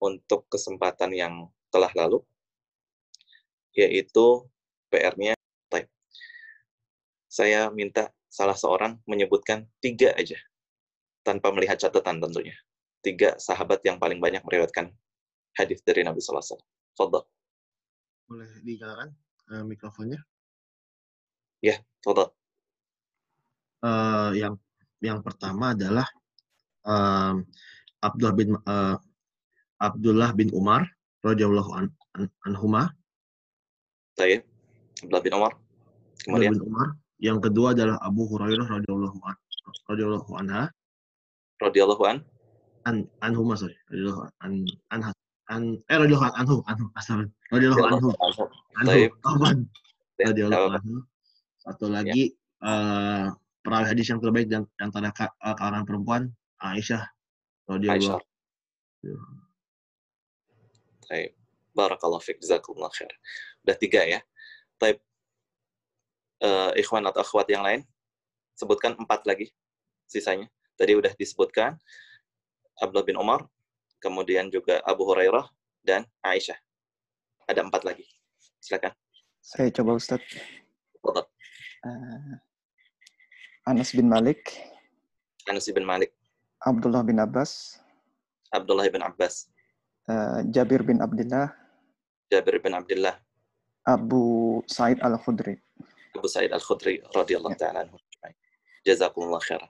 untuk kesempatan yang telah lalu, yaitu PR-nya type. Saya minta salah seorang menyebutkan tiga aja, tanpa melihat catatan tentunya. Tiga sahabat yang paling banyak meriwayatkan hadis dari Nabi Sallallahu Alaihi Wasallam. Fadal. Boleh dinyalakan uh, mikrofonnya? Ya, fadal. Uh, yang yang pertama adalah um, Abdullah bin uh, Abdullah bin Umar radhiyallahu an, an, anhuma. Baik. Abdullah bin Umar. Kemudian bin Umar. Yang kedua adalah Abu Hurairah radhiyallahu an, radhiyallahu anha. Radhiyallahu an. An anhuma sorry. Radhiyallahu an an an eh radhiyallahu anhu anhu asal radhiyallahu anhu. Anhu. Anhu. Ya, radhiyallahu anhu. Satu lagi ya. uh, perawi hadis yang terbaik dan antara kalangan perempuan Aisyah radhiyallahu Baik. Barakallahu fiik. Jazakumullah khair. Udah tiga ya. Baik. Uh, ikhwan atau akhwat yang lain, sebutkan empat lagi sisanya. Tadi udah disebutkan Abdullah bin Umar, kemudian juga Abu Hurairah, dan Aisyah. Ada empat lagi. Silakan. Saya coba Ustaz. Uh, Anas bin Malik. Anas bin Malik. Abdullah bin Abbas. Abdullah bin Abbas. Uh, Jabir bin Abdullah. Jabir bin Abdullah. Abu Sa'id Al-Khudri. Abu Sa'id Al-Khudri radhiyallahu ya. taala anhu. Jazakumullah khairan.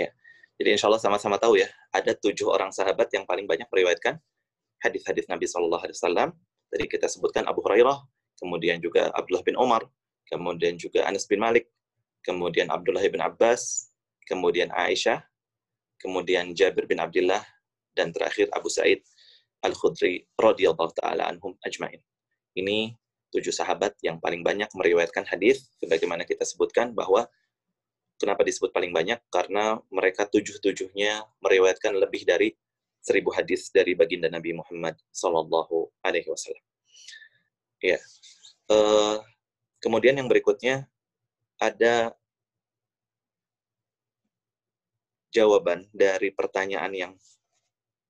Ya. Jadi insya Allah sama-sama tahu ya, ada tujuh orang sahabat yang paling banyak meriwayatkan hadis-hadis Nabi Shallallahu Alaihi Wasallam. Tadi kita sebutkan Abu Hurairah, kemudian juga Abdullah bin Umar, kemudian juga Anas bin Malik, kemudian Abdullah bin Abbas, kemudian Aisyah, kemudian Jabir bin Abdullah, dan terakhir Abu Sa'id Al-Khudri radhiyallahu taala anhum ajmain. Ini tujuh sahabat yang paling banyak meriwayatkan hadis sebagaimana kita sebutkan bahwa kenapa disebut paling banyak karena mereka tujuh-tujuhnya meriwayatkan lebih dari seribu hadis dari baginda Nabi Muhammad Sallallahu Alaihi Wasallam. Ya, uh, kemudian yang berikutnya ada jawaban dari pertanyaan yang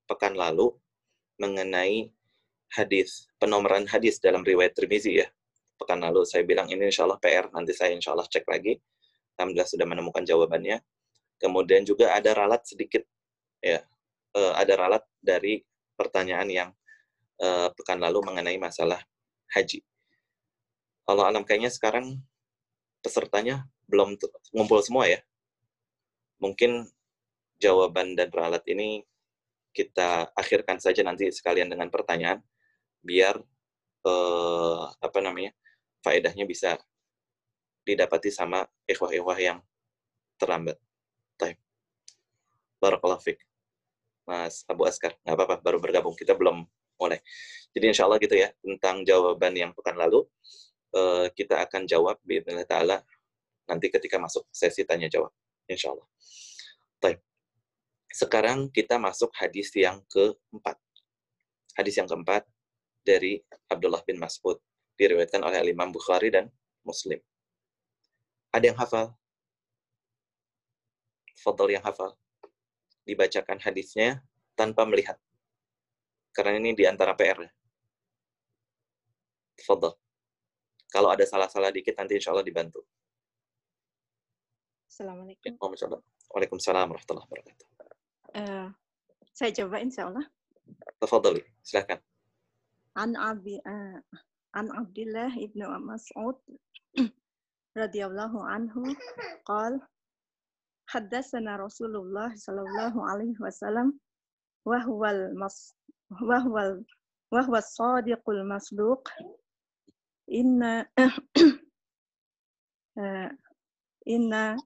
pekan lalu mengenai hadis, penomoran hadis dalam riwayat Tirmizi ya. Pekan lalu saya bilang ini insya Allah PR, nanti saya insya Allah cek lagi. Alhamdulillah sudah menemukan jawabannya. Kemudian juga ada ralat sedikit, ya, uh, ada ralat dari pertanyaan yang uh, pekan lalu mengenai masalah haji. Kalau alam kayaknya sekarang pesertanya belum ngumpul semua ya. Mungkin jawaban dan ralat ini kita akhirkan saja nanti sekalian dengan pertanyaan biar eh, apa namanya faedahnya bisa didapati sama ikhwah-ikhwah yang terlambat. Baik. Barakallahu fiqh. Mas Abu Askar, nggak apa-apa, baru bergabung. Kita belum mulai. Jadi insya Allah gitu ya, tentang jawaban yang pekan lalu, eh, kita akan jawab, Bismillah ta'ala, nanti ketika masuk sesi tanya-jawab. Insya Allah. Baik. Sekarang kita masuk hadis yang keempat. Hadis yang keempat dari Abdullah bin Mas'ud. Diriwayatkan oleh Imam Bukhari dan Muslim. Ada yang hafal? Fadl yang hafal. Dibacakan hadisnya tanpa melihat. Karena ini di antara PR. Fadl. Kalau ada salah-salah dikit, nanti insya Allah dibantu. Assalamualaikum. Waalaikumsalam warahmatullahi wabarakatuh. Uh, saya coba insya Allah. Tafadhali, silakan. An Abi uh, An Abdullah ibnu Mas'ud radhiyallahu anhu qal haddatsana Rasulullah sallallahu alaihi wasallam wa huwal mas wa huwal wa huwa sadiqul masduq inna uh, inna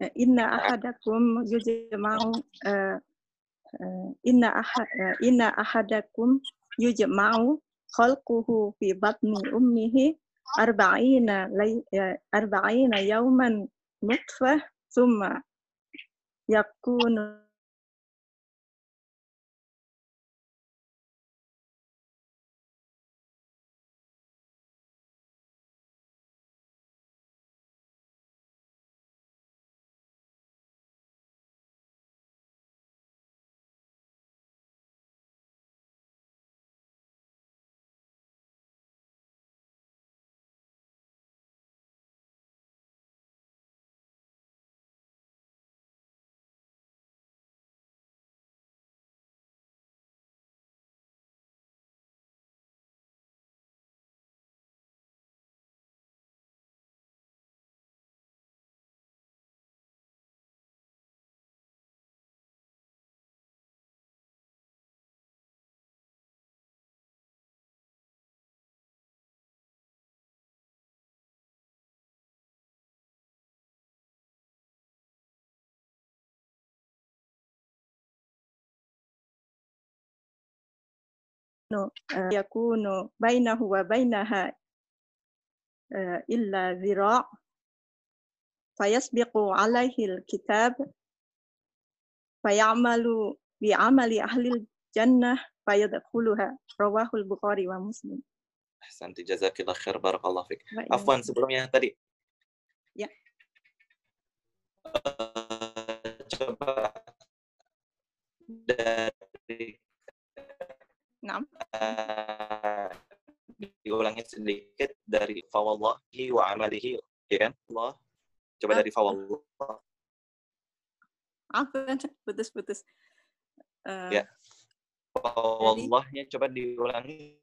yujma'u inna ahadakum yujma'u uh, inna ahad inna ahadakum yujma'u khalquhu fi batni ummihi arba'ina arba'ina yawman nutfah thumma yakunu yakunu bainahu wa bainaha illa zira' fayasbiqu alaihi alkitab fayamalu bi'amali ahli jannah fayadkhuluha rawahul bukhari wa muslim Ahsanti jazakillah khair barakallah fik. Afwan sebelumnya tadi. Ya. Uh, coba dari Nah. Uh, diulangi sedikit dari fawallahi wa amalihi ya kan? Allah. Coba dari fawallah apa putus-putus uh, ya. fawallahnya coba diulangi.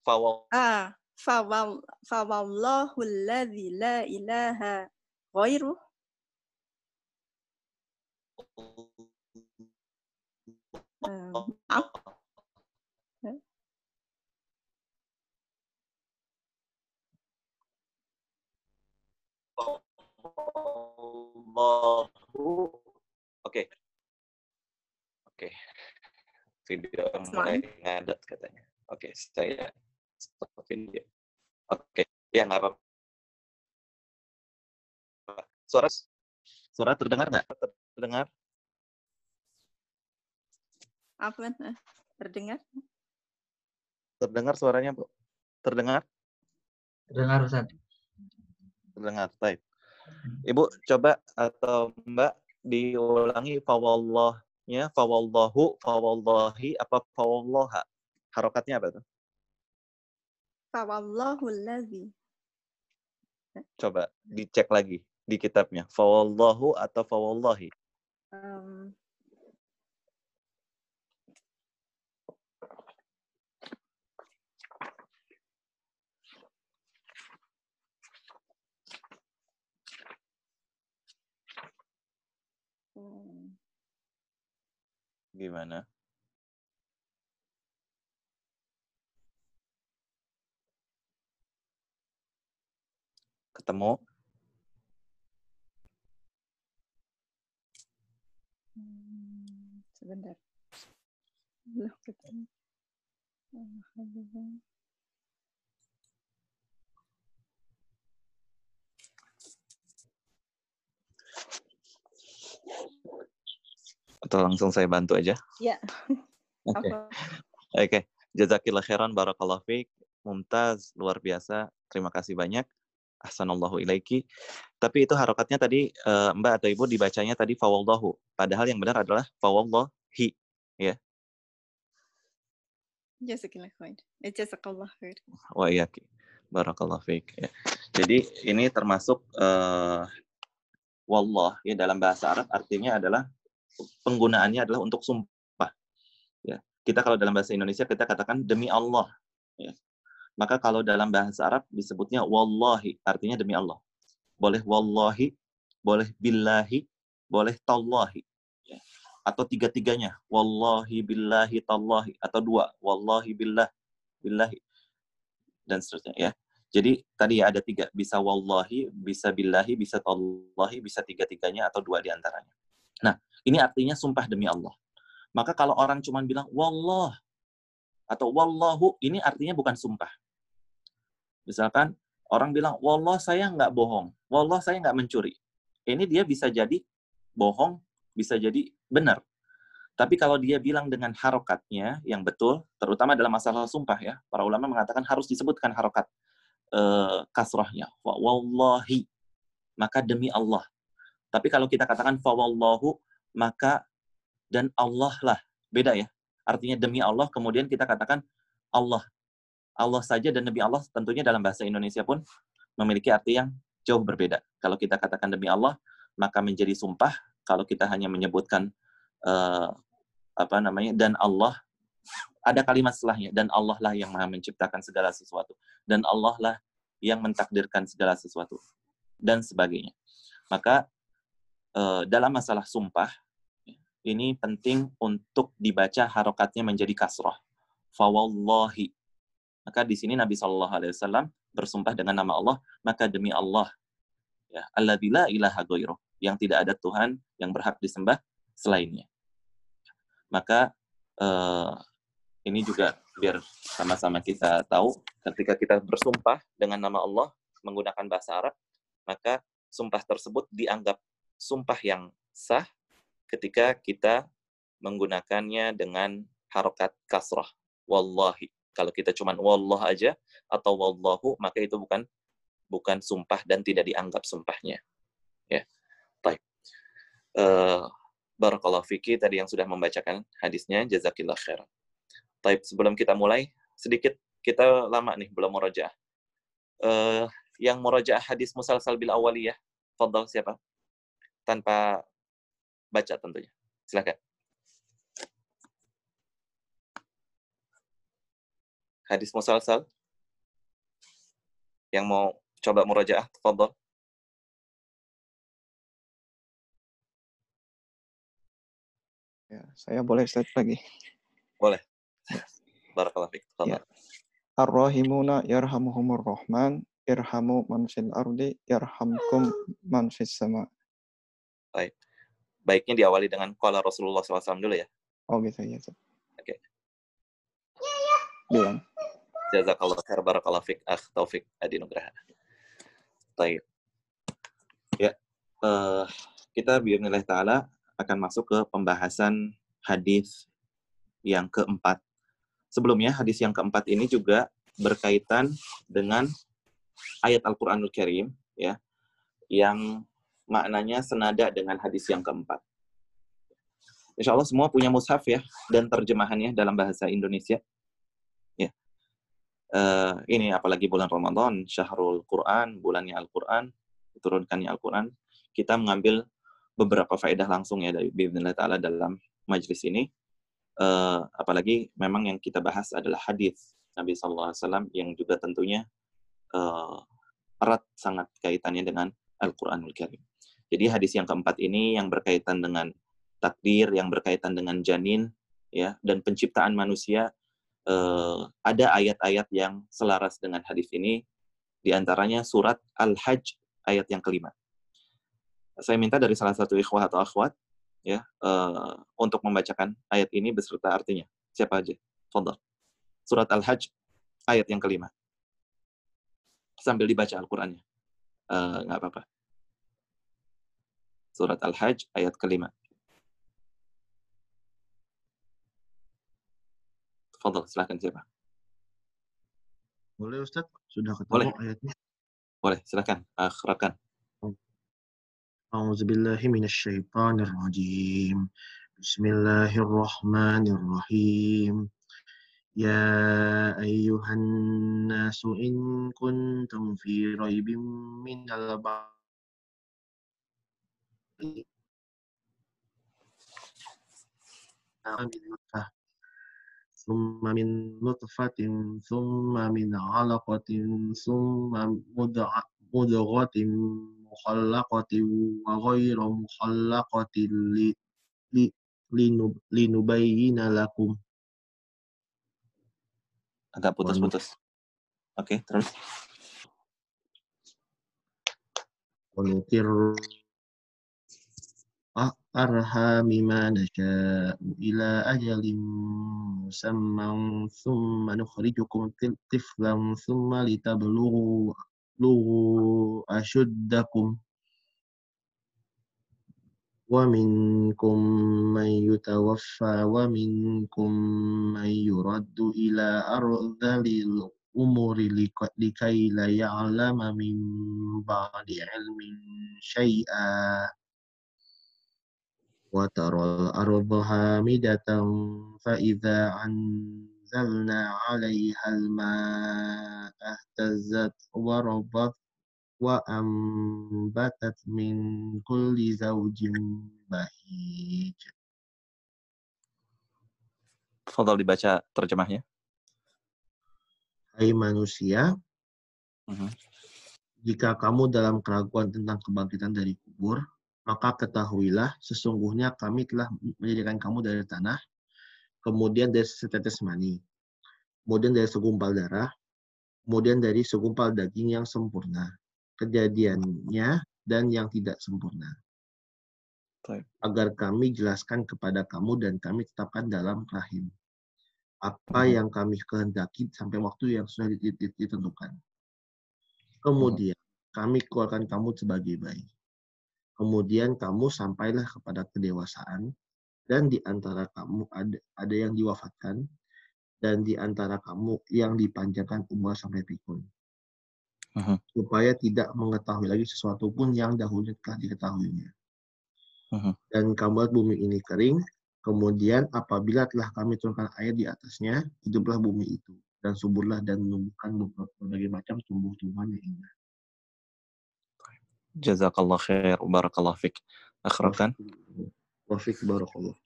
Fawall ah fawall fawallahu alladzi la ilaha ghairuh. Um, Allahu Oke. Oke. Video mulai ngadat katanya. Oke, saya stop video. Oke, ya nggak apa-apa. Suara suara terdengar nggak? Terdengar? Apa? Terdengar? Terdengar suaranya, Bu? Terdengar? Terdengar, Ustaz. Terdengar, baik. Ibu coba atau Mbak diulangi fawallahnya, fawallahu, fawallahi, apa fawallaha? Harokatnya apa tuh? Fawallahu allazi. Coba dicek lagi di kitabnya. Fawallahu atau fawallahi? Um, Gimana? Ketemu? Hmm, sebentar. Belum ketemu. Atau langsung saya bantu aja? Ya. Oke. Okay. Oke. Okay. Jazakillah khairan barakallahu fiik. Mumtaz, luar biasa. Terima kasih banyak. Ahsanallahu ilaiki. Tapi itu harokatnya tadi uh, Mbak atau Ibu dibacanya tadi fawallahu. Padahal yang benar adalah fawallahi. Ya. Jazakallah khair. Eh, jazakallah khair. Wa iyaki. Barakallahu fiik. Ya. Jadi ini termasuk uh, wallah ya dalam bahasa Arab artinya adalah penggunaannya adalah untuk sumpah. Ya. Kita kalau dalam bahasa Indonesia kita katakan demi Allah. Ya. Maka kalau dalam bahasa Arab disebutnya wallahi, artinya demi Allah. Boleh wallahi, boleh billahi, boleh tallahi. Ya. Atau tiga-tiganya, wallahi billahi tallahi atau dua, wallahi billah billahi dan seterusnya ya. Jadi tadi ada tiga, bisa wallahi, bisa billahi, bisa tallahi, bisa tiga-tiganya atau dua di antaranya. Nah, ini artinya sumpah demi Allah. Maka kalau orang cuma bilang wallah atau wallahu, ini artinya bukan sumpah. Misalkan orang bilang wallah saya nggak bohong, wallah saya nggak mencuri. Ini dia bisa jadi bohong, bisa jadi benar. Tapi kalau dia bilang dengan harokatnya yang betul, terutama dalam masalah sumpah ya, para ulama mengatakan harus disebutkan harokat uh, kasrahnya. Wallahi, maka demi Allah. Tapi kalau kita katakan fawallahu, maka dan Allah lah. Beda ya. Artinya demi Allah, kemudian kita katakan Allah. Allah saja dan demi Allah tentunya dalam bahasa Indonesia pun memiliki arti yang jauh berbeda. Kalau kita katakan demi Allah, maka menjadi sumpah. Kalau kita hanya menyebutkan uh, apa namanya dan Allah, ada kalimat setelahnya dan Allah lah yang maha menciptakan segala sesuatu dan Allah lah yang mentakdirkan segala sesuatu dan sebagainya. Maka dalam masalah sumpah ini penting untuk dibaca harokatnya menjadi kasroh. Fawallahi. Maka di sini Nabi Shallallahu Alaihi Wasallam bersumpah dengan nama Allah, maka demi Allah, ya bila ilaha goiro, yang tidak ada Tuhan yang berhak disembah selainnya. Maka uh, ini juga biar sama-sama kita tahu ketika kita bersumpah dengan nama Allah menggunakan bahasa Arab, maka sumpah tersebut dianggap sumpah yang sah ketika kita menggunakannya dengan harokat kasrah. Wallahi. Kalau kita cuma wallah aja atau wallahu, maka itu bukan bukan sumpah dan tidak dianggap sumpahnya. Ya. Baik. Uh, Barakallahu Fiki tadi yang sudah membacakan hadisnya, jazakillah khair. Baik, sebelum kita mulai, sedikit kita lama nih belum murojaah. Uh, yang murojaah hadis musalsal bil awaliyah, fadal siapa? Tanpa baca tentunya. Silakan. Hadis musalsal yang mau coba murojaah, fadal. Ya, saya boleh slide lagi. Boleh. Barakallahu fiik. Ya. Ar-rahimuna yarhamuhumur rahman, irhamu man fil ardi yarhamkum man fis sama. Baik. Baiknya diawali dengan qala Rasulullah SAW dulu ya. Oh gitu ya. Oke. Okay. Bilang. Jazakallah khair barakallahu fiik akh Taufik Adi Nugraha. Baik. Ya, uh, kita biar nilai taala akan masuk ke pembahasan hadis yang keempat. Sebelumnya hadis yang keempat ini juga berkaitan dengan ayat Al-Qur'anul Karim ya yang maknanya senada dengan hadis yang keempat. Insya Allah semua punya mushaf ya dan terjemahannya dalam bahasa Indonesia. Ya. Uh, ini apalagi bulan Ramadan, Syahrul Quran, bulannya Al-Quran, diturunkannya Al-Quran, kita mengambil beberapa faedah langsung ya dari Bismillah Ta'ala dalam majlis ini. Uh, apalagi memang yang kita bahas adalah hadis Nabi SAW yang juga tentunya uh, erat sangat kaitannya dengan Al-Quranul Karim. Jadi hadis yang keempat ini yang berkaitan dengan takdir, yang berkaitan dengan janin, ya dan penciptaan manusia, uh, ada ayat-ayat yang selaras dengan hadis ini, di antaranya surat Al-Hajj ayat yang kelima saya minta dari salah satu ikhwah atau akhwat ya uh, untuk membacakan ayat ini beserta artinya. Siapa aja? Fadal. Surat Al-Hajj ayat yang kelima. Sambil dibaca Al-Qur'annya. Uh, nggak apa-apa. Surat Al-Hajj ayat kelima. Fadal, silakan siapa? Boleh Ustaz? Sudah ketemu Boleh. ayatnya? Boleh, silakan. Akhrakan. أعوذ بالله من الشيطان الرجيم بسم الله الرحمن الرحيم يا أيها الناس إن كنتم في ريب من البعث ثم من نطفة ثم من علقة ثم مضغة مخلقة وغير مخلقة لنبين لكم Agak putus-putus. Oke, okay, terus. ونقر أرحام ما نشاء إلى أجل مسمى ثم نخرجكم طفلا ثم لتبلغوا تبلغوا أشدكم. ومنكم من يتوفى ومنكم من يرد إلى أرذل الأمور لكي لا يعلم من بعد علم شيئا. وترى الأرض هامدة فإذا أنزلنا عليها الماء اهتزت وربت وأنبتت من كل زوج بهيج Fadal dibaca terjemahnya. Hai manusia, uh -huh. jika kamu dalam keraguan tentang kebangkitan dari kubur, maka ketahuilah sesungguhnya kami telah menjadikan kamu dari tanah, kemudian dari setetes mani, kemudian dari segumpal darah, kemudian dari segumpal daging yang sempurna, kejadiannya dan yang tidak sempurna. Agar kami jelaskan kepada kamu dan kami tetapkan dalam rahim. apa Hmm. yang kami kehendaki sampai waktu yang sudah ditentukan. Kemudian kami keluarkan kamu sebagai bayi. Kemudian kamu sampailah kepada kedewasaan dan di antara kamu ada, ada yang diwafatkan dan di antara kamu yang dipanjangkan umur sampai pikun. Mhm. Supaya tidak mengetahui lagi sesuatu pun yang dahulu telah diketahuinya. Mhm. Dan kamu lihat bumi ini kering, kemudian apabila telah kami turunkan air di atasnya, hiduplah bumi itu. Dan suburlah dan menumbuhkan berbagai macam tumbuh-tumbuhan yang indah. Jazakallah khair, barakallah fik. Akhrokan. Wafik barakallah.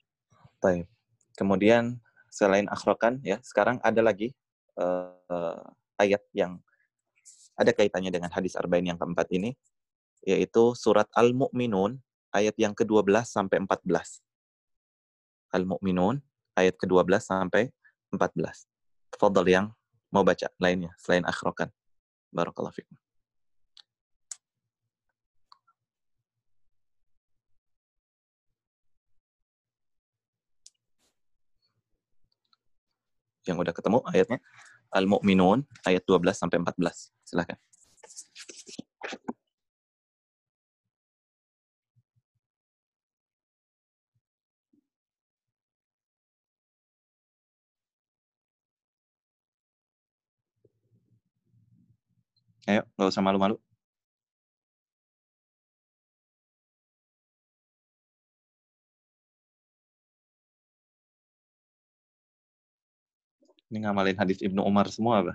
Taib. Kemudian selain akhrokan ya, sekarang ada lagi eh, ayat yang ada kaitannya dengan hadis arba'in yang keempat ini, yaitu surat Al-Mu'minun ayat yang ke-12 sampai 14. Al-Mu'minun ayat ke-12 sampai 14. Fadal yang mau baca lainnya selain akhrokan. Barakallah fikum. Yang udah ketemu ayatnya Al-Mu'minun ayat 12 sampai 14. Silakan. Ayo, nggak usah malu-malu. Ini ngamalin hadis Ibnu Umar semua apa?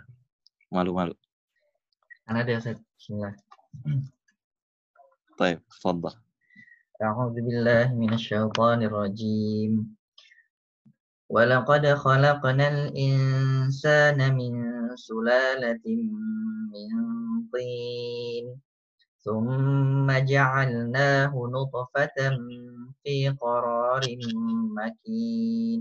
Malu-malu. Karena ada Ustaz. Bismillah. Taib, fadal. أعوذ بالله من الشيطان الرجيم ولقد خلقنا الإنسان من سلالة من طين ثم جعلناه نطفة في قرار مكين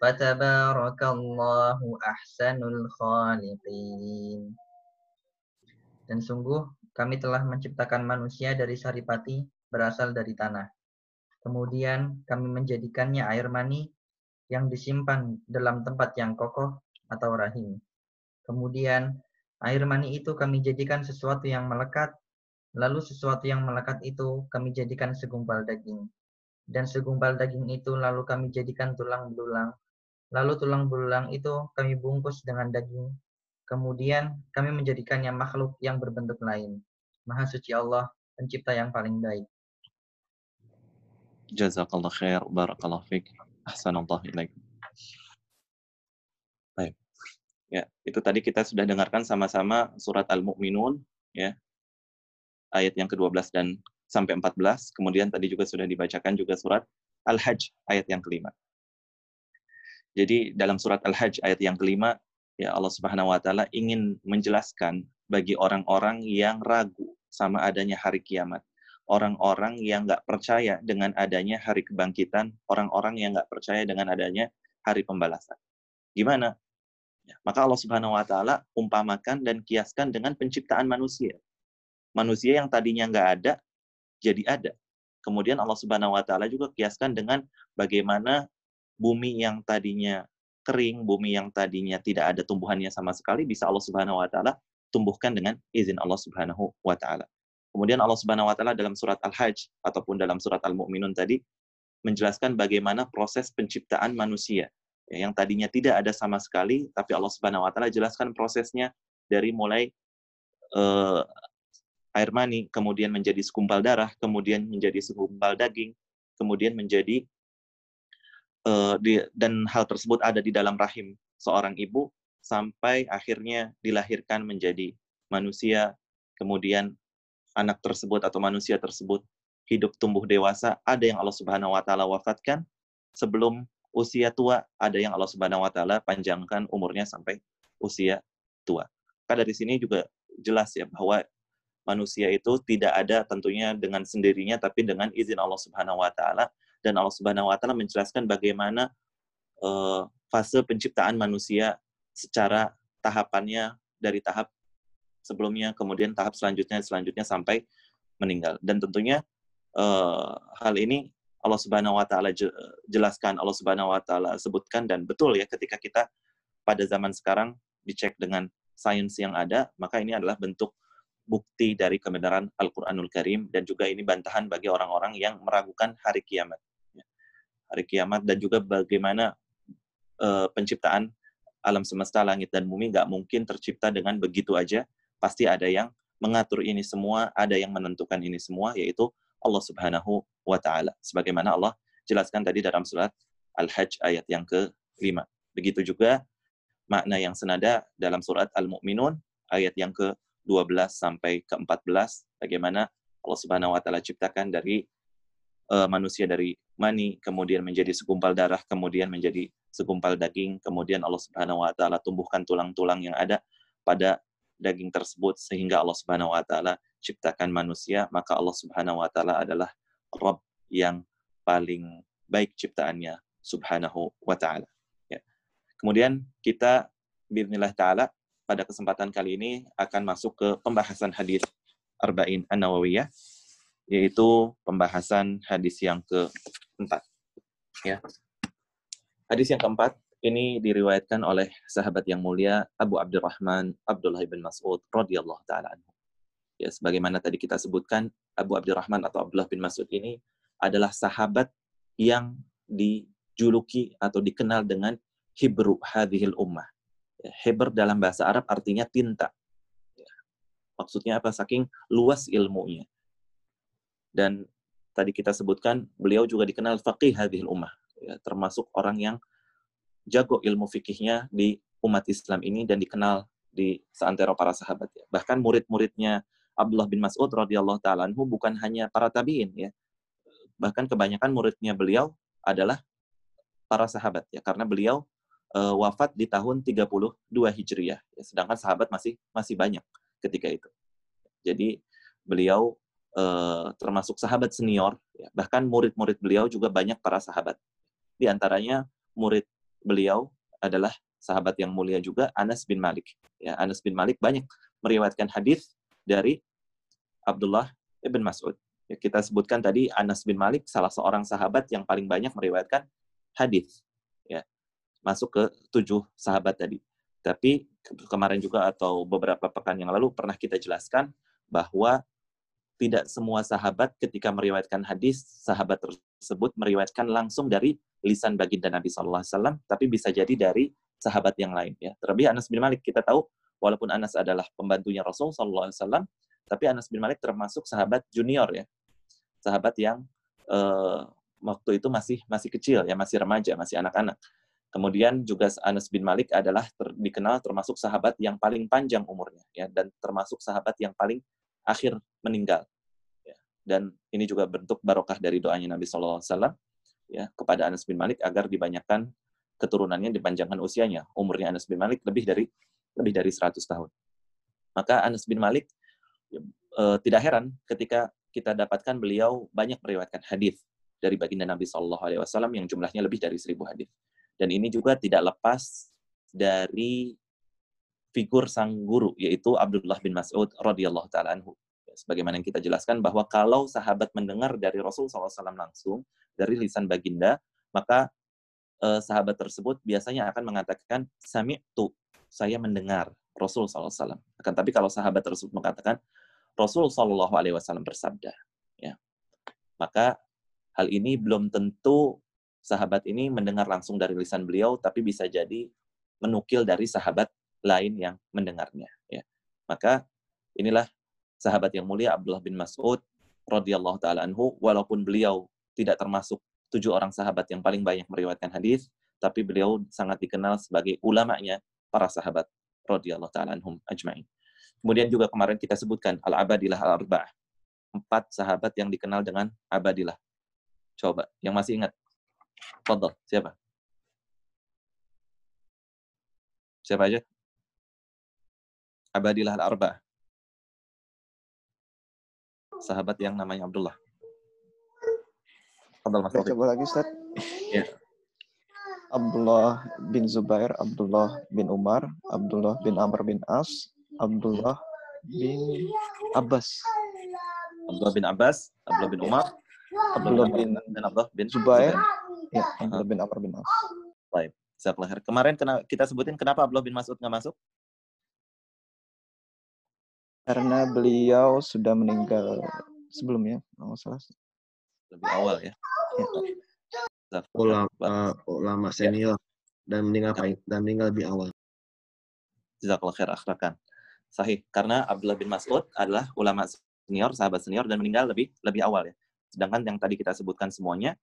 Fatabarakallahu ahsanul khaliqin. Dan sungguh kami telah menciptakan manusia dari saripati berasal dari tanah. Kemudian kami menjadikannya air mani yang disimpan dalam tempat yang kokoh atau rahim. Kemudian air mani itu kami jadikan sesuatu yang melekat, lalu sesuatu yang melekat itu kami jadikan segumpal daging. Dan segumpal daging itu lalu kami jadikan tulang belulang Lalu tulang belulang itu kami bungkus dengan daging. Kemudian kami menjadikannya makhluk yang berbentuk lain. Maha suci Allah, pencipta yang paling baik. Jazakallah khair, barakallah fiik. Ahsanallah. Baik. Ya, itu tadi kita sudah dengarkan sama-sama surat Al-Mu'minun ya. Ayat yang ke-12 dan sampai 14. Kemudian tadi juga sudah dibacakan juga surat Al-Hajj ayat yang kelima. Jadi dalam surat Al-Hajj ayat yang kelima ya Allah Subhanahu wa taala ingin menjelaskan bagi orang-orang yang ragu sama adanya hari kiamat. Orang-orang yang nggak percaya dengan adanya hari kebangkitan, orang-orang yang nggak percaya dengan adanya hari pembalasan. Gimana? Ya, maka Allah Subhanahu wa taala umpamakan dan kiaskan dengan penciptaan manusia. Manusia yang tadinya nggak ada jadi ada. Kemudian Allah Subhanahu wa taala juga kiaskan dengan bagaimana bumi yang tadinya kering, bumi yang tadinya tidak ada tumbuhannya sama sekali bisa Allah Subhanahu wa taala tumbuhkan dengan izin Allah Subhanahu wa taala. Kemudian Allah Subhanahu wa taala dalam surat Al-Hajj ataupun dalam surat Al-Mu'minun tadi menjelaskan bagaimana proses penciptaan manusia ya, yang tadinya tidak ada sama sekali tapi Allah Subhanahu wa taala jelaskan prosesnya dari mulai uh, air mani kemudian menjadi segumpal darah, kemudian menjadi segumpal daging, kemudian menjadi uh, di, dan hal tersebut ada di dalam rahim seorang ibu sampai akhirnya dilahirkan menjadi manusia, kemudian anak tersebut atau manusia tersebut hidup tumbuh dewasa, ada yang Allah Subhanahu wa taala wafatkan. Sebelum usia tua, ada yang Allah Subhanahu wa taala panjangkan umurnya sampai usia tua. maka dari sini juga jelas ya bahwa manusia itu tidak ada tentunya dengan sendirinya tapi dengan izin Allah Subhanahu wa taala dan Allah Subhanahu wa taala menjelaskan bagaimana uh, fase penciptaan manusia secara tahapannya dari tahap sebelumnya kemudian tahap selanjutnya selanjutnya sampai meninggal dan tentunya uh, hal ini Allah Subhanahu wa taala jelaskan Allah Subhanahu wa taala sebutkan dan betul ya ketika kita pada zaman sekarang dicek dengan sains yang ada maka ini adalah bentuk bukti dari kebenaran Al-Qur'anul Karim dan juga ini bantahan bagi orang-orang yang meragukan hari kiamat. Hari kiamat dan juga bagaimana uh, penciptaan alam semesta langit dan bumi nggak mungkin tercipta dengan begitu aja pasti ada yang mengatur ini semua ada yang menentukan ini semua yaitu Allah Subhanahu wa taala. Sebagaimana Allah jelaskan tadi dalam surat Al-Hajj ayat yang ke-5. Begitu juga makna yang senada dalam surat Al-Mu'minun ayat yang ke-12 sampai ke-14 bagaimana Allah Subhanahu wa taala ciptakan dari uh, manusia dari mani kemudian menjadi segumpal darah kemudian menjadi segumpal daging kemudian Allah Subhanahu wa taala tumbuhkan tulang-tulang yang ada pada daging tersebut sehingga Allah Subhanahu wa taala ciptakan manusia, maka Allah Subhanahu wa taala adalah Rabb yang paling baik ciptaannya Subhanahu wa taala. Ya. Kemudian kita bismillah taala pada kesempatan kali ini akan masuk ke pembahasan hadis Arba'in An-Nawawiyah yaitu pembahasan hadis yang keempat. Ya. Hadis yang keempat ini diriwayatkan oleh sahabat yang mulia Abu Abdurrahman Abdullah bin Mas'ud radhiyallahu taala. Ya, sebagaimana tadi kita sebutkan, Abu Abdurrahman atau Abdullah bin Mas'ud ini adalah sahabat yang dijuluki atau dikenal dengan Hibru hadhil ummah. Ya, Hebr dalam bahasa Arab artinya tinta. Ya, maksudnya apa? Saking luas ilmunya. Dan tadi kita sebutkan, beliau juga dikenal faqih hadhil ummah. Ya, termasuk orang yang jago ilmu fikihnya di umat Islam ini dan dikenal di seantero para sahabat. Ya. Bahkan murid-muridnya Abdullah bin Mas'ud radhiyallahu taala bukan hanya para tabi'in ya. Bahkan kebanyakan muridnya beliau adalah para sahabat ya karena beliau uh, wafat di tahun 32 Hijriah ya, sedangkan sahabat masih masih banyak ketika itu. Jadi beliau uh, termasuk sahabat senior ya. bahkan murid-murid beliau juga banyak para sahabat. Di antaranya murid beliau adalah sahabat yang mulia juga Anas bin Malik. Ya, Anas bin Malik banyak meriwayatkan hadis dari Abdullah ibn Mas'ud. Ya, kita sebutkan tadi Anas bin Malik salah seorang sahabat yang paling banyak meriwayatkan hadis. Ya, masuk ke tujuh sahabat tadi. Tapi kemarin juga atau beberapa pekan yang lalu pernah kita jelaskan bahwa tidak semua sahabat ketika meriwayatkan hadis, sahabat tersebut meriwayatkan langsung dari lisan baginda Nabi SAW, tapi bisa jadi dari sahabat yang lain. Ya. Terlebih Anas bin Malik kita tahu, walaupun Anas adalah pembantunya Rasul SAW, tapi Anas bin Malik termasuk sahabat junior ya. Sahabat yang uh, waktu itu masih masih kecil ya, masih remaja, masih anak-anak. Kemudian juga Anas bin Malik adalah ter, dikenal termasuk sahabat yang paling panjang umurnya ya dan termasuk sahabat yang paling akhir meninggal. Ya. Dan ini juga bentuk barokah dari doanya Nabi SAW ya kepada Anas bin Malik agar dibanyakan keturunannya dipanjangkan usianya. Umurnya Anas bin Malik lebih dari lebih dari 100 tahun. Maka Anas bin Malik uh, tidak heran ketika kita dapatkan beliau banyak meriwayatkan hadis dari baginda Nabi Shallallahu Alaihi Wasallam yang jumlahnya lebih dari seribu hadis. Dan ini juga tidak lepas dari figur sang guru yaitu Abdullah bin Mas'ud radhiyallahu taala anhu. Sebagaimana yang kita jelaskan bahwa kalau sahabat mendengar dari Rasul SAW langsung dari lisan baginda, maka eh, sahabat tersebut biasanya akan mengatakan sami tu saya mendengar Rasul SAW. Akan tapi kalau sahabat tersebut mengatakan Rasul Wasallam bersabda, ya, maka hal ini belum tentu sahabat ini mendengar langsung dari lisan beliau, tapi bisa jadi menukil dari sahabat lain yang mendengarnya. Ya. Maka inilah sahabat yang mulia Abdullah bin Mas'ud radhiyallahu taala anhu, walaupun beliau tidak termasuk tujuh orang sahabat yang paling banyak meriwayatkan hadis, tapi beliau sangat dikenal sebagai ulamanya para sahabat radhiyallahu taala anhum ajmain. Kemudian juga kemarin kita sebutkan Al-Abadilah Al-Arba'ah. Empat sahabat yang dikenal dengan Abadilah. Coba, yang masih ingat. Fadal, siapa? Siapa aja? Abadilah al-Arba. Sahabat yang namanya Abdullah. Fadal Mas. Coba lagi Ustaz. Ya. Abdullah bin Zubair, Abdullah bin Umar, Abdullah bin Amr bin As, Abdullah bin Abbas, Abdullah bin Abbas, Abdullah bin Umar, Abdullah bin bin Abdullah bin Zubair, ya, Abdullah bin Amr bin As. Jazakallah khair. Kemarin kena, kita sebutin kenapa Abdullah bin Mas'ud nggak masuk? Karena beliau sudah meninggal sebelumnya, kalau nggak salah. Lebih awal ya. Ya. ulama uh, ulama senior dan meninggal paling dan meninggal lebih awal. Jazakallah khair akhrakan. Sahih. Karena Abdullah bin Mas'ud adalah ulama senior, sahabat senior dan meninggal lebih lebih awal ya. Sedangkan yang tadi kita sebutkan semuanya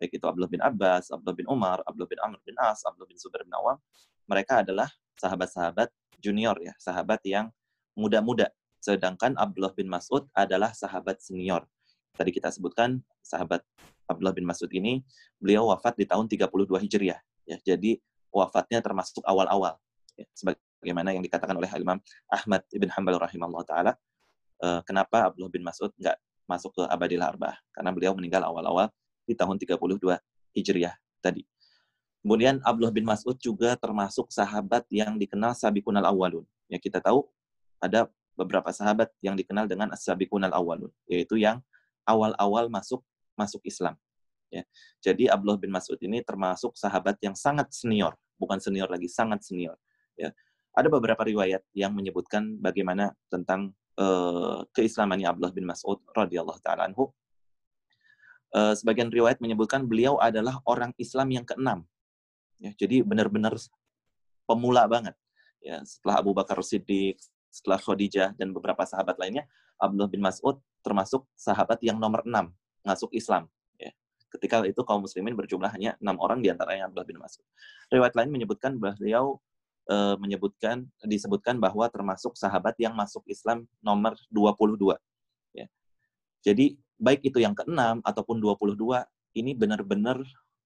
baik itu Abdullah bin Abbas, Abdullah bin Umar, Abdullah bin Amr bin As, Abdullah bin Zubair bin Awam, mereka adalah sahabat-sahabat junior ya, sahabat yang muda-muda. Sedangkan Abdullah bin Mas'ud adalah sahabat senior. Tadi kita sebutkan sahabat Abdullah bin Mas'ud ini beliau wafat di tahun 32 Hijriah ya. Jadi wafatnya termasuk awal-awal ya. Sebagaimana yang dikatakan oleh Imam Ahmad ibn Hanbal rahimahullah taala eh, kenapa Abdullah bin Mas'ud nggak masuk ke Abadil Arba'ah? Karena beliau meninggal awal-awal di tahun 32 Hijriah tadi. Kemudian Abdullah bin Mas'ud juga termasuk sahabat yang dikenal Sabiqunal Awwalun. Ya kita tahu ada beberapa sahabat yang dikenal dengan As-Sabiqunal Awwalun, yaitu yang awal-awal masuk masuk Islam. Ya. Jadi Abdullah bin Mas'ud ini termasuk sahabat yang sangat senior, bukan senior lagi, sangat senior. Ya. Ada beberapa riwayat yang menyebutkan bagaimana tentang uh, keislamannya Abdullah bin Mas'ud radhiyallahu taala anhu. Uh, sebagian riwayat menyebutkan beliau adalah orang Islam yang keenam. Ya, jadi benar-benar pemula banget. Ya, setelah Abu Bakar Siddiq, setelah Khadijah dan beberapa sahabat lainnya, Abdullah bin Mas'ud termasuk sahabat yang nomor enam masuk Islam. Ya. Ketika itu kaum muslimin berjumlah hanya enam orang di antaranya Abdullah bin Mas'ud. Riwayat lain menyebutkan beliau e, menyebutkan disebutkan bahwa termasuk sahabat yang masuk Islam nomor 22. Ya. Jadi baik itu yang keenam ataupun 22 ini benar-benar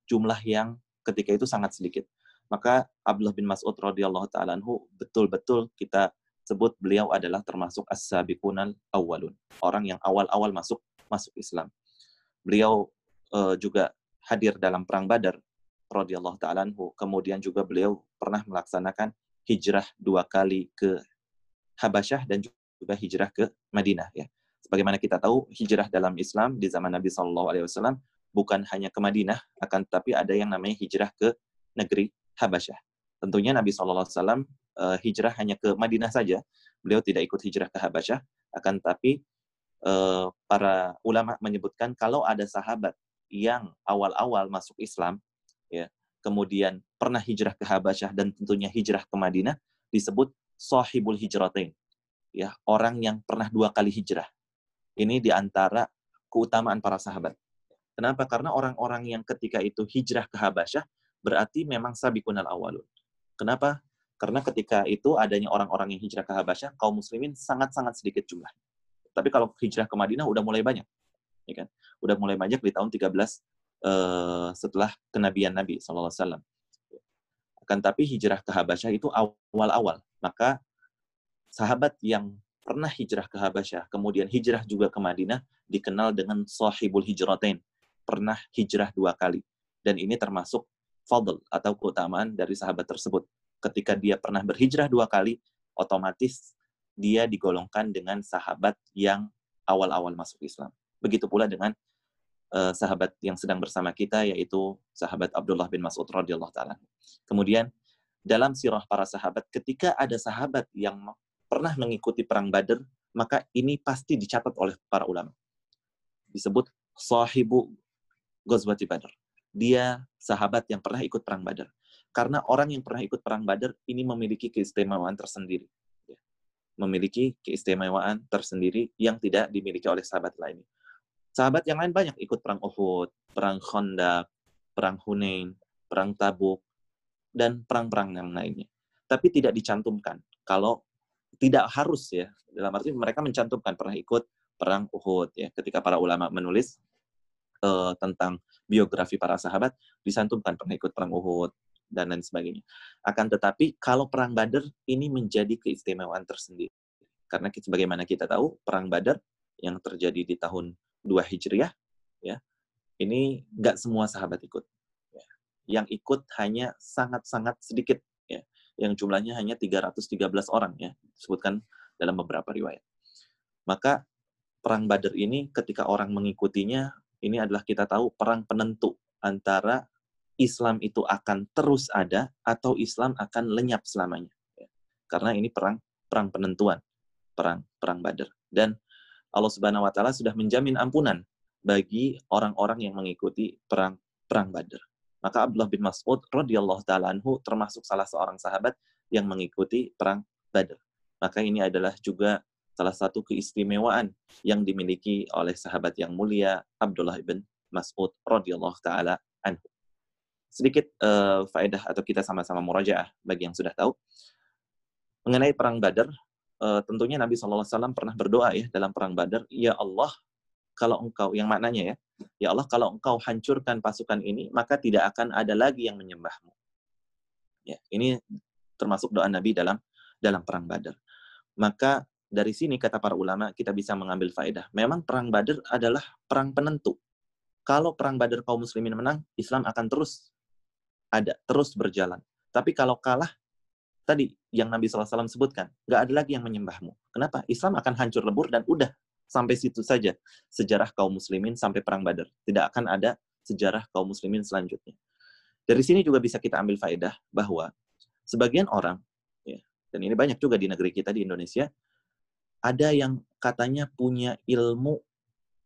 jumlah yang ketika itu sangat sedikit. Maka Abdullah bin Mas'ud radhiyallahu taala betul-betul kita sebut beliau adalah termasuk as-sabiqunal awwalun, orang yang awal-awal masuk masuk Islam. Beliau uh, juga hadir dalam perang Badar radhiyallahu taala. Kemudian juga beliau pernah melaksanakan hijrah dua kali ke Habasyah dan juga hijrah ke Madinah ya. Sebagaimana kita tahu hijrah dalam Islam di zaman Nabi Shallallahu alaihi wasallam bukan hanya ke Madinah akan tetapi ada yang namanya hijrah ke negeri Habasyah. Tentunya Nabi Shallallahu alaihi wasallam uh, hijrah hanya ke Madinah saja. Beliau tidak ikut hijrah ke Habasyah akan tetapi uh, para ulama menyebutkan kalau ada sahabat yang awal-awal masuk Islam ya, kemudian pernah hijrah ke Habasyah dan tentunya hijrah ke Madinah disebut sahibul hijratain. Ya, orang yang pernah dua kali hijrah. Ini di antara keutamaan para sahabat. Kenapa? Karena orang-orang yang ketika itu hijrah ke Habasyah berarti memang sabiqunal awalun. Kenapa? Karena ketika itu adanya orang-orang yang hijrah ke Habasyah, kaum muslimin sangat-sangat sedikit jumlah. Tapi kalau hijrah ke Madinah udah mulai banyak. Ya kan? Udah mulai banyak di tahun 13 uh, eh, setelah kenabian Nabi SAW. Akan tapi hijrah ke Habasyah itu awal-awal. Maka sahabat yang pernah hijrah ke Habasyah, kemudian hijrah juga ke Madinah, dikenal dengan sahibul hijratain, pernah hijrah dua kali. Dan ini termasuk fadl atau keutamaan dari sahabat tersebut. Ketika dia pernah berhijrah dua kali, otomatis dia digolongkan dengan sahabat yang awal-awal masuk Islam. Begitu pula dengan uh, sahabat yang sedang bersama kita, yaitu sahabat Abdullah bin Mas'ud radhiyallahu taala. Kemudian dalam sirah para sahabat, ketika ada sahabat yang pernah mengikuti perang Badr, maka ini pasti dicatat oleh para ulama. Disebut sahibu Ghazwati Badr. Dia sahabat yang pernah ikut perang Badr. Karena orang yang pernah ikut perang Badr ini memiliki keistimewaan tersendiri. Ya. Memiliki keistimewaan tersendiri yang tidak dimiliki oleh sahabat lainnya. Sahabat yang lain banyak ikut perang Uhud, perang Khandaq, perang Hunain, perang Tabuk, dan perang-perang yang lainnya. Tapi tidak dicantumkan kalau tidak harus ya dalam arti mereka mencantumkan pernah ikut perang Uhud ya ketika para ulama menulis uh, tentang biografi para sahabat disantumkan pernah ikut perang Uhud dan lain sebagainya. Akan tetapi kalau perang Badar ini menjadi keistimewaan tersendiri. Karena sebagaimana kita tahu, perang Badar yang terjadi di tahun 2 Hijriah, ya, ini nggak semua sahabat ikut. Ya. Yang ikut hanya sangat-sangat sedikit, ya, yang jumlahnya hanya 313 orang, ya, disebutkan dalam beberapa riwayat. Maka perang Badar ini ketika orang mengikutinya, ini adalah kita tahu perang penentu antara Islam itu akan terus ada atau Islam akan lenyap selamanya. Ya. Karena ini perang perang penentuan, perang perang Badar. Dan Allah Subhanahu wa taala sudah menjamin ampunan bagi orang-orang yang mengikuti perang perang Badar. Maka Abdullah bin Mas'ud radhiyallahu taala termasuk salah seorang sahabat yang mengikuti perang Badar. Maka ini adalah juga salah satu keistimewaan yang dimiliki oleh sahabat yang mulia Abdullah bin Mas'ud radhiyallahu taala anhu sedikit uh, faedah atau kita sama-sama murajaah bagi yang sudah tahu mengenai perang Badar. Uh, tentunya Nabi SAW pernah berdoa ya dalam perang Badar, ya Allah kalau engkau yang maknanya ya, ya Allah kalau engkau hancurkan pasukan ini maka tidak akan ada lagi yang menyembahmu. Ya, ini termasuk doa Nabi dalam dalam perang Badar. Maka dari sini kata para ulama kita bisa mengambil faedah. Memang perang Badar adalah perang penentu. Kalau perang Badar kaum muslimin menang, Islam akan terus ada, terus berjalan. Tapi kalau kalah, tadi yang Nabi SAW sebutkan, nggak ada lagi yang menyembahmu. Kenapa? Islam akan hancur lebur dan udah sampai situ saja sejarah kaum muslimin sampai perang Badar. Tidak akan ada sejarah kaum muslimin selanjutnya. Dari sini juga bisa kita ambil faedah bahwa sebagian orang, ya, dan ini banyak juga di negeri kita di Indonesia, ada yang katanya punya ilmu,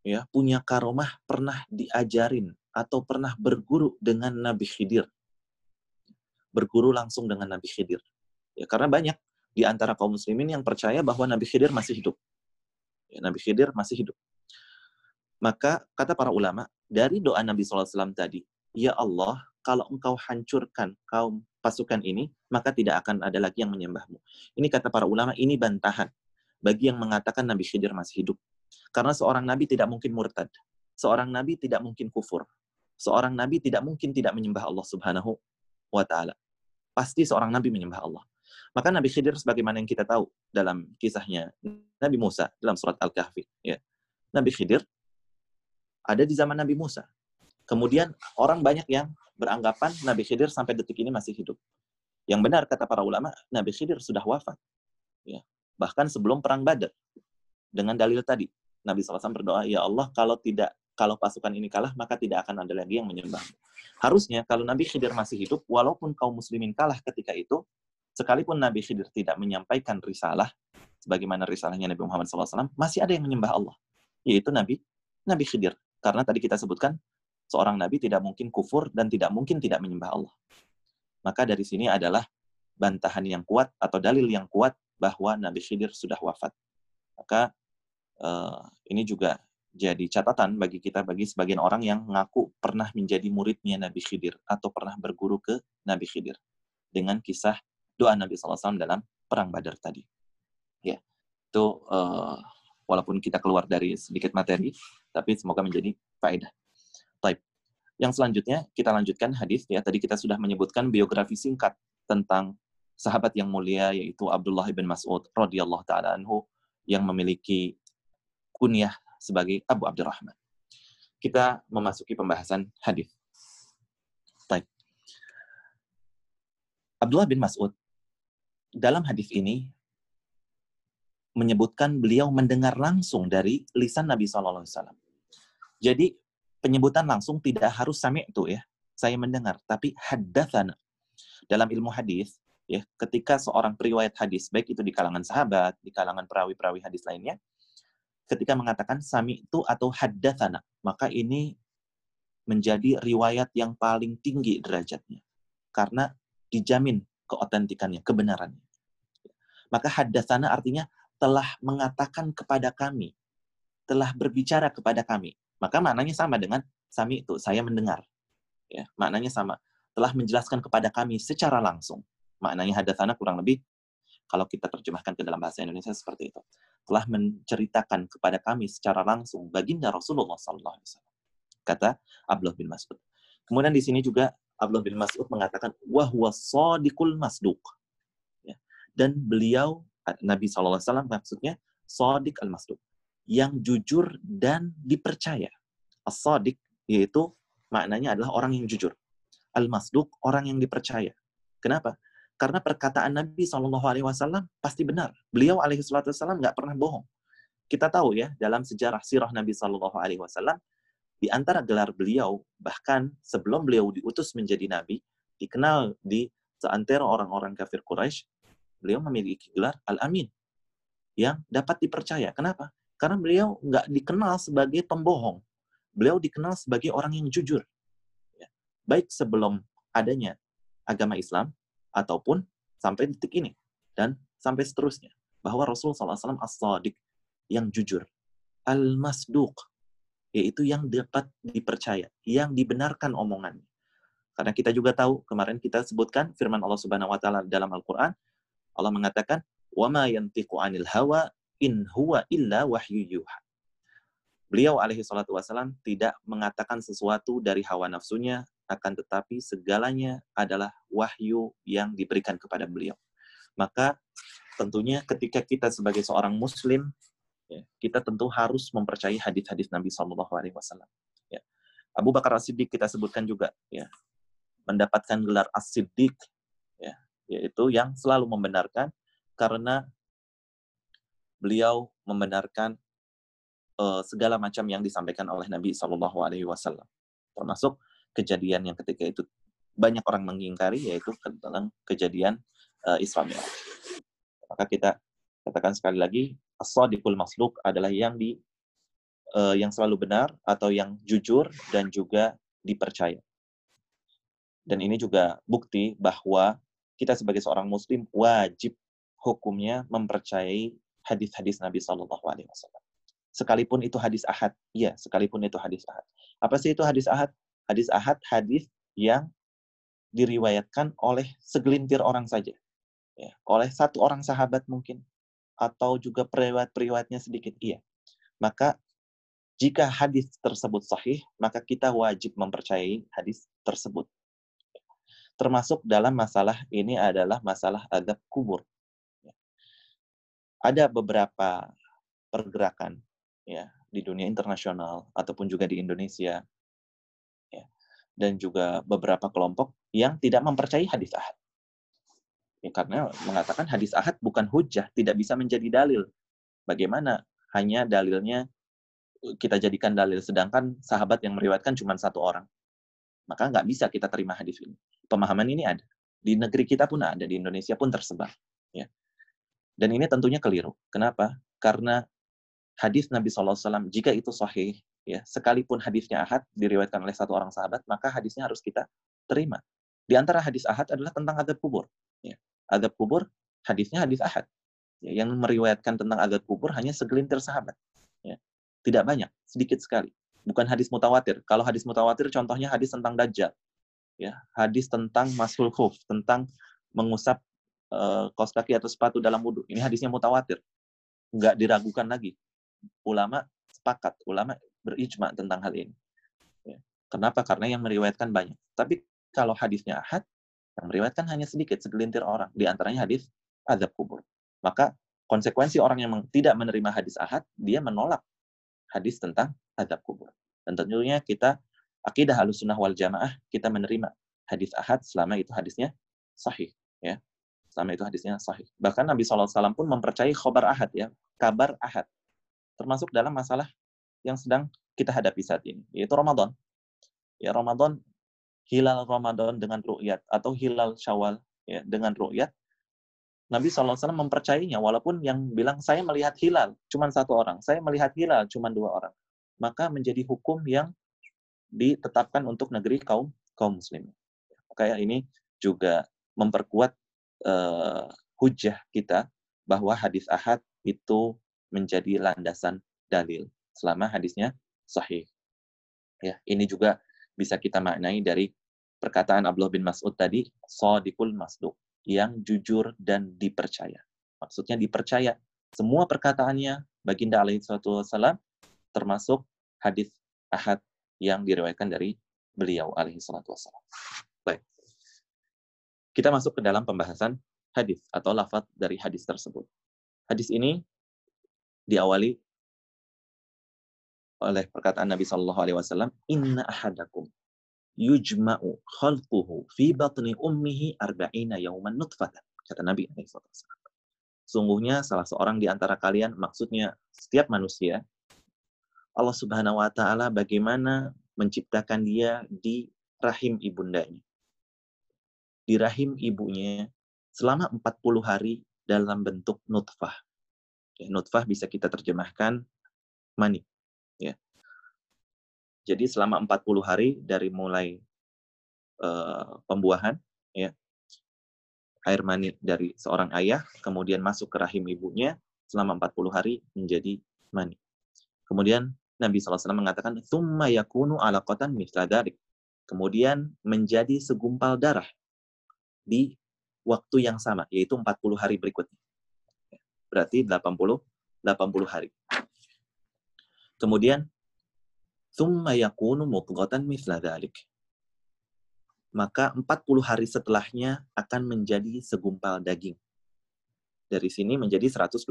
ya, punya karomah, pernah diajarin atau pernah berguru dengan Nabi Khidir berguru langsung dengan Nabi Khidir. Ya, karena banyak di antara kaum muslimin yang percaya bahwa Nabi Khidir masih hidup. Ya, Nabi Khidir masih hidup. Maka kata para ulama, dari doa Nabi SAW tadi, Ya Allah, kalau engkau hancurkan kaum pasukan ini, maka tidak akan ada lagi yang menyembahmu. Ini kata para ulama, ini bantahan bagi yang mengatakan Nabi Khidir masih hidup. Karena seorang Nabi tidak mungkin murtad. Seorang Nabi tidak mungkin kufur. Seorang Nabi tidak mungkin tidak menyembah Allah Subhanahu wa Ta'ala pasti seorang nabi menyembah Allah. Maka Nabi Khidir sebagaimana yang kita tahu dalam kisahnya Nabi Musa dalam surat Al-Kahfi, ya. Nabi Khidir ada di zaman Nabi Musa. Kemudian orang banyak yang beranggapan Nabi Khidir sampai detik ini masih hidup. Yang benar kata para ulama, Nabi Khidir sudah wafat. Ya. Bahkan sebelum perang Badar. Dengan dalil tadi, Nabi SAW berdoa, "Ya Allah, kalau tidak kalau pasukan ini kalah, maka tidak akan ada lagi yang menyembah. Harusnya kalau Nabi Khidir masih hidup, walaupun kaum muslimin kalah ketika itu, sekalipun Nabi Khidir tidak menyampaikan risalah, sebagaimana risalahnya Nabi Muhammad SAW, masih ada yang menyembah Allah, yaitu Nabi Nabi Khidir. Karena tadi kita sebutkan, seorang Nabi tidak mungkin kufur dan tidak mungkin tidak menyembah Allah. Maka dari sini adalah bantahan yang kuat atau dalil yang kuat bahwa Nabi Khidir sudah wafat. Maka uh, ini juga jadi catatan bagi kita, bagi sebagian orang yang mengaku pernah menjadi muridnya Nabi Khidir atau pernah berguru ke Nabi Khidir dengan kisah doa Nabi SAW dalam perang Badar tadi. Ya, itu uh, walaupun kita keluar dari sedikit materi, tapi semoga menjadi faedah. Type. Yang selanjutnya kita lanjutkan hadis ya. Tadi kita sudah menyebutkan biografi singkat tentang sahabat yang mulia yaitu Abdullah bin Mas'ud radhiyallahu taala anhu yang memiliki kunyah sebagai Abu Abdurrahman. Kita memasuki pembahasan hadis. Baik. Abdullah bin Mas'ud dalam hadis ini menyebutkan beliau mendengar langsung dari lisan Nabi SAW. Jadi penyebutan langsung tidak harus sami itu ya, saya mendengar, tapi haddatsana. Dalam ilmu hadis, ya, ketika seorang periwayat hadis, baik itu di kalangan sahabat, di kalangan perawi-perawi hadis lainnya, ketika mengatakan sami itu atau haddatsana, maka ini menjadi riwayat yang paling tinggi derajatnya. Karena dijamin keotentikannya, kebenarannya. Maka haddatsana artinya telah mengatakan kepada kami, telah berbicara kepada kami. Maka maknanya sama dengan sami itu, saya mendengar. Ya, maknanya sama. Telah menjelaskan kepada kami secara langsung. Maknanya hadatsana kurang lebih kalau kita terjemahkan ke dalam bahasa Indonesia seperti itu telah menceritakan kepada kami secara langsung baginda Rasulullah SAW. Kata Abdullah bin Mas'ud. Kemudian di sini juga Abdullah bin Mas'ud mengatakan wahwa sadiqul masduq. Ya. Dan beliau Nabi SAW maksudnya sadiq al-masduq yang jujur dan dipercaya. As-sadiq yaitu maknanya adalah orang yang jujur. Al-masduq orang yang dipercaya. Kenapa? Karena perkataan Nabi SAW pasti benar. Beliau alaihi wasallam nggak pernah bohong. Kita tahu ya dalam sejarah sirah Nabi SAW di antara gelar beliau, bahkan sebelum beliau diutus menjadi nabi, dikenal di seantero orang-orang kafir Quraisy, beliau memiliki gelar Al-Amin yang dapat dipercaya. Kenapa? Karena beliau nggak dikenal sebagai pembohong. Beliau dikenal sebagai orang yang jujur. Ya. Baik sebelum adanya agama Islam, ataupun sampai detik ini. Dan sampai seterusnya. Bahwa Rasul SAW as-sadiq, yang jujur. Al-masduq, yaitu yang dapat dipercaya, yang dibenarkan omongannya. Karena kita juga tahu, kemarin kita sebutkan firman Allah Subhanahu wa taala dalam Al-Qur'an, Allah mengatakan, "Wa ma yantiqu 'anil hawa in huwa illa wahyu yuha." Beliau alaihi salatu wasalam tidak mengatakan sesuatu dari hawa nafsunya, akan tetapi segalanya adalah wahyu yang diberikan kepada beliau. Maka tentunya ketika kita sebagai seorang muslim ya, kita tentu harus mempercayai hadis-hadis Nabi Shallallahu Alaihi Wasallam. Ya. Abu Bakar As-Siddiq kita sebutkan juga, ya, mendapatkan gelar As-Siddiq, ya, yaitu yang selalu membenarkan karena beliau membenarkan uh, segala macam yang disampaikan oleh Nabi Shallallahu Alaihi Wasallam, termasuk kejadian yang ketika itu banyak orang mengingkari yaitu tentang kejadian uh, Isra Maka kita katakan sekali lagi as-sadiqul masluk adalah yang di uh, yang selalu benar atau yang jujur dan juga dipercaya. Dan ini juga bukti bahwa kita sebagai seorang muslim wajib hukumnya mempercayai hadis-hadis Nabi Shallallahu alaihi wasallam. Sekalipun itu hadis ahad, iya, sekalipun itu hadis ahad. Apa sih itu hadis ahad? Hadis ahad hadis yang diriwayatkan oleh segelintir orang saja. Ya, oleh satu orang sahabat mungkin atau juga periwayat-periwayatnya sedikit iya. Maka jika hadis tersebut sahih, maka kita wajib mempercayai hadis tersebut. Termasuk dalam masalah ini adalah masalah adab kubur. Ada beberapa pergerakan ya di dunia internasional ataupun juga di Indonesia ya, dan juga beberapa kelompok yang tidak mempercayai hadis ahad. Ya, karena mengatakan hadis ahad bukan hujah, tidak bisa menjadi dalil. Bagaimana hanya dalilnya kita jadikan dalil, sedangkan sahabat yang meriwayatkan cuma satu orang. Maka nggak bisa kita terima hadis ini. Pemahaman ini ada. Di negeri kita pun ada, di Indonesia pun tersebar. Ya. Dan ini tentunya keliru. Kenapa? Karena hadis Nabi SAW, jika itu sahih, ya sekalipun hadisnya ahad, diriwayatkan oleh satu orang sahabat, maka hadisnya harus kita terima. Di antara hadis ahad adalah tentang adab kubur. Ya. Adab kubur, hadisnya hadis ahad. Ya, yang meriwayatkan tentang adab kubur hanya segelintir sahabat. Ya. Tidak banyak, sedikit sekali. Bukan hadis mutawatir. Kalau hadis mutawatir, contohnya hadis tentang dajjal. Ya, hadis tentang masul khuf, tentang mengusap uh, kaos kaki atau sepatu dalam wudhu. Ini hadisnya mutawatir. Nggak diragukan lagi. Ulama sepakat, ulama berijma tentang hal ini. Ya. Kenapa? Karena yang meriwayatkan banyak. Tapi kalau hadisnya ahad, yang meriwayatkan hanya sedikit, segelintir orang. Di antaranya hadis azab kubur. Maka konsekuensi orang yang tidak menerima hadis ahad, dia menolak hadis tentang azab kubur. Dan tentunya kita, akidah sunnah wal jamaah, kita menerima hadis ahad selama itu hadisnya sahih. ya Selama itu hadisnya sahih. Bahkan Nabi SAW pun mempercayai khobar ahad, ya kabar ahad. Termasuk dalam masalah yang sedang kita hadapi saat ini, yaitu Ramadan. Ya, Ramadan hilal Ramadan dengan ru'yat atau hilal Syawal ya dengan ru'yat Nabi SAW mempercayainya walaupun yang bilang saya melihat hilal cuma satu orang, saya melihat hilal cuma dua orang. Maka menjadi hukum yang ditetapkan untuk negeri kaum kaum muslim. Kayak ini juga memperkuat uh, hujah kita bahwa hadis ahad itu menjadi landasan dalil selama hadisnya sahih. Ya, ini juga bisa kita maknai dari perkataan Abdullah bin Mas'ud tadi, sadiqul masduq, yang jujur dan dipercaya. Maksudnya dipercaya. Semua perkataannya baginda alaihi wasallam termasuk hadis ahad yang diriwayatkan dari beliau alaihi wasallam. Baik. Kita masuk ke dalam pembahasan hadis atau lafaz dari hadis tersebut. Hadis ini diawali oleh perkataan Nabi Shallallahu Alaihi Wasallam, Inna ahadakum yujma'u khalquhu fi batni ummihi arba'ina yauman nutfatan. Kata Nabi Sungguhnya salah seorang di antara kalian, maksudnya setiap manusia, Allah Subhanahu wa taala bagaimana menciptakan dia di rahim ibundanya. Di rahim ibunya selama 40 hari dalam bentuk nutfah. Ya, nutfah bisa kita terjemahkan mani. Jadi selama 40 hari dari mulai uh, pembuahan, ya, air mani dari seorang ayah, kemudian masuk ke rahim ibunya, selama 40 hari menjadi mani. Kemudian Nabi SAW mengatakan, Thumma yakunu alaqatan misladarik. Kemudian menjadi segumpal darah di waktu yang sama, yaitu 40 hari berikutnya. Berarti 80, 80 hari. Kemudian, Thumma yakunu mutghatan misladarik. Maka 40 hari setelahnya akan menjadi segumpal daging. Dari sini menjadi 120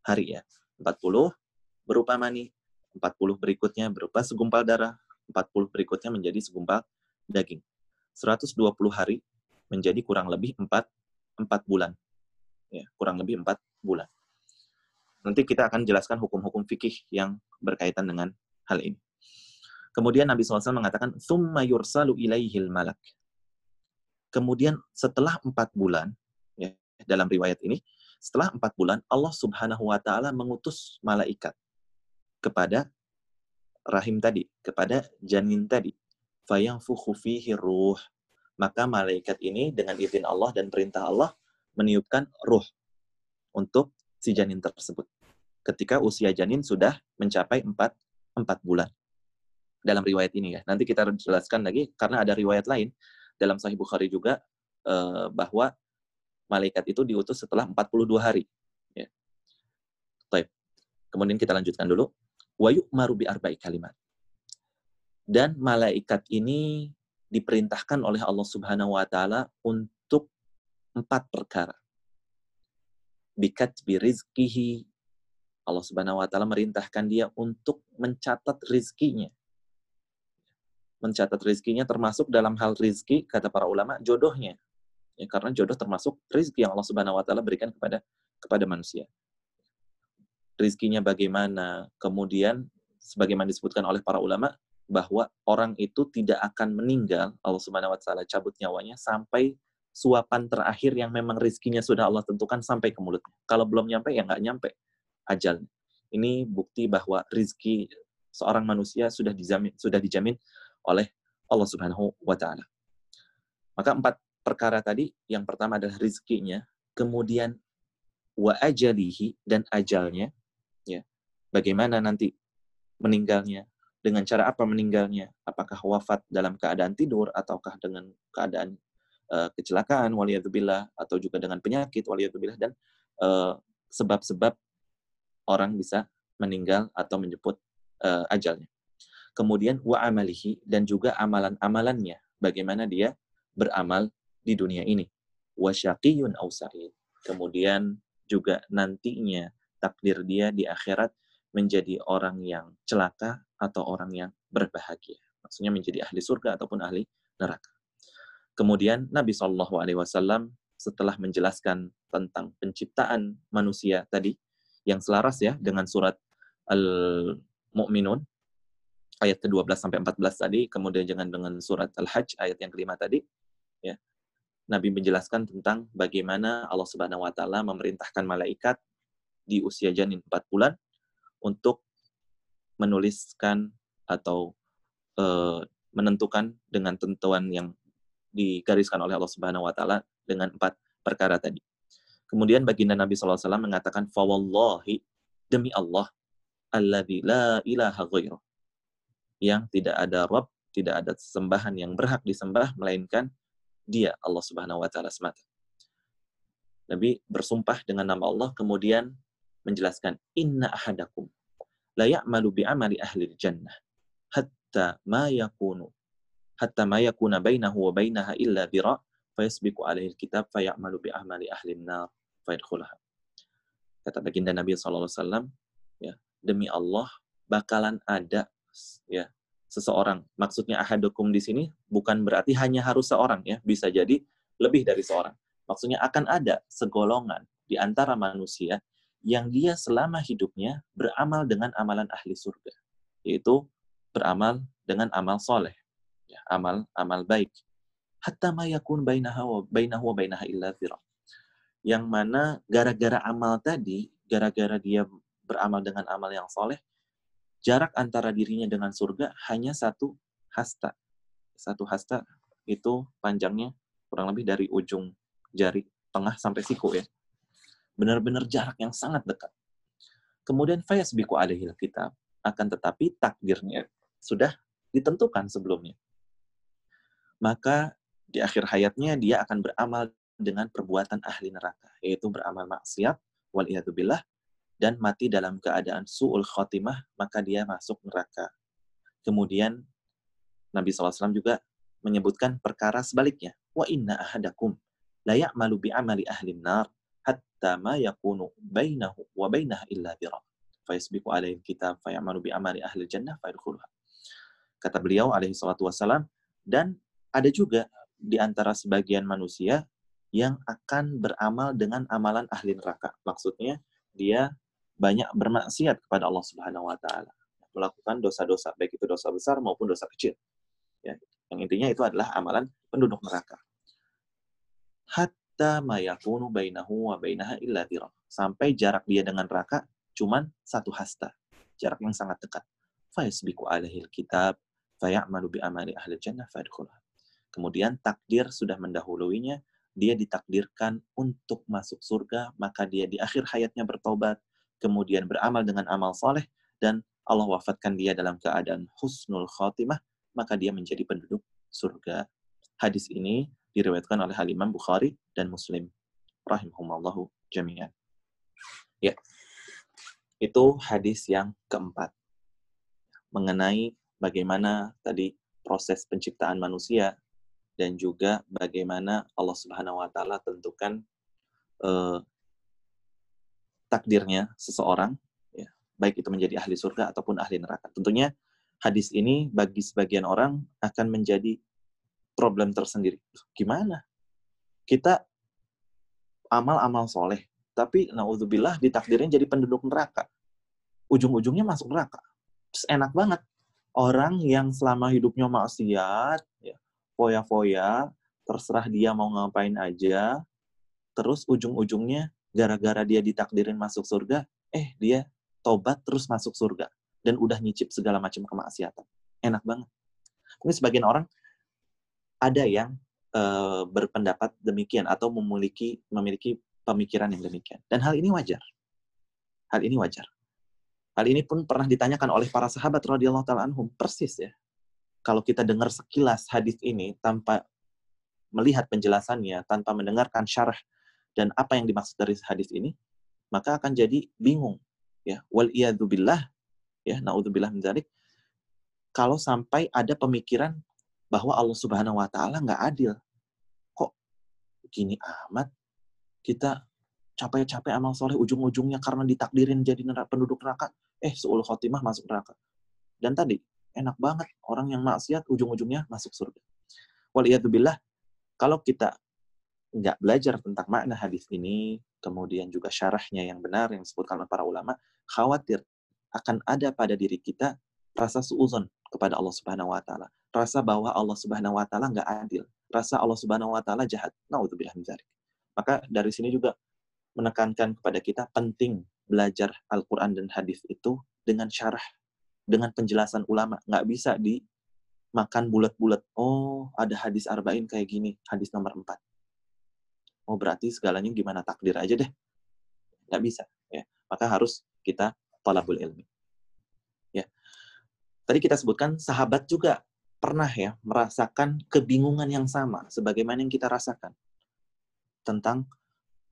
hari ya. 40 berupa mani, 40 berikutnya berupa segumpal darah, 40 berikutnya menjadi segumpal daging. 120 hari menjadi kurang lebih 4, 4 bulan. Ya, kurang lebih 4 bulan. Nanti kita akan jelaskan hukum-hukum fikih yang berkaitan dengan hal ini. Kemudian Nabi SAW mengatakan, Thumma yursalu ilaihil malak. Kemudian setelah empat bulan, ya, dalam riwayat ini, setelah empat bulan, Allah Subhanahu wa Ta'ala mengutus malaikat kepada rahim tadi, kepada janin tadi. Fayangfukhu fihi ruh. Maka malaikat ini dengan izin Allah dan perintah Allah meniupkan ruh untuk si janin tersebut. Ketika usia janin sudah mencapai 4, 4 bulan. Dalam riwayat ini ya. Nanti kita jelaskan lagi karena ada riwayat lain dalam Sahih Bukhari juga eh, bahwa malaikat itu diutus setelah 42 hari. Ya. Kemudian kita lanjutkan dulu wa yu'maru bi arba'i kalimat. Dan malaikat ini diperintahkan oleh Allah Subhanahu wa taala untuk empat perkara. Bikat bi rizkihi Allah Subhanahu wa taala merintahkan dia untuk mencatat rizkinya. Mencatat rizkinya termasuk dalam hal rizki, kata para ulama, jodohnya. Ya, karena jodoh termasuk rizki yang Allah Subhanahu wa taala berikan kepada kepada manusia rizkinya bagaimana, kemudian sebagaimana disebutkan oleh para ulama bahwa orang itu tidak akan meninggal, Allah Subhanahu wa taala cabut nyawanya sampai suapan terakhir yang memang rizkinya sudah Allah tentukan sampai ke mulutnya. Kalau belum nyampe ya nggak nyampe ajal. Ini bukti bahwa rizki seorang manusia sudah dijamin sudah dijamin oleh Allah Subhanahu wa taala. Maka empat perkara tadi, yang pertama adalah rizkinya, kemudian wa ajalihi dan ajalnya, ya. Bagaimana nanti meninggalnya dengan cara apa meninggalnya? Apakah wafat dalam keadaan tidur ataukah dengan keadaan uh, kecelakaan waliyadzubillah atau juga dengan penyakit waliyadzubillah dan sebab sebab-sebab orang bisa meninggal atau menjemput uh, ajalnya kemudian wa amalihi dan juga amalan-amalannya bagaimana dia beramal di dunia ini wa syaqiyun kemudian juga nantinya takdir dia di akhirat menjadi orang yang celaka atau orang yang berbahagia. Maksudnya menjadi ahli surga ataupun ahli neraka. Kemudian Nabi Shallallahu Alaihi Wasallam setelah menjelaskan tentang penciptaan manusia tadi yang selaras ya dengan surat Al-Mu'minun ayat ke-12 sampai 14 tadi, kemudian jangan dengan surat Al-Hajj ayat yang kelima tadi, ya. Nabi menjelaskan tentang bagaimana Allah Subhanahu wa taala memerintahkan malaikat di usia janin 4 bulan untuk menuliskan atau uh, menentukan dengan tentuan yang digariskan oleh Allah Subhanahu wa taala dengan empat perkara tadi. Kemudian baginda Nabi SAW mengatakan fawallahi demi Allah alladzi la ilaha ghairuh yang tidak ada Rabb, tidak ada sembahan yang berhak disembah melainkan Dia Allah Subhanahu wa taala semata. Nabi bersumpah dengan nama Allah kemudian menjelaskan inna ahadakum la ya'malu bi amali ahli jannah hatta ma yakunu hatta ma yakuna bainahu wa bainaha illa dira fayasbiqu alaihi alkitab fayamalu bi ahmali ahli nar fayadkhulaha. Kata baginda Nabi SAW, ya, demi Allah bakalan ada ya seseorang. Maksudnya ahadukum di sini bukan berarti hanya harus seorang ya, bisa jadi lebih dari seorang. Maksudnya akan ada segolongan di antara manusia yang dia selama hidupnya beramal dengan amalan ahli surga, yaitu beramal dengan amal soleh, ya, amal amal baik. Hatta ma yakun bainahu bainaha illa Yang mana gara-gara amal tadi, gara-gara dia beramal dengan amal yang soleh, jarak antara dirinya dengan surga hanya satu hasta. Satu hasta itu panjangnya kurang lebih dari ujung jari tengah sampai siku ya. Benar-benar jarak yang sangat dekat. Kemudian biku alihil kitab. Akan tetapi takdirnya sudah ditentukan sebelumnya. Maka di akhir hayatnya dia akan beramal dengan perbuatan ahli neraka, yaitu beramal maksiat, wal billah, dan mati dalam keadaan su'ul khotimah, maka dia masuk neraka. Kemudian Nabi SAW juga menyebutkan perkara sebaliknya. Wa inna ahadakum la ya'malu amali ahli nar hatta ma yakunu bainahu wa bainah illa dira. Fayasbiqu alaihi kitab fayamalu amali ahli jannah fayadkhuluha. Kata beliau alaihi salatu wassalam, dan ada juga di antara sebagian manusia yang akan beramal dengan amalan ahli neraka. Maksudnya, dia banyak bermaksiat kepada Allah Subhanahu wa taala, melakukan dosa-dosa baik itu dosa besar maupun dosa kecil. Ya, yang intinya itu adalah amalan penduduk neraka. Hatta mayakunu bainahu wa bainaha illa dirah. Sampai jarak dia dengan neraka cuman satu hasta. Jarak yang sangat dekat. Fayasbiku alaihi kitab fayamalu bi amali ahli jannah. Kemudian takdir sudah mendahuluinya, dia ditakdirkan untuk masuk surga, maka dia di akhir hayatnya bertobat, kemudian beramal dengan amal soleh, dan Allah wafatkan dia dalam keadaan husnul khotimah, maka dia menjadi penduduk surga. Hadis ini diriwayatkan oleh Halimah Bukhari dan Muslim. Rahimahumallahu jami'an. Ya, itu hadis yang keempat. Mengenai bagaimana tadi proses penciptaan manusia dan juga bagaimana Allah Subhanahu wa taala tentukan eh, takdirnya seseorang, ya, baik itu menjadi ahli surga ataupun ahli neraka. Tentunya hadis ini bagi sebagian orang akan menjadi problem tersendiri. Gimana? Kita amal-amal soleh, tapi naudzubillah ditakdirin jadi penduduk neraka. Ujung-ujungnya masuk neraka. Terus enak banget. Orang yang selama hidupnya maksiat, ya, foya-foya, terserah dia mau ngapain aja, terus ujung-ujungnya gara-gara dia ditakdirin masuk surga, eh dia tobat terus masuk surga dan udah nyicip segala macam kemaksiatan. Enak banget. Mungkin sebagian orang ada yang e, berpendapat demikian atau memiliki memiliki pemikiran yang demikian. Dan hal ini wajar. Hal ini wajar. Hal ini pun pernah ditanyakan oleh para sahabat radhiyallahu taala anhum persis ya. Kalau kita dengar sekilas hadis ini tanpa melihat penjelasannya, tanpa mendengarkan syarah dan apa yang dimaksud dari hadis ini, maka akan jadi bingung. Ya, wal billah, ya, naudzubillah min. Kalau sampai ada pemikiran bahwa Allah Subhanahu wa taala nggak adil. Kok gini amat kita capek-capek amal soleh ujung-ujungnya karena ditakdirin jadi neraka, penduduk neraka, eh seul khotimah masuk neraka. Dan tadi enak banget orang yang maksiat ujung-ujungnya masuk surga. Waliyadzubillah, kalau kita nggak belajar tentang makna hadis ini, kemudian juga syarahnya yang benar yang disebutkan oleh para ulama, khawatir akan ada pada diri kita rasa suuzon kepada Allah Subhanahu wa taala. Rasa bahwa Allah Subhanahu wa taala nggak adil. Rasa Allah Subhanahu wa taala jahat. Nauzubillah min Maka dari sini juga menekankan kepada kita penting belajar Al-Qur'an dan hadis itu dengan syarah, dengan penjelasan ulama. Nggak bisa dimakan bulat-bulat. Oh, ada hadis arba'in kayak gini, hadis nomor 4 oh berarti segalanya gimana takdir aja deh. Nggak bisa. ya Maka harus kita talabul ilmi. Ya. Tadi kita sebutkan sahabat juga pernah ya merasakan kebingungan yang sama sebagaimana yang kita rasakan tentang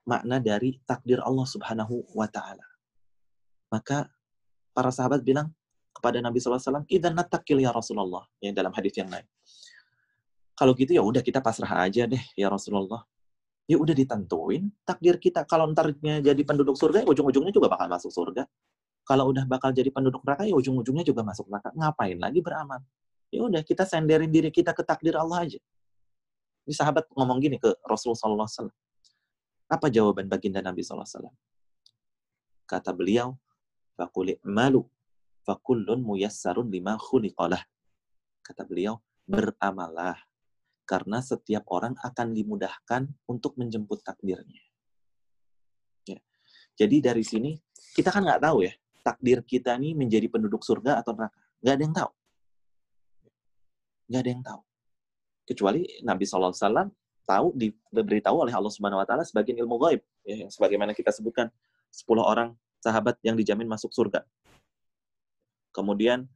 makna dari takdir Allah Subhanahu wa taala. Maka para sahabat bilang kepada Nabi SAW, Idan natakil ya Rasulullah, yang dalam hadis yang lain. Kalau gitu ya udah kita pasrah aja deh ya Rasulullah. Ya udah ditentuin takdir kita. Kalau entarnya jadi penduduk surga, ya ujung-ujungnya juga bakal masuk surga. Kalau udah bakal jadi penduduk neraka, ya ujung-ujungnya juga masuk neraka. Ngapain lagi beramal? Ya udah kita senderin diri kita ke takdir Allah aja. Ini sahabat ngomong gini ke Rasulullah SAW. Apa jawaban baginda Nabi SAW? Kata beliau, Fakuli malu, fakullun muyassarun lima khuliqalah. Kata beliau, beramalah karena setiap orang akan dimudahkan untuk menjemput takdirnya. Ya. Jadi dari sini kita kan nggak tahu ya takdir kita nih menjadi penduduk surga atau neraka. Nggak ada yang tahu. Nggak ada yang tahu. Kecuali Nabi SAW tahu diberitahu oleh Allah Subhanahu Wa Taala sebagian ilmu gaib, ya, yang sebagaimana kita sebutkan 10 orang sahabat yang dijamin masuk surga. Kemudian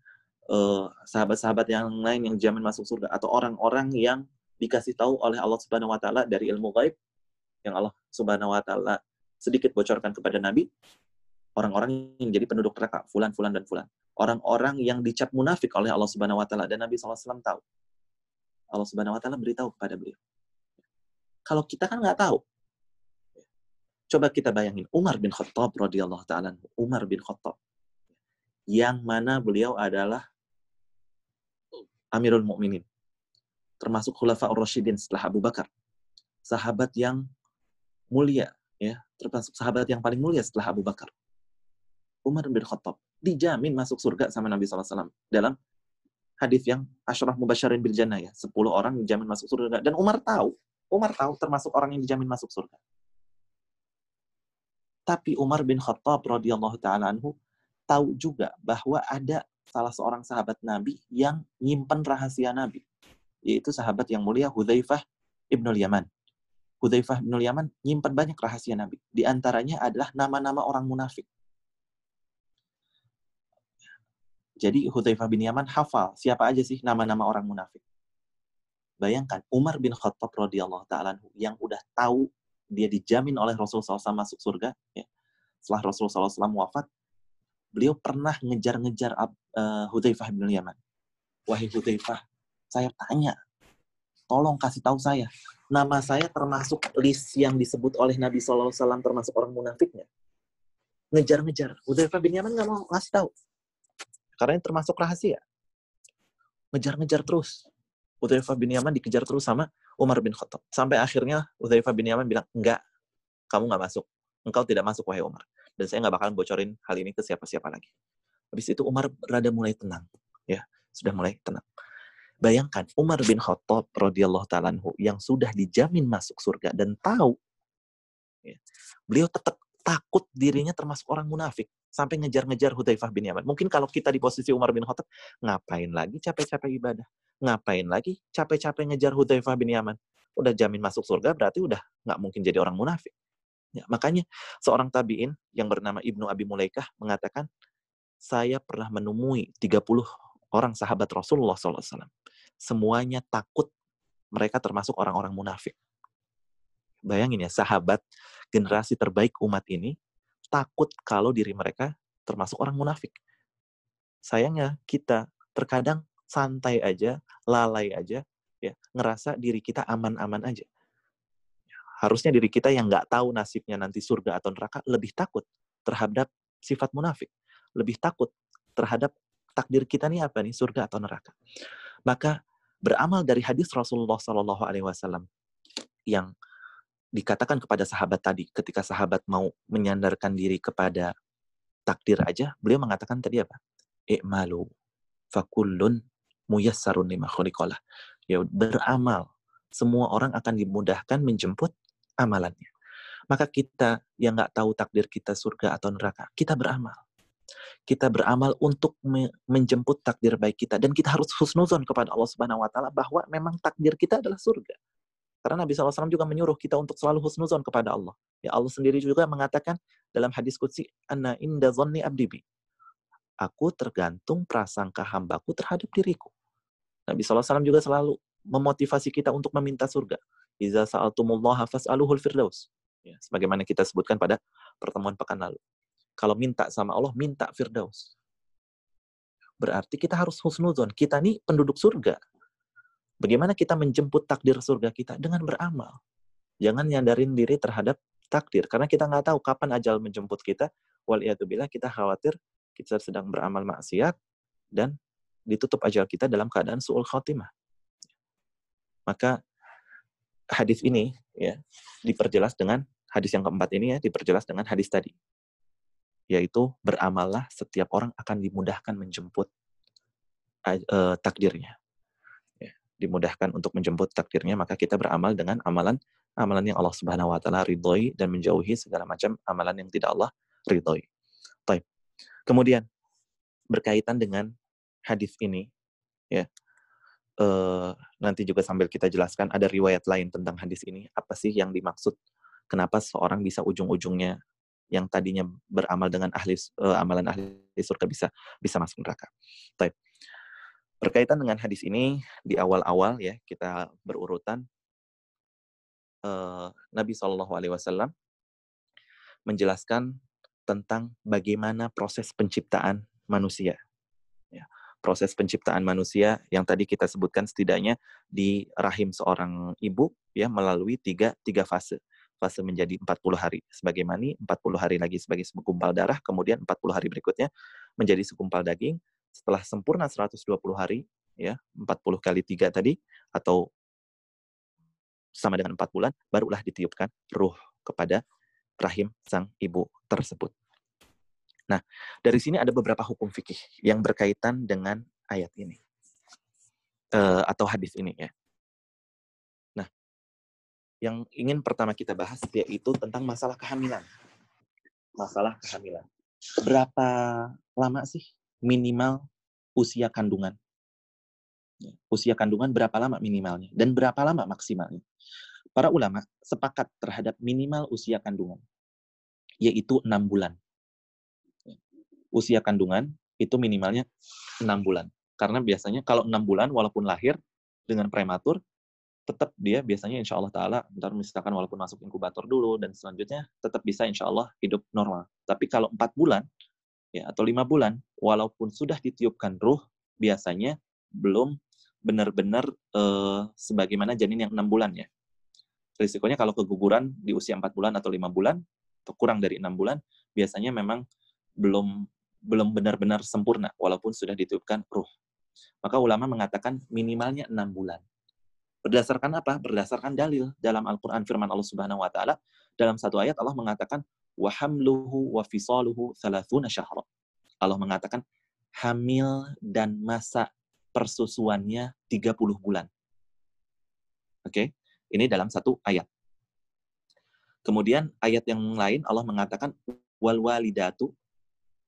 eh, sahabat-sahabat yang lain yang dijamin masuk surga atau orang-orang yang dikasih tahu oleh Allah Subhanahu wa taala dari ilmu gaib yang Allah Subhanahu wa taala sedikit bocorkan kepada Nabi orang-orang yang jadi penduduk neraka fulan fulan dan fulan. Orang-orang yang dicap munafik oleh Allah Subhanahu wa taala dan Nabi SAW tahu. Allah Subhanahu wa taala beritahu kepada beliau. Kalau kita kan nggak tahu. Coba kita bayangin Umar bin Khattab radhiyallahu taala Umar bin Khattab. Yang mana beliau adalah Amirul Mukminin termasuk Khulafa Rasyidin setelah Abu Bakar. Sahabat yang mulia, ya, termasuk sahabat yang paling mulia setelah Abu Bakar. Umar bin Khattab dijamin masuk surga sama Nabi SAW dalam hadis yang Ashraf Mubasyarin bil Jannah ya, 10 orang dijamin masuk surga dan Umar tahu, Umar tahu termasuk orang yang dijamin masuk surga. Tapi Umar bin Khattab radhiyallahu taala anhu tahu juga bahwa ada salah seorang sahabat Nabi yang nyimpen rahasia Nabi yaitu sahabat yang mulia Hudzaifah Ibnul Yaman. Hudzaifah Ibnul Yaman nyimpan banyak rahasia Nabi. Di antaranya adalah nama-nama orang munafik. Jadi Hudzaifah bin Yaman hafal siapa aja sih nama-nama orang munafik. Bayangkan Umar bin Khattab radhiyallahu taala yang udah tahu dia dijamin oleh Rasulullah SAW masuk surga ya. Setelah Rasulullah SAW wafat, beliau pernah ngejar-ngejar uh, Hudzaifah bin Yaman. Wahai Hudzaifah, saya tanya, tolong kasih tahu saya, nama saya termasuk list yang disebut oleh Nabi SAW termasuk orang munafiknya. Ngejar-ngejar. Hudzaifah bin Yaman nggak mau ngasih tahu. Karena ini termasuk rahasia. Ngejar-ngejar terus. Hudzaifah bin Yaman dikejar terus sama Umar bin Khattab. Sampai akhirnya Hudzaifah bin Yaman bilang, enggak, kamu nggak masuk. Engkau tidak masuk, wahai Umar. Dan saya nggak bakalan bocorin hal ini ke siapa-siapa lagi. Habis itu Umar rada mulai tenang. ya Sudah mulai tenang. Bayangkan Umar bin Khattab radhiyallahu taala yang sudah dijamin masuk surga dan tahu ya, beliau tetap takut dirinya termasuk orang munafik sampai ngejar-ngejar Hudzaifah bin Yaman. Mungkin kalau kita di posisi Umar bin Khattab, ngapain lagi capek-capek ibadah? Ngapain lagi capek-capek ngejar Hudzaifah bin Yaman? Udah jamin masuk surga berarti udah nggak mungkin jadi orang munafik. Ya, makanya seorang tabiin yang bernama Ibnu Abi Mulaikah mengatakan, saya pernah menemui 30 orang sahabat Rasulullah SAW semuanya takut mereka termasuk orang-orang munafik. Bayangin ya, sahabat generasi terbaik umat ini takut kalau diri mereka termasuk orang munafik. Sayangnya kita terkadang santai aja, lalai aja, ya ngerasa diri kita aman-aman aja. Harusnya diri kita yang nggak tahu nasibnya nanti surga atau neraka lebih takut terhadap sifat munafik, lebih takut terhadap takdir kita nih apa nih surga atau neraka. Maka beramal dari hadis Rasulullah Shallallahu Alaihi Wasallam yang dikatakan kepada sahabat tadi ketika sahabat mau menyandarkan diri kepada takdir aja, beliau mengatakan tadi apa? I'malu fakullun muyassarun lima. Ya beramal. Semua orang akan dimudahkan menjemput amalannya. Maka kita yang nggak tahu takdir kita surga atau neraka, kita beramal kita beramal untuk menjemput takdir baik kita dan kita harus husnuzon kepada Allah Subhanahu wa taala bahwa memang takdir kita adalah surga. Karena Nabi SAW juga menyuruh kita untuk selalu husnuzon kepada Allah. Ya Allah sendiri juga mengatakan dalam hadis qudsi, "Anna inda dhanni abdibi." Aku tergantung prasangka hambaku terhadap diriku. Nabi SAW juga selalu memotivasi kita untuk meminta surga. Iza sa'altumullaha fas'aluhul firdaus. Ya, sebagaimana kita sebutkan pada pertemuan pekan lalu. Kalau minta sama Allah, minta Firdaus. Berarti kita harus husnuzon. Kita nih penduduk surga. Bagaimana kita menjemput takdir surga kita? Dengan beramal. Jangan nyadarin diri terhadap takdir. Karena kita nggak tahu kapan ajal menjemput kita. Waliyatubillah kita khawatir kita sedang beramal maksiat dan ditutup ajal kita dalam keadaan su'ul khotimah. Maka hadis ini ya diperjelas dengan hadis yang keempat ini ya diperjelas dengan hadis tadi yaitu beramallah setiap orang akan dimudahkan menjemput uh, takdirnya dimudahkan untuk menjemput takdirnya, maka kita beramal dengan amalan amalan yang Allah Subhanahu wa taala ridhoi dan menjauhi segala macam amalan yang tidak Allah ridhoi. Baik. Kemudian berkaitan dengan hadis ini ya. Uh, nanti juga sambil kita jelaskan ada riwayat lain tentang hadis ini apa sih yang dimaksud kenapa seorang bisa ujung-ujungnya yang tadinya beramal dengan ahli uh, amalan ahli surga bisa bisa masuk neraka. Baik. Berkaitan dengan hadis ini di awal-awal ya kita berurutan uh, Nabi Shallallahu Alaihi Wasallam menjelaskan tentang bagaimana proses penciptaan manusia. Ya, proses penciptaan manusia yang tadi kita sebutkan setidaknya di rahim seorang ibu ya melalui tiga tiga fase fase menjadi 40 hari sebagai mani, 40 hari lagi sebagai segumpal darah, kemudian 40 hari berikutnya menjadi segumpal daging, setelah sempurna 120 hari, ya 40 kali 3 tadi, atau sama dengan 4 bulan, barulah ditiupkan ruh kepada rahim sang ibu tersebut. Nah, dari sini ada beberapa hukum fikih yang berkaitan dengan ayat ini. Uh, atau hadis ini ya. Yang ingin pertama kita bahas yaitu tentang masalah kehamilan. Masalah kehamilan. Berapa lama sih minimal usia kandungan. Ya, usia kandungan berapa lama minimalnya dan berapa lama maksimalnya. Para ulama sepakat terhadap minimal usia kandungan, yaitu enam bulan. Ya, usia kandungan itu minimalnya enam bulan. Karena biasanya kalau enam bulan walaupun lahir dengan prematur, tetap dia biasanya insya Allah Ta'ala, ntar misalkan walaupun masuk inkubator dulu dan selanjutnya tetap bisa insya Allah hidup normal. Tapi kalau empat bulan, ya atau lima bulan, walaupun sudah ditiupkan ruh, biasanya belum benar-benar uh, sebagaimana janin yang enam bulan ya. Risikonya kalau keguguran di usia empat bulan atau lima bulan, atau kurang dari enam bulan, biasanya memang belum belum benar-benar sempurna, walaupun sudah ditiupkan ruh. Maka ulama mengatakan minimalnya enam bulan. Berdasarkan apa? Berdasarkan dalil dalam Al-Quran firman Allah Subhanahu Wa Taala dalam satu ayat Allah mengatakan wa hamluhu wa fisaluhu thalathuna syahra. Allah mengatakan hamil dan masa persusuannya 30 bulan. Oke, okay? ini dalam satu ayat. Kemudian ayat yang lain Allah mengatakan wal walidatu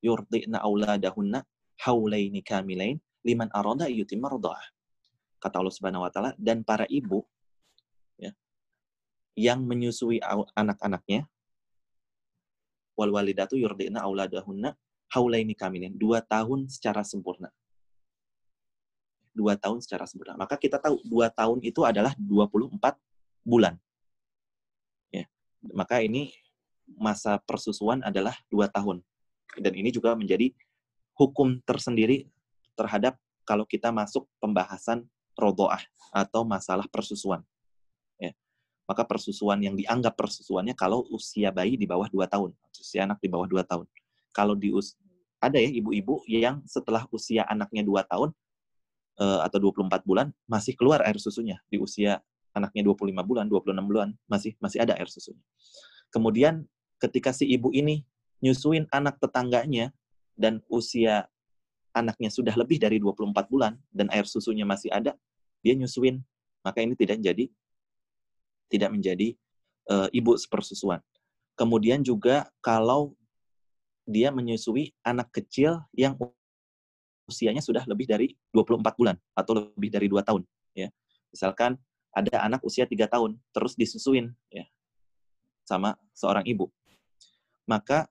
yurdi'na auladahunna haulaini kamilain liman arada yutimma Kata Allah Subhanahu wa taala dan para ibu ya, yang menyusui anak-anaknya wal walidatu yurdina auladahunna haulaini kamilin. Dua tahun secara sempurna. Dua tahun secara sempurna. Maka kita tahu dua tahun itu adalah 24 bulan. Ya. Maka ini masa persusuan adalah dua tahun. Dan ini juga menjadi hukum tersendiri terhadap kalau kita masuk pembahasan rodoah atau masalah persusuan maka persusuan yang dianggap persusuannya kalau usia bayi di bawah 2 tahun, usia anak di bawah 2 tahun. Kalau di us ada ya ibu-ibu yang setelah usia anaknya 2 tahun uh, atau 24 bulan masih keluar air susunya di usia anaknya 25 bulan, 26 bulan masih masih ada air susunya. Kemudian ketika si ibu ini nyusuin anak tetangganya dan usia anaknya sudah lebih dari 24 bulan dan air susunya masih ada, dia nyusuin, maka ini tidak jadi tidak menjadi uh, ibu sepersusuan. Kemudian juga kalau dia menyusui anak kecil yang usianya sudah lebih dari 24 bulan atau lebih dari 2 tahun ya. Misalkan ada anak usia 3 tahun terus disusuin ya sama seorang ibu. Maka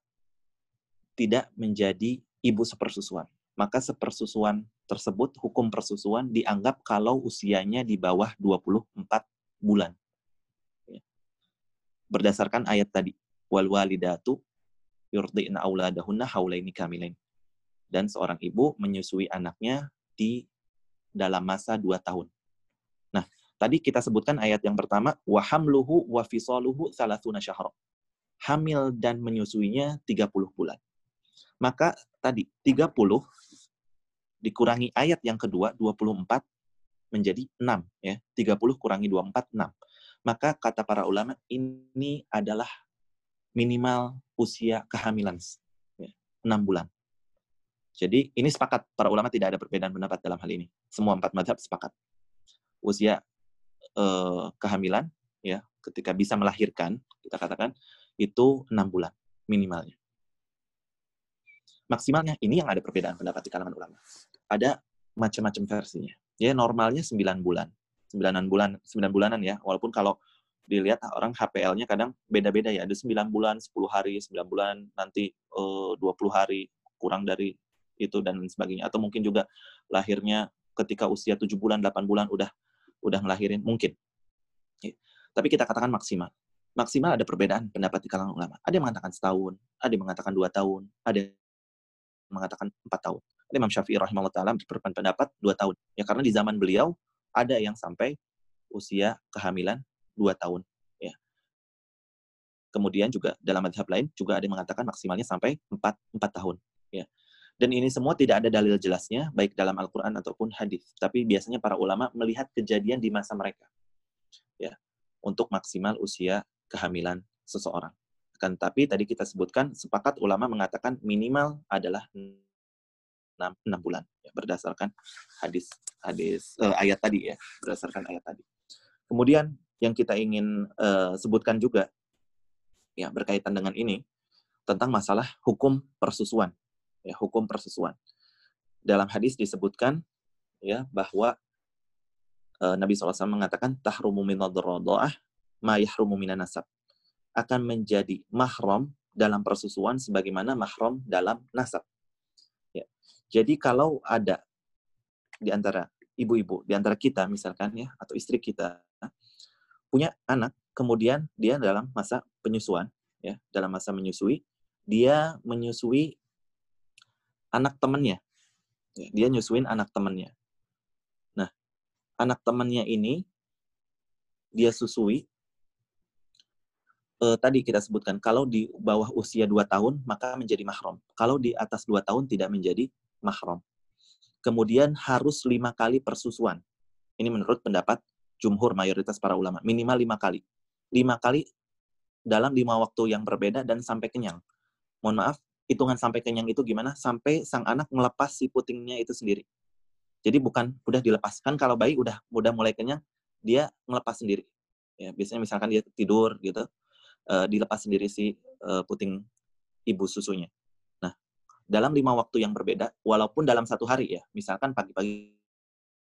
tidak menjadi ibu sepersusuan. Maka sepersusuan tersebut hukum persusuan dianggap kalau usianya di bawah 24 bulan berdasarkan ayat tadi wal walidatu yurdi'na auladahunna haulaini kamilain dan seorang ibu menyusui anaknya di dalam masa dua tahun. Tadi kita sebutkan ayat yang pertama, wa hamluhu wa fisaluhu salasuna syahra. Hamil dan menyusuinya 30 bulan. Maka tadi 30 dikurangi ayat yang kedua 24 menjadi 6 ya. 30 kurangi 24 6. Maka kata para ulama ini adalah minimal usia kehamilan ya, 6 bulan. Jadi ini sepakat para ulama tidak ada perbedaan pendapat dalam hal ini. Semua empat mazhab sepakat. Usia eh, kehamilan ya ketika bisa melahirkan kita katakan itu enam bulan minimalnya. Maksimalnya ini yang ada perbedaan pendapat di kalangan ulama. Ada macam-macam versinya. Ya normalnya 9 bulan. 9 bulan, 9 bulanan ya. Walaupun kalau dilihat orang HPL-nya kadang beda-beda ya. Ada 9 bulan, 10 hari, 9 bulan, nanti eh, 20 hari, kurang dari itu dan sebagainya atau mungkin juga lahirnya ketika usia 7 bulan 8 bulan udah udah ngelahirin mungkin ya. tapi kita katakan maksimal maksimal ada perbedaan pendapat di kalangan ulama ada yang mengatakan setahun ada yang mengatakan dua tahun ada yang mengatakan empat tahun Imam Syafi'i rahimahullah taala berpendapat dua tahun ya karena di zaman beliau ada yang sampai usia kehamilan dua tahun ya kemudian juga dalam madhab lain juga ada yang mengatakan maksimalnya sampai empat empat tahun ya dan ini semua tidak ada dalil jelasnya, baik dalam Al-Quran ataupun hadis. Tapi biasanya para ulama melihat kejadian di masa mereka. ya Untuk maksimal usia kehamilan seseorang. Kan, tapi tadi kita sebutkan, sepakat ulama mengatakan minimal adalah 6, 6 bulan. Ya, berdasarkan hadis hadis uh, ayat tadi ya. Berdasarkan ayat tadi. Kemudian yang kita ingin uh, sebutkan juga, ya berkaitan dengan ini, tentang masalah hukum persusuan ya hukum persusuan. Dalam hadis disebutkan ya bahwa e, Nabi SAW mengatakan tahrumu min ma yahrumu minan nasab akan menjadi mahram dalam persusuan sebagaimana mahram dalam nasab. Jadi kalau ada di antara ibu-ibu, di antara kita misalkan ya atau istri kita punya anak, kemudian dia dalam masa penyusuan ya, dalam masa menyusui, dia menyusui anak temannya. Ya, dia nyusuin anak temannya. Nah, anak temannya ini dia susui. Eh, tadi kita sebutkan kalau di bawah usia 2 tahun maka menjadi mahram. Kalau di atas 2 tahun tidak menjadi mahram. Kemudian harus lima kali persusuan. Ini menurut pendapat jumhur mayoritas para ulama. Minimal lima kali. Lima kali dalam lima waktu yang berbeda dan sampai kenyang. Mohon maaf, hitungan sampai kenyang itu gimana? Sampai sang anak melepas si putingnya itu sendiri. Jadi bukan udah dilepaskan kalau bayi udah udah mulai kenyang, dia melepas sendiri. Ya, biasanya misalkan dia tidur gitu, uh, dilepas sendiri si uh, puting ibu susunya. Dalam lima waktu yang berbeda, walaupun dalam satu hari ya, misalkan pagi-pagi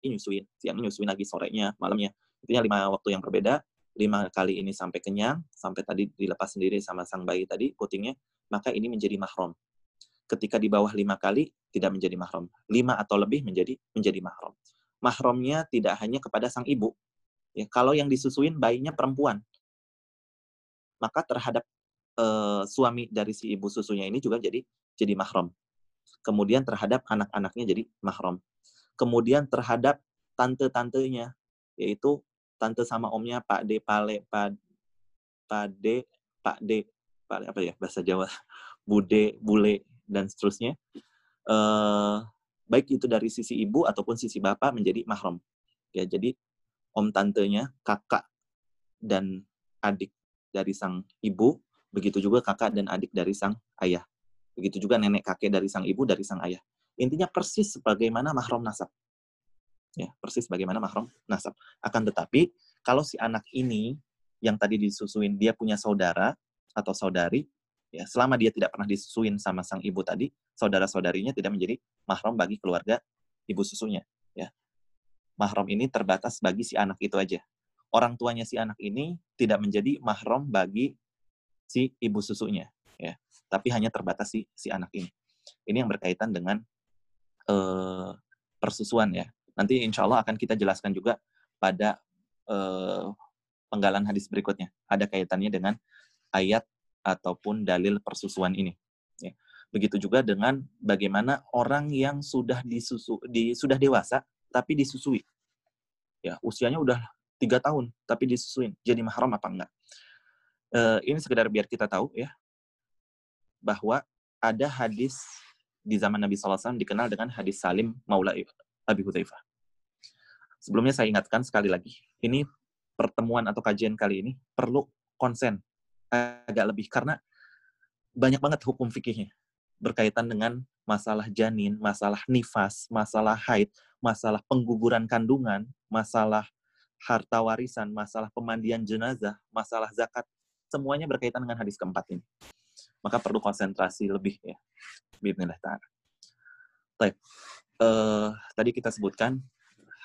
nyusuin, siang nyusuin lagi sorenya, malamnya, intinya lima waktu yang berbeda, lima kali ini sampai kenyang, sampai tadi dilepas sendiri sama sang bayi tadi putingnya, maka ini menjadi mahram. Ketika di bawah lima kali, tidak menjadi mahram. Lima atau lebih menjadi menjadi mahram. Mahramnya tidak hanya kepada sang ibu. Ya, kalau yang disusuin bayinya perempuan, maka terhadap uh, suami dari si ibu susunya ini juga jadi jadi mahram. Kemudian terhadap anak-anaknya jadi mahram. Kemudian terhadap tante-tantenya, yaitu tante sama omnya Pak D, Pale, Pak, Pak D, Pak D, apa ya bahasa Jawa bude bule dan seterusnya uh, baik itu dari sisi ibu ataupun sisi bapak menjadi mahram ya jadi om tantenya kakak dan adik dari sang ibu begitu juga kakak dan adik dari sang ayah begitu juga nenek kakek dari sang ibu dari sang ayah intinya persis sebagaimana mahram nasab ya persis bagaimana mahram nasab akan tetapi kalau si anak ini yang tadi disusuin dia punya saudara atau saudari, ya selama dia tidak pernah disusuin sama sang ibu tadi, saudara-saudarinya tidak menjadi mahram bagi keluarga ibu susunya. Ya. Mahram ini terbatas bagi si anak itu aja. Orang tuanya si anak ini tidak menjadi mahram bagi si ibu susunya. Ya. Tapi hanya terbatas si, si anak ini. Ini yang berkaitan dengan uh, persusuan ya. Nanti insya Allah akan kita jelaskan juga pada uh, penggalan hadis berikutnya. Ada kaitannya dengan ayat ataupun dalil persusuan ini. Ya. Begitu juga dengan bagaimana orang yang sudah disusu, di, sudah dewasa tapi disusui. Ya, usianya udah tiga tahun tapi disusuin jadi mahram apa enggak uh, ini sekedar biar kita tahu ya bahwa ada hadis di zaman Nabi SAW dikenal dengan hadis Salim Maula Abi Hudzaifah. Sebelumnya saya ingatkan sekali lagi, ini pertemuan atau kajian kali ini perlu konsen agak lebih karena banyak banget hukum fikihnya berkaitan dengan masalah janin, masalah nifas, masalah haid, masalah pengguguran kandungan, masalah harta warisan, masalah pemandian jenazah, masalah zakat, semuanya berkaitan dengan hadis keempat ini. Maka perlu konsentrasi lebih ya. Bismillah ta'ala. Baik. Uh, tadi kita sebutkan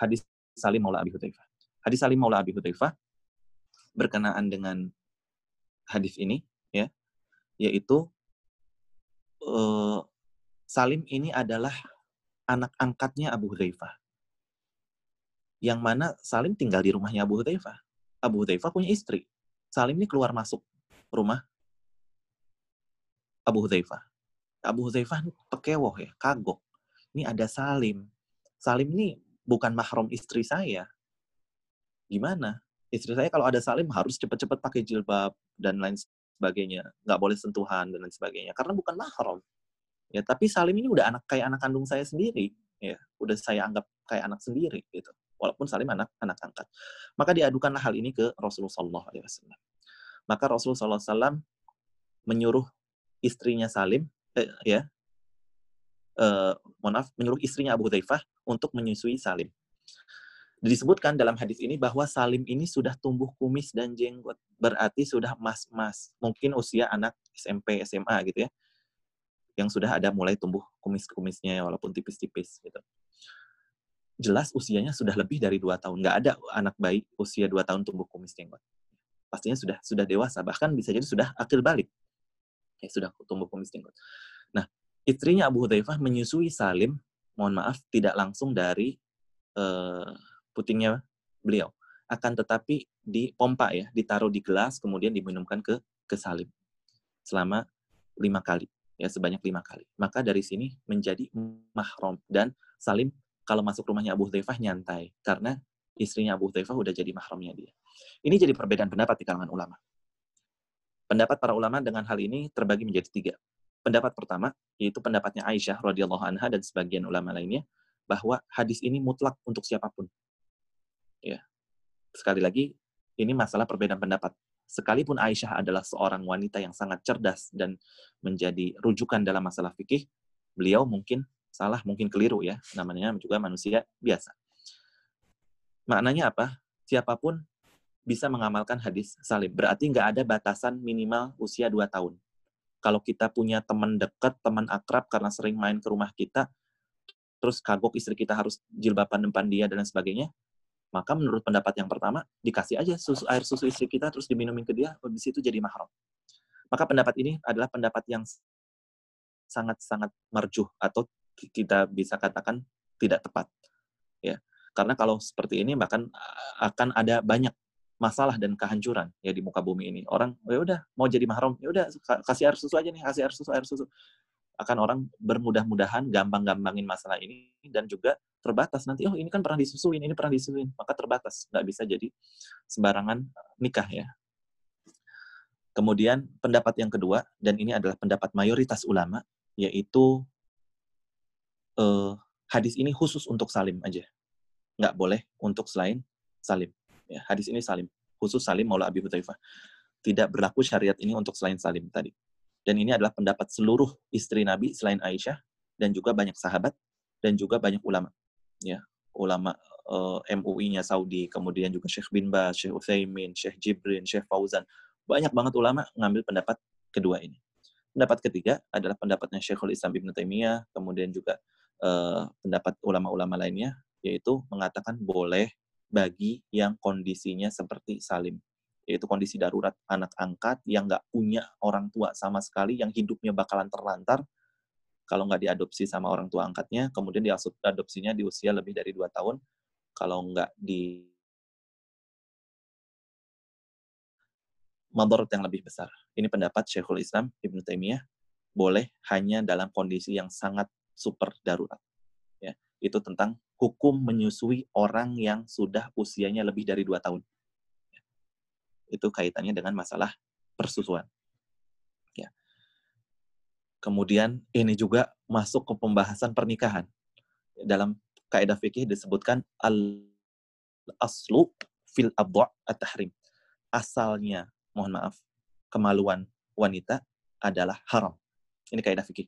hadis Salim Maula Abi Hudzaifah. Hadis Salim Maula Abi Hudzaifah berkenaan dengan hadis ini ya, yaitu uh, Salim ini adalah anak angkatnya Abu Hudzaifah. Yang mana Salim tinggal di rumahnya Abu Hudzaifah. Abu Hudzaifah punya istri. Salim ini keluar masuk rumah Abu Hudzaifah. Abu Hudzaifah pekewoh ya, kagok. Ini ada Salim. Salim ini bukan mahram istri saya. Gimana? Istri saya kalau ada Salim harus cepat-cepat pakai jilbab dan lain sebagainya. Nggak boleh sentuhan dan lain sebagainya. Karena bukan mahram. Ya, tapi Salim ini udah anak kayak anak kandung saya sendiri. Ya, udah saya anggap kayak anak sendiri gitu. Walaupun Salim anak anak angkat. Maka diadukanlah hal ini ke Rasulullah SAW. Maka Rasulullah SAW menyuruh istrinya Salim, eh, ya, uh, mohon maaf, menyuruh istrinya Abu Hudzaifah untuk menyusui Salim. Disebutkan dalam hadis ini bahwa Salim ini sudah tumbuh kumis dan jenggot. Berarti sudah mas-mas. Mungkin usia anak SMP, SMA gitu ya. Yang sudah ada mulai tumbuh kumis-kumisnya walaupun tipis-tipis gitu. Jelas usianya sudah lebih dari dua tahun. Nggak ada anak bayi usia dua tahun tumbuh kumis jenggot. Pastinya sudah sudah dewasa. Bahkan bisa jadi sudah akhir balik. Ya, sudah tumbuh kumis jenggot. Nah, istrinya Abu Hudzaifah menyusui Salim, mohon maaf, tidak langsung dari uh, putingnya beliau. Akan tetapi dipompa ya, ditaruh di gelas, kemudian diminumkan ke ke Salim selama lima kali, ya sebanyak lima kali. Maka dari sini menjadi mahram dan Salim kalau masuk rumahnya Abu Hudzaifah nyantai karena istrinya Abu Hudzaifah udah jadi mahramnya dia. Ini jadi perbedaan pendapat di kalangan ulama. Pendapat para ulama dengan hal ini terbagi menjadi tiga. Pendapat pertama yaitu pendapatnya Aisyah radhiyallahu anha dan sebagian ulama lainnya bahwa hadis ini mutlak untuk siapa pun. Ya. Sekali lagi ini masalah perbedaan pendapat. Sekalipun Aisyah adalah seorang wanita yang sangat cerdas dan menjadi rujukan dalam masalah fikih, beliau mungkin salah, mungkin keliru ya. Namanya juga manusia biasa. Maknanya apa? Siapa pun bisa mengamalkan hadis salim. Berarti nggak ada batasan minimal usia 2 tahun kalau kita punya teman dekat, teman akrab karena sering main ke rumah kita, terus kagok istri kita harus jilbaban depan dia dan sebagainya, maka menurut pendapat yang pertama, dikasih aja susu, air susu istri kita terus diminumin ke dia, habis itu jadi mahram. Maka pendapat ini adalah pendapat yang sangat-sangat merjuh atau kita bisa katakan tidak tepat. Ya. Karena kalau seperti ini bahkan akan ada banyak masalah dan kehancuran ya di muka bumi ini. Orang ya udah mau jadi mahram, ya udah kasih air susu aja nih, kasih air susu, air susu. Akan orang bermudah-mudahan gampang-gampangin masalah ini dan juga terbatas nanti oh ini kan pernah disusuin, ini pernah disusuin, maka terbatas, nggak bisa jadi sembarangan nikah ya. Kemudian pendapat yang kedua dan ini adalah pendapat mayoritas ulama yaitu eh, hadis ini khusus untuk salim aja, nggak boleh untuk selain salim. Ya, hadis ini Salim, khusus Salim Maula Abi Hudzaifah. Tidak berlaku syariat ini untuk selain Salim tadi. Dan ini adalah pendapat seluruh istri Nabi selain Aisyah dan juga banyak sahabat dan juga banyak ulama. Ya, ulama uh, eh, MUI-nya Saudi, kemudian juga Syekh bin Baz, Syekh Utsaimin, Syekh Jibrin, Syekh Fauzan. Banyak banget ulama ngambil pendapat kedua ini. Pendapat ketiga adalah pendapatnya Syekhul Islam Ibn Taimiyah, kemudian juga uh, pendapat ulama-ulama lainnya, yaitu mengatakan boleh bagi yang kondisinya seperti Salim, yaitu kondisi darurat anak angkat yang nggak punya orang tua sama sekali, yang hidupnya bakalan terlantar kalau nggak diadopsi sama orang tua angkatnya, kemudian diadopsinya di usia lebih dari dua tahun, kalau nggak di madorot yang lebih besar. Ini pendapat Syekhul Islam Ibn Taimiyah boleh hanya dalam kondisi yang sangat super darurat. Ya, itu tentang hukum menyusui orang yang sudah usianya lebih dari dua tahun. Itu kaitannya dengan masalah persusuan. Ya. Kemudian ini juga masuk ke pembahasan pernikahan. Dalam kaidah fikih disebutkan al aslu fil abwa' at-tahrim. Asalnya, mohon maaf, kemaluan wanita adalah haram. Ini kaidah fikih.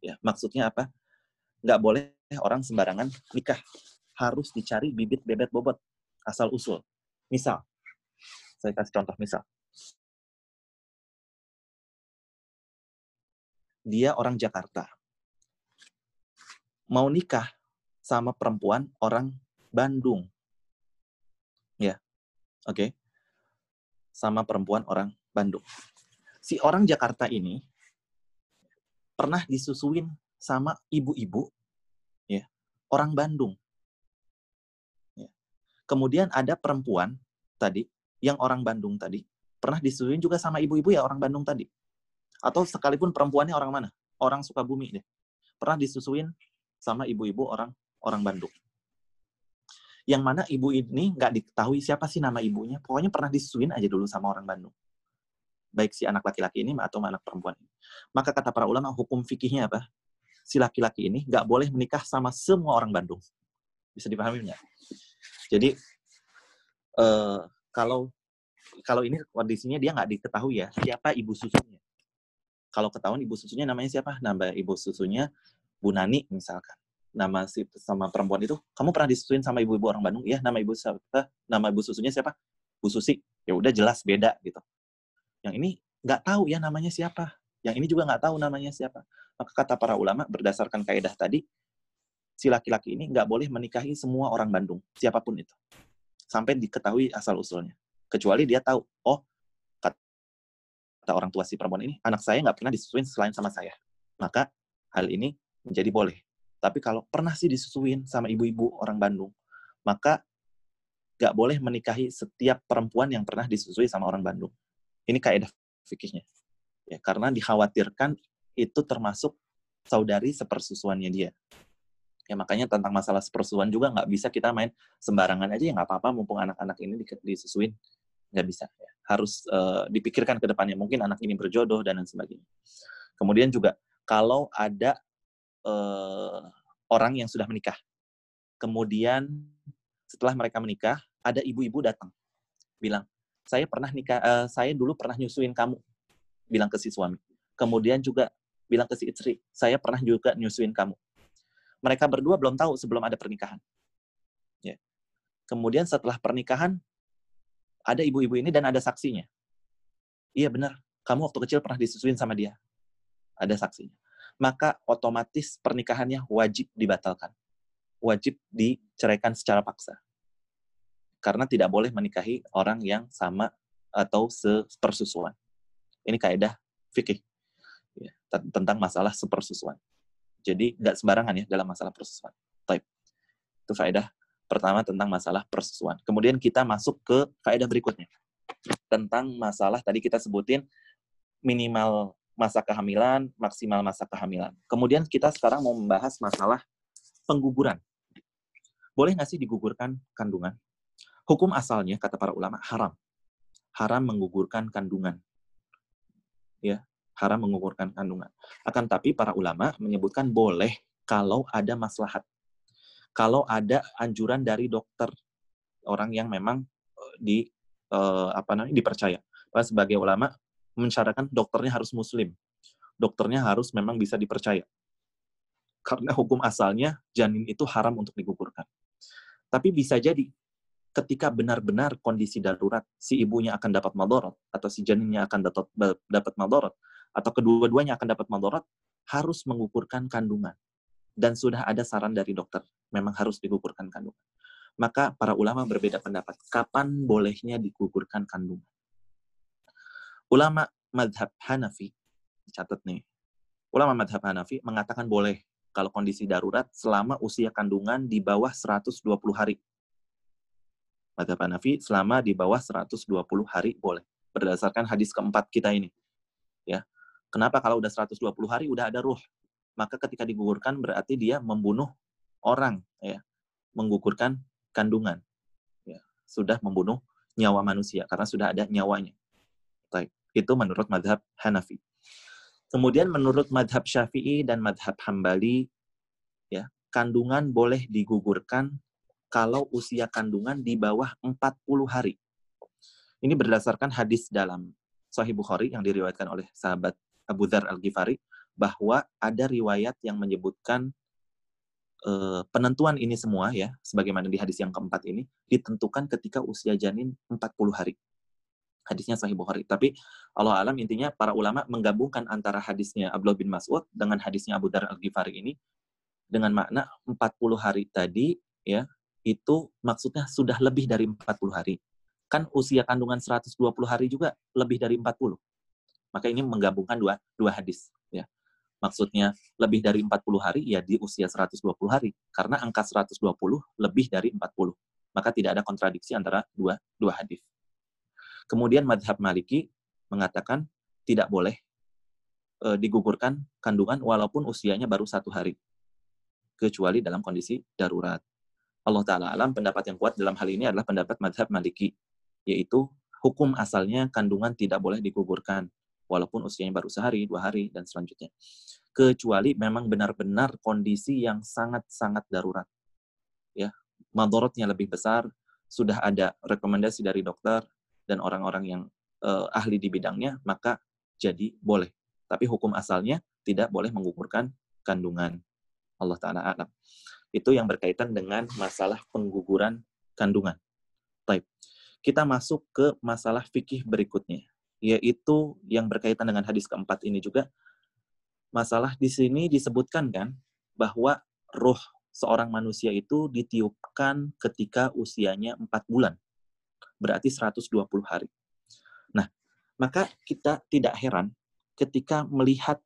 Ya, maksudnya apa? Nggak boleh orang sembarangan nikah. Harus dicari bibit bebet bobot asal usul. Misal, saya kasih contoh misal. Dia orang Jakarta. Mau nikah sama perempuan orang Bandung. Ya. Oke. Okay. Sama perempuan orang Bandung. Si orang Jakarta ini pernah disusuin sama ibu-ibu ya, orang Bandung. Ya. Kemudian ada perempuan tadi, yang orang Bandung tadi, pernah disusuin juga sama ibu-ibu ya orang Bandung tadi. Atau sekalipun perempuannya orang mana? Orang Sukabumi deh. Pernah disusuin sama ibu-ibu orang orang Bandung. Yang mana ibu ini nggak diketahui siapa sih nama ibunya. Pokoknya pernah disusuin aja dulu sama orang Bandung. Baik si anak laki-laki ini atau anak perempuan ini. Maka kata para ulama, hukum fikihnya apa? Si laki-laki ini nggak boleh menikah sama semua orang Bandung. Bisa dipahami nggak? Jadi uh, kalau kalau ini kondisinya dia nggak diketahui ya siapa ibu susunya. Kalau ketahuan ibu susunya namanya siapa? Nama ibu susunya Bu Nani misalkan. Nama si sama perempuan itu, kamu pernah disusuin sama ibu-ibu orang Bandung? Iya, nama ibu siapa? Nama ibu susunya siapa? Bu Susi. Ya udah jelas beda gitu. Yang ini nggak tahu ya namanya siapa. Yang ini juga nggak tahu namanya siapa. Maka kata para ulama berdasarkan kaidah tadi, si laki-laki ini nggak boleh menikahi semua orang Bandung, siapa pun itu, sampai diketahui asal usulnya. Kecuali dia tahu, oh kata orang tua si perempuan ini, anak saya nggak pernah disusuin selain sama saya. Maka hal ini menjadi boleh. Tapi kalau pernah sih disusuin sama ibu-ibu orang Bandung, maka nggak boleh menikahi setiap perempuan yang pernah disusui sama orang Bandung. Ini kaidah fikihnya ya karena dikhawatirkan itu termasuk saudari sepersusuannya dia. Ya makanya tentang masalah sepersusuan juga nggak bisa kita main sembarangan aja. Ya nggak apa-apa mumpung anak-anak ini disusuin nggak bisa. Ya. harus uh, dipikirkan ke depannya. Mungkin anak ini berjodoh dan lain sebagainya. Kemudian juga kalau ada uh, orang yang sudah menikah kemudian setelah mereka menikah ada ibu-ibu datang bilang saya pernah nikah uh, saya dulu pernah nyusuin kamu bilang ke si suami. Kemudian juga bilang ke si istri, saya pernah juga nyusuin kamu. Mereka berdua belum tahu sebelum ada pernikahan. Ya. Kemudian setelah pernikahan, ada ibu-ibu ini dan ada saksinya. Iya benar, kamu waktu kecil pernah disusuin sama dia. Ada saksinya. Maka otomatis pernikahannya wajib dibatalkan. Wajib diceraikan secara paksa. Karena tidak boleh menikahi orang yang sama atau sepersusuan. Ini kaidah fikih ya, tentang masalah sepersusuan. Jadi nggak sembarangan ya dalam masalah persusuan. Type. Itu faedah pertama tentang masalah persusuan. Kemudian kita masuk ke faedah berikutnya. Tentang masalah tadi kita sebutin minimal masa kehamilan, maksimal masa kehamilan. Kemudian kita sekarang mau membahas masalah pengguguran. Boleh nggak sih digugurkan kandungan? Hukum asalnya, kata para ulama, haram. Haram menggugurkan kandungan ya haram mengukurkan kandungan. Akan tapi para ulama menyebutkan boleh kalau ada maslahat. Kalau ada anjuran dari dokter orang yang memang eh, di uh, apa namanya dipercaya. Bahwa sebagai ulama mensyaratkan dokternya harus muslim. Dokternya harus memang bisa dipercaya. Karena hukum asalnya janin itu haram untuk digugurkan. Tapi bisa jadi ketika benar-benar kondisi darurat, si ibunya akan dapat madorot, atau si janinnya akan dapat, dapat madorot, atau kedua-duanya akan dapat madorot, harus mengukurkan kandungan. Dan sudah ada saran dari dokter, memang harus digugurkan kandungan. Maka para ulama berbeda pendapat, kapan bolehnya digugurkan kandungan. Ulama madhab Hanafi, catat nih, ulama madhab Hanafi mengatakan boleh kalau kondisi darurat selama usia kandungan di bawah 120 hari madhab Hanafi selama di bawah 120 hari boleh berdasarkan hadis keempat kita ini ya kenapa kalau udah 120 hari udah ada ruh maka ketika digugurkan berarti dia membunuh orang ya menggugurkan kandungan. Ya, sudah membunuh nyawa manusia karena sudah ada nyawanya. Baik, itu menurut madhab Hanafi. Kemudian menurut madhab Syafi'i dan madhab Hambali, ya, kandungan boleh digugurkan kalau usia kandungan di bawah 40 hari. Ini berdasarkan hadis dalam Sahih Bukhari yang diriwayatkan oleh sahabat Abu Dhar Al-Ghifari bahwa ada riwayat yang menyebutkan uh, penentuan ini semua ya, sebagaimana di hadis yang keempat ini, ditentukan ketika usia janin 40 hari. Hadisnya Sahih Bukhari. Tapi Allah alam intinya para ulama menggabungkan antara hadisnya Abdullah bin Mas'ud dengan hadisnya Abu Dar Al-Ghifari ini dengan makna 40 hari tadi ya itu maksudnya sudah lebih dari 40 hari. Kan usia kandungan 120 hari juga lebih dari 40. Maka ini menggabungkan dua dua hadis ya maksudnya lebih dari 40 hari, ya di usia 120 hari. Karena angka 120 lebih dari 40. Maka tidak ada kontradiksi antara dua, dua hadis. Kemudian madhab maliki mengatakan tidak boleh e, digugurkan kandungan walaupun usianya baru satu hari. Kecuali dalam kondisi darurat. Allah Ta'ala alam pendapat yang kuat dalam hal ini adalah pendapat madhab maliki. Yaitu hukum asalnya kandungan tidak boleh digugurkan walaupun usianya baru sehari, dua hari, dan selanjutnya. Kecuali memang benar-benar kondisi yang sangat-sangat darurat. Ya, madorotnya lebih besar, sudah ada rekomendasi dari dokter dan orang-orang yang uh, ahli di bidangnya, maka jadi boleh. Tapi hukum asalnya tidak boleh menggugurkan kandungan. Allah Ta'ala alam. Itu yang berkaitan dengan masalah pengguguran kandungan. Baik. Kita masuk ke masalah fikih berikutnya yaitu yang berkaitan dengan hadis keempat ini juga masalah di sini disebutkan kan bahwa roh seorang manusia itu ditiupkan ketika usianya empat bulan. Berarti 120 hari. Nah, maka kita tidak heran ketika melihat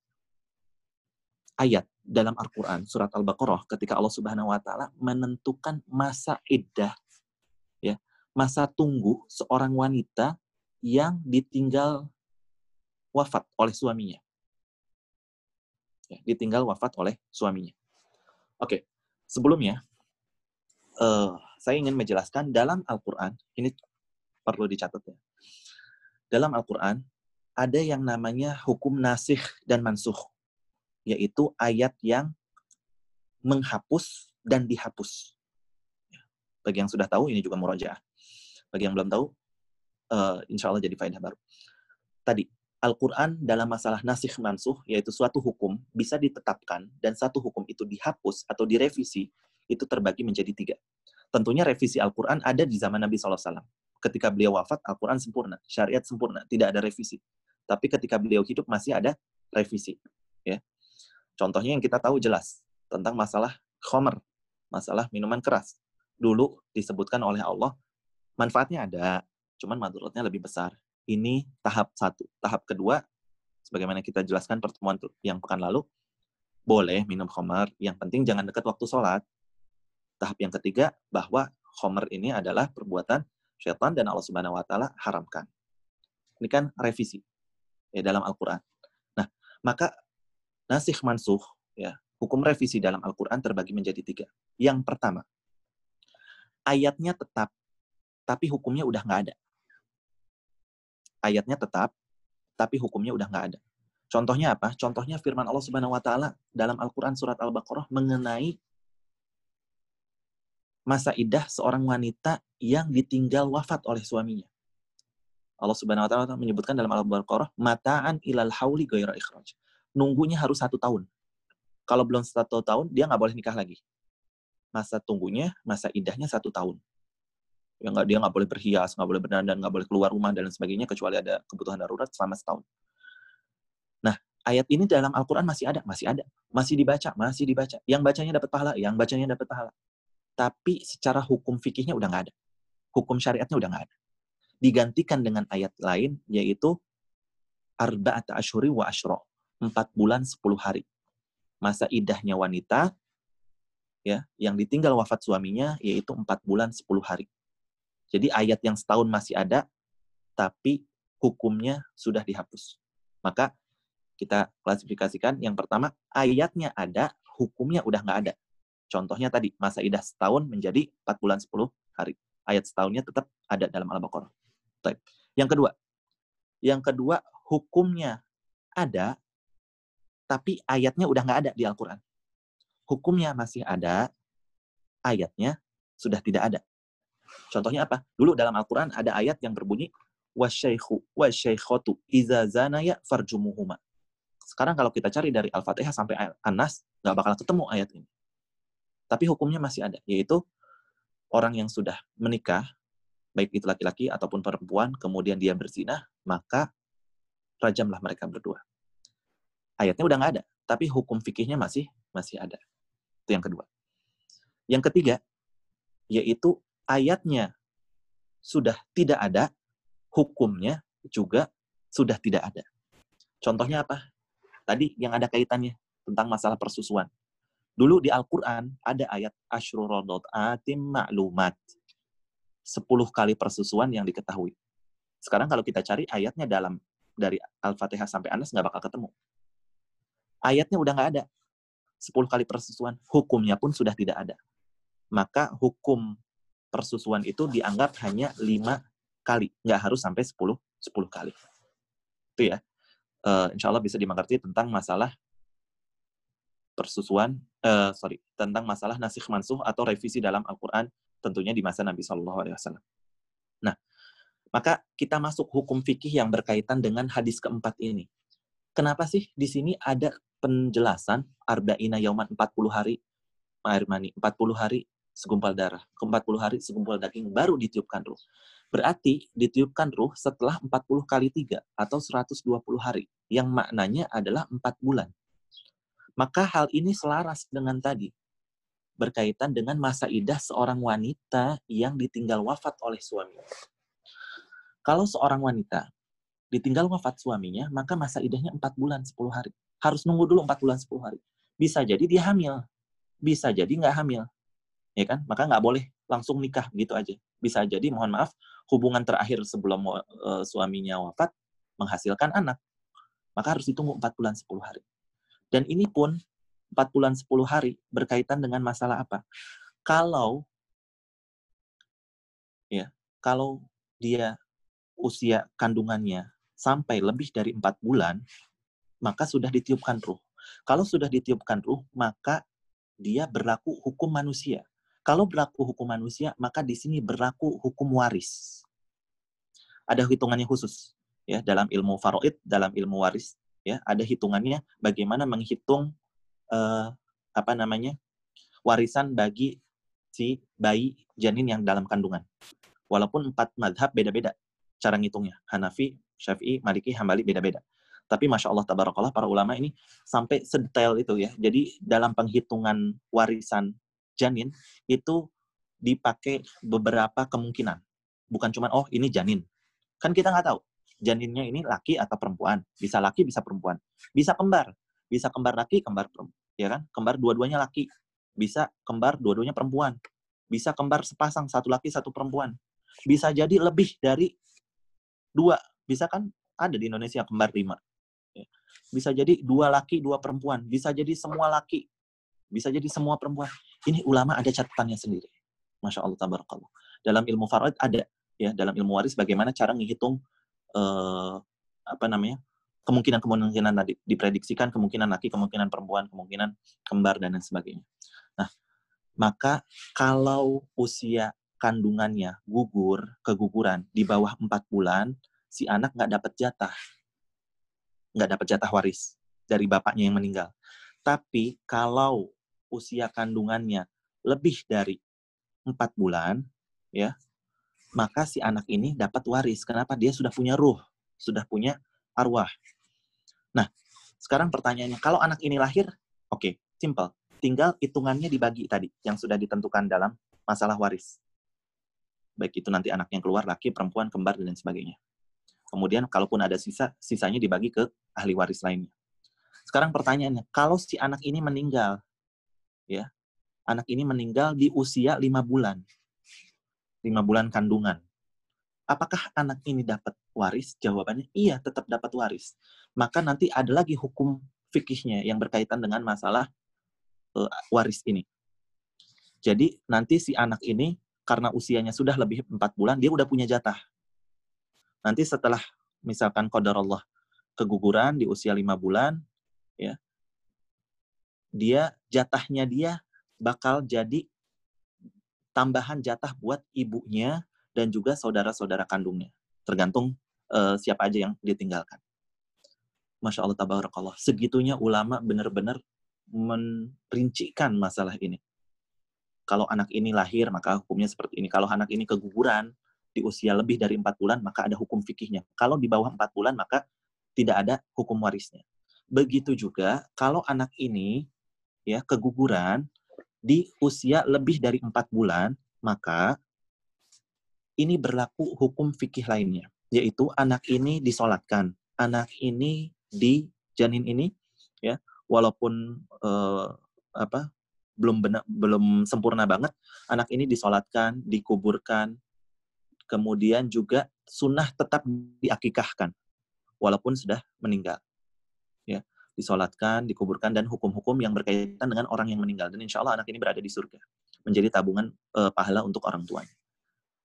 ayat dalam Al-Quran, surat Al-Baqarah, ketika Allah Subhanahu wa Ta'ala menentukan masa iddah, ya, masa tunggu seorang wanita yang ditinggal wafat oleh suaminya. Ya, ditinggal wafat oleh suaminya. Oke, sebelumnya uh, saya ingin menjelaskan dalam Al-Quran, ini perlu dicatat ya. Dalam Al-Quran, ada yang namanya hukum nasih dan mansuh, yaitu ayat yang menghapus dan dihapus. Ya, bagi yang sudah tahu, ini juga murajaah. Bagi yang belum tahu, uh, insya Allah jadi faedah baru. Tadi, Al-Quran dalam masalah nasih mansuh, yaitu suatu hukum, bisa ditetapkan dan satu hukum itu dihapus atau direvisi, itu terbagi menjadi tiga. Tentunya revisi Al-Quran ada di zaman Nabi SAW. Ketika beliau wafat, Al-Quran sempurna, syariat sempurna, tidak ada revisi. Tapi ketika beliau hidup masih ada revisi. Ya. Contohnya yang kita tahu jelas tentang masalah khomer, masalah minuman keras. Dulu disebutkan oleh Allah, manfaatnya ada, cuman madorotnya lebih besar. Ini tahap satu. Tahap kedua, sebagaimana kita jelaskan pertemuan yang pekan lalu, boleh minum khamar, yang penting jangan dekat waktu sholat. Tahap yang ketiga, bahwa khamar ini adalah perbuatan syaitan dan Allah Subhanahu wa taala haramkan. Ini kan revisi ya dalam Al-Qur'an. Nah, maka nasih mansuh ya, hukum revisi dalam Al-Qur'an terbagi menjadi tiga. Yang pertama, ayatnya tetap tapi hukumnya udah nggak ada ayatnya tetap, tapi hukumnya udah nggak ada. Contohnya apa? Contohnya firman Allah Subhanahu wa taala dalam Al-Qur'an surat Al-Baqarah mengenai masa idah seorang wanita yang ditinggal wafat oleh suaminya. Allah Subhanahu wa taala menyebutkan dalam Al-Baqarah mataan ilal hauli ghaira ikhraj. Nunggunya harus satu tahun. Kalau belum satu tahun, dia nggak boleh nikah lagi. Masa tunggunya, masa idahnya satu tahun. Ya nggak dia nggak boleh berhias nggak boleh berdandan nggak boleh keluar rumah dan sebagainya kecuali ada kebutuhan darurat selama setahun. Nah ayat ini dalam Al-Quran masih ada masih ada. Masih dibaca masih dibaca. Yang bacanya dapat pahala yang bacanya dapat pahala. Tapi secara hukum fikihnya udah nggak ada. Hukum syariatnya udah nggak ada. Digantikan dengan ayat lain yaitu arba'at ashuri wa ashro empat bulan sepuluh hari masa idahnya wanita ya yang ditinggal wafat suaminya yaitu empat bulan sepuluh hari jadi ayat yang setahun masih ada, tapi hukumnya sudah dihapus. Maka kita klasifikasikan yang pertama ayatnya ada, hukumnya udah nggak ada. Contohnya tadi, masa idah setahun menjadi 4 bulan 10 hari. Ayat setahunnya tetap ada dalam Al-Baqarah. Yang kedua, yang kedua hukumnya ada, tapi ayatnya udah nggak ada di Al-Quran. Hukumnya masih ada, ayatnya sudah tidak ada. Contohnya apa? Dulu dalam Al-Quran ada ayat yang berbunyi, wasyaikhu wasyaikhatu iza zanaya farjumuhuma. Sekarang kalau kita cari dari Al-Fatihah sampai An-Nas, nggak bakal ketemu ayat ini. Tapi hukumnya masih ada, yaitu orang yang sudah menikah, baik itu laki-laki ataupun perempuan, kemudian dia berzina, maka rajamlah mereka berdua. Ayatnya udah nggak ada, tapi hukum fikihnya masih masih ada. Itu yang kedua. Yang ketiga, yaitu ayatnya sudah tidak ada, hukumnya juga sudah tidak ada. Contohnya apa? Tadi yang ada kaitannya tentang masalah persusuan. Dulu di Al-Quran ada ayat ashrurodot atim ma'lumat. Sepuluh kali persusuan yang diketahui. Sekarang kalau kita cari ayatnya dalam dari Al-Fatihah sampai Anas nggak bakal ketemu. Ayatnya udah nggak ada. Sepuluh kali persusuan. Hukumnya pun sudah tidak ada. Maka hukum persusuan itu dianggap hanya lima kali, nggak harus sampai 10 10 kali. Itu ya. Uh, insya Allah bisa dimengerti tentang masalah persusuan, uh, sorry, tentang masalah nasikh mansuh atau revisi dalam Al-Quran, tentunya di masa Nabi Wasallam. Nah, maka kita masuk hukum fikih yang berkaitan dengan hadis keempat ini. Kenapa sih di sini ada penjelasan arba'ina yauman 40 hari air mani, 40 hari segumpal darah, ke 40 hari segumpal daging baru ditiupkan ruh. Berarti ditiupkan ruh setelah 40 kali 3 atau 120 hari, yang maknanya adalah 4 bulan. Maka hal ini selaras dengan tadi, berkaitan dengan masa idah seorang wanita yang ditinggal wafat oleh suaminya. Kalau seorang wanita ditinggal wafat suaminya, maka masa idahnya 4 bulan 10 hari. Harus nunggu dulu 4 bulan 10 hari. Bisa jadi dia hamil, bisa jadi nggak hamil. Ya kan? Maka nggak boleh langsung nikah gitu aja. Bisa jadi, mohon maaf, hubungan terakhir sebelum uh, suaminya wafat menghasilkan anak. Maka harus ditunggu 4 bulan 10 hari. Dan ini pun 4 bulan 10 hari berkaitan dengan masalah apa? Kalau ya, kalau dia usia kandungannya sampai lebih dari 4 bulan, maka sudah ditiupkan ruh. Kalau sudah ditiupkan ruh, maka dia berlaku hukum manusia. Kalau berlaku hukum manusia, maka di sini berlaku hukum waris. Ada hitungannya khusus ya dalam ilmu faraid, dalam ilmu waris ya, ada hitungannya bagaimana menghitung eh, apa namanya? warisan bagi si bayi janin yang dalam kandungan. Walaupun empat madhab beda-beda cara ngitungnya. Hanafi, Syafi'i, Maliki, Hambali beda-beda. Tapi Masya Allah, Tabarakallah, para ulama ini sampai sedetail itu ya. Jadi dalam penghitungan warisan janin itu dipakai beberapa kemungkinan. Bukan cuma oh ini janin. Kan kita nggak tahu janinnya ini laki atau perempuan. Bisa laki, bisa perempuan. Bisa kembar. Bisa kembar laki, kembar perempuan. Ya kan? Kembar dua-duanya laki. Bisa kembar dua-duanya perempuan. Bisa kembar sepasang, satu laki, satu perempuan. Bisa jadi lebih dari dua. Bisa kan ada di Indonesia kembar lima. Bisa jadi dua laki, dua perempuan. Bisa jadi semua laki. Bisa jadi semua perempuan. Ini ulama ada catatannya sendiri. Masya Allah, tabarakallah. Dalam ilmu faraid ada, ya dalam ilmu waris bagaimana cara menghitung eh, apa namanya kemungkinan-kemungkinan tadi diprediksikan kemungkinan laki, kemungkinan perempuan, kemungkinan kembar dan lain sebagainya. Nah, maka kalau usia kandungannya gugur, keguguran di bawah empat bulan, si anak nggak dapat jatah, nggak dapat jatah waris dari bapaknya yang meninggal. Tapi kalau usia kandungannya lebih dari empat bulan, ya, maka si anak ini dapat waris. Kenapa? Dia sudah punya ruh, sudah punya arwah. Nah, sekarang pertanyaannya, kalau anak ini lahir, oke, okay, simple. Tinggal hitungannya dibagi tadi, yang sudah ditentukan dalam masalah waris. Baik itu nanti anak yang keluar, laki, perempuan, kembar, dan sebagainya. Kemudian, kalaupun ada sisa, sisanya dibagi ke ahli waris lainnya. Sekarang pertanyaannya, kalau si anak ini meninggal, ya anak ini meninggal di usia lima bulan lima bulan kandungan apakah anak ini dapat waris jawabannya iya tetap dapat waris maka nanti ada lagi hukum fikihnya yang berkaitan dengan masalah uh, waris ini Jadi nanti si anak ini karena usianya sudah lebih empat bulan, dia udah punya jatah. Nanti setelah misalkan kodar Allah keguguran di usia lima bulan, ya, dia jatahnya dia bakal jadi tambahan jatah buat ibunya dan juga saudara-saudara kandungnya. Tergantung uh, siapa aja yang ditinggalkan. Masya Allah, tabarakallah. Segitunya ulama benar-benar merincikan masalah ini. Kalau anak ini lahir, maka hukumnya seperti ini. Kalau anak ini keguguran di usia lebih dari empat bulan, maka ada hukum fikihnya. Kalau di bawah empat bulan, maka tidak ada hukum warisnya. Begitu juga kalau anak ini ya keguguran di usia lebih dari empat bulan, maka ini berlaku hukum fikih lainnya, yaitu anak ini disolatkan, anak ini di janin ini ya walaupun uh, apa belum benar belum sempurna banget anak ini disolatkan dikuburkan kemudian juga sunnah tetap diakikahkan walaupun sudah meninggal ya. Disolatkan dikuburkan dan hukum-hukum yang berkaitan dengan orang yang meninggal. Dan insya Allah anak ini berada di surga menjadi tabungan uh, pahala untuk orang tuanya.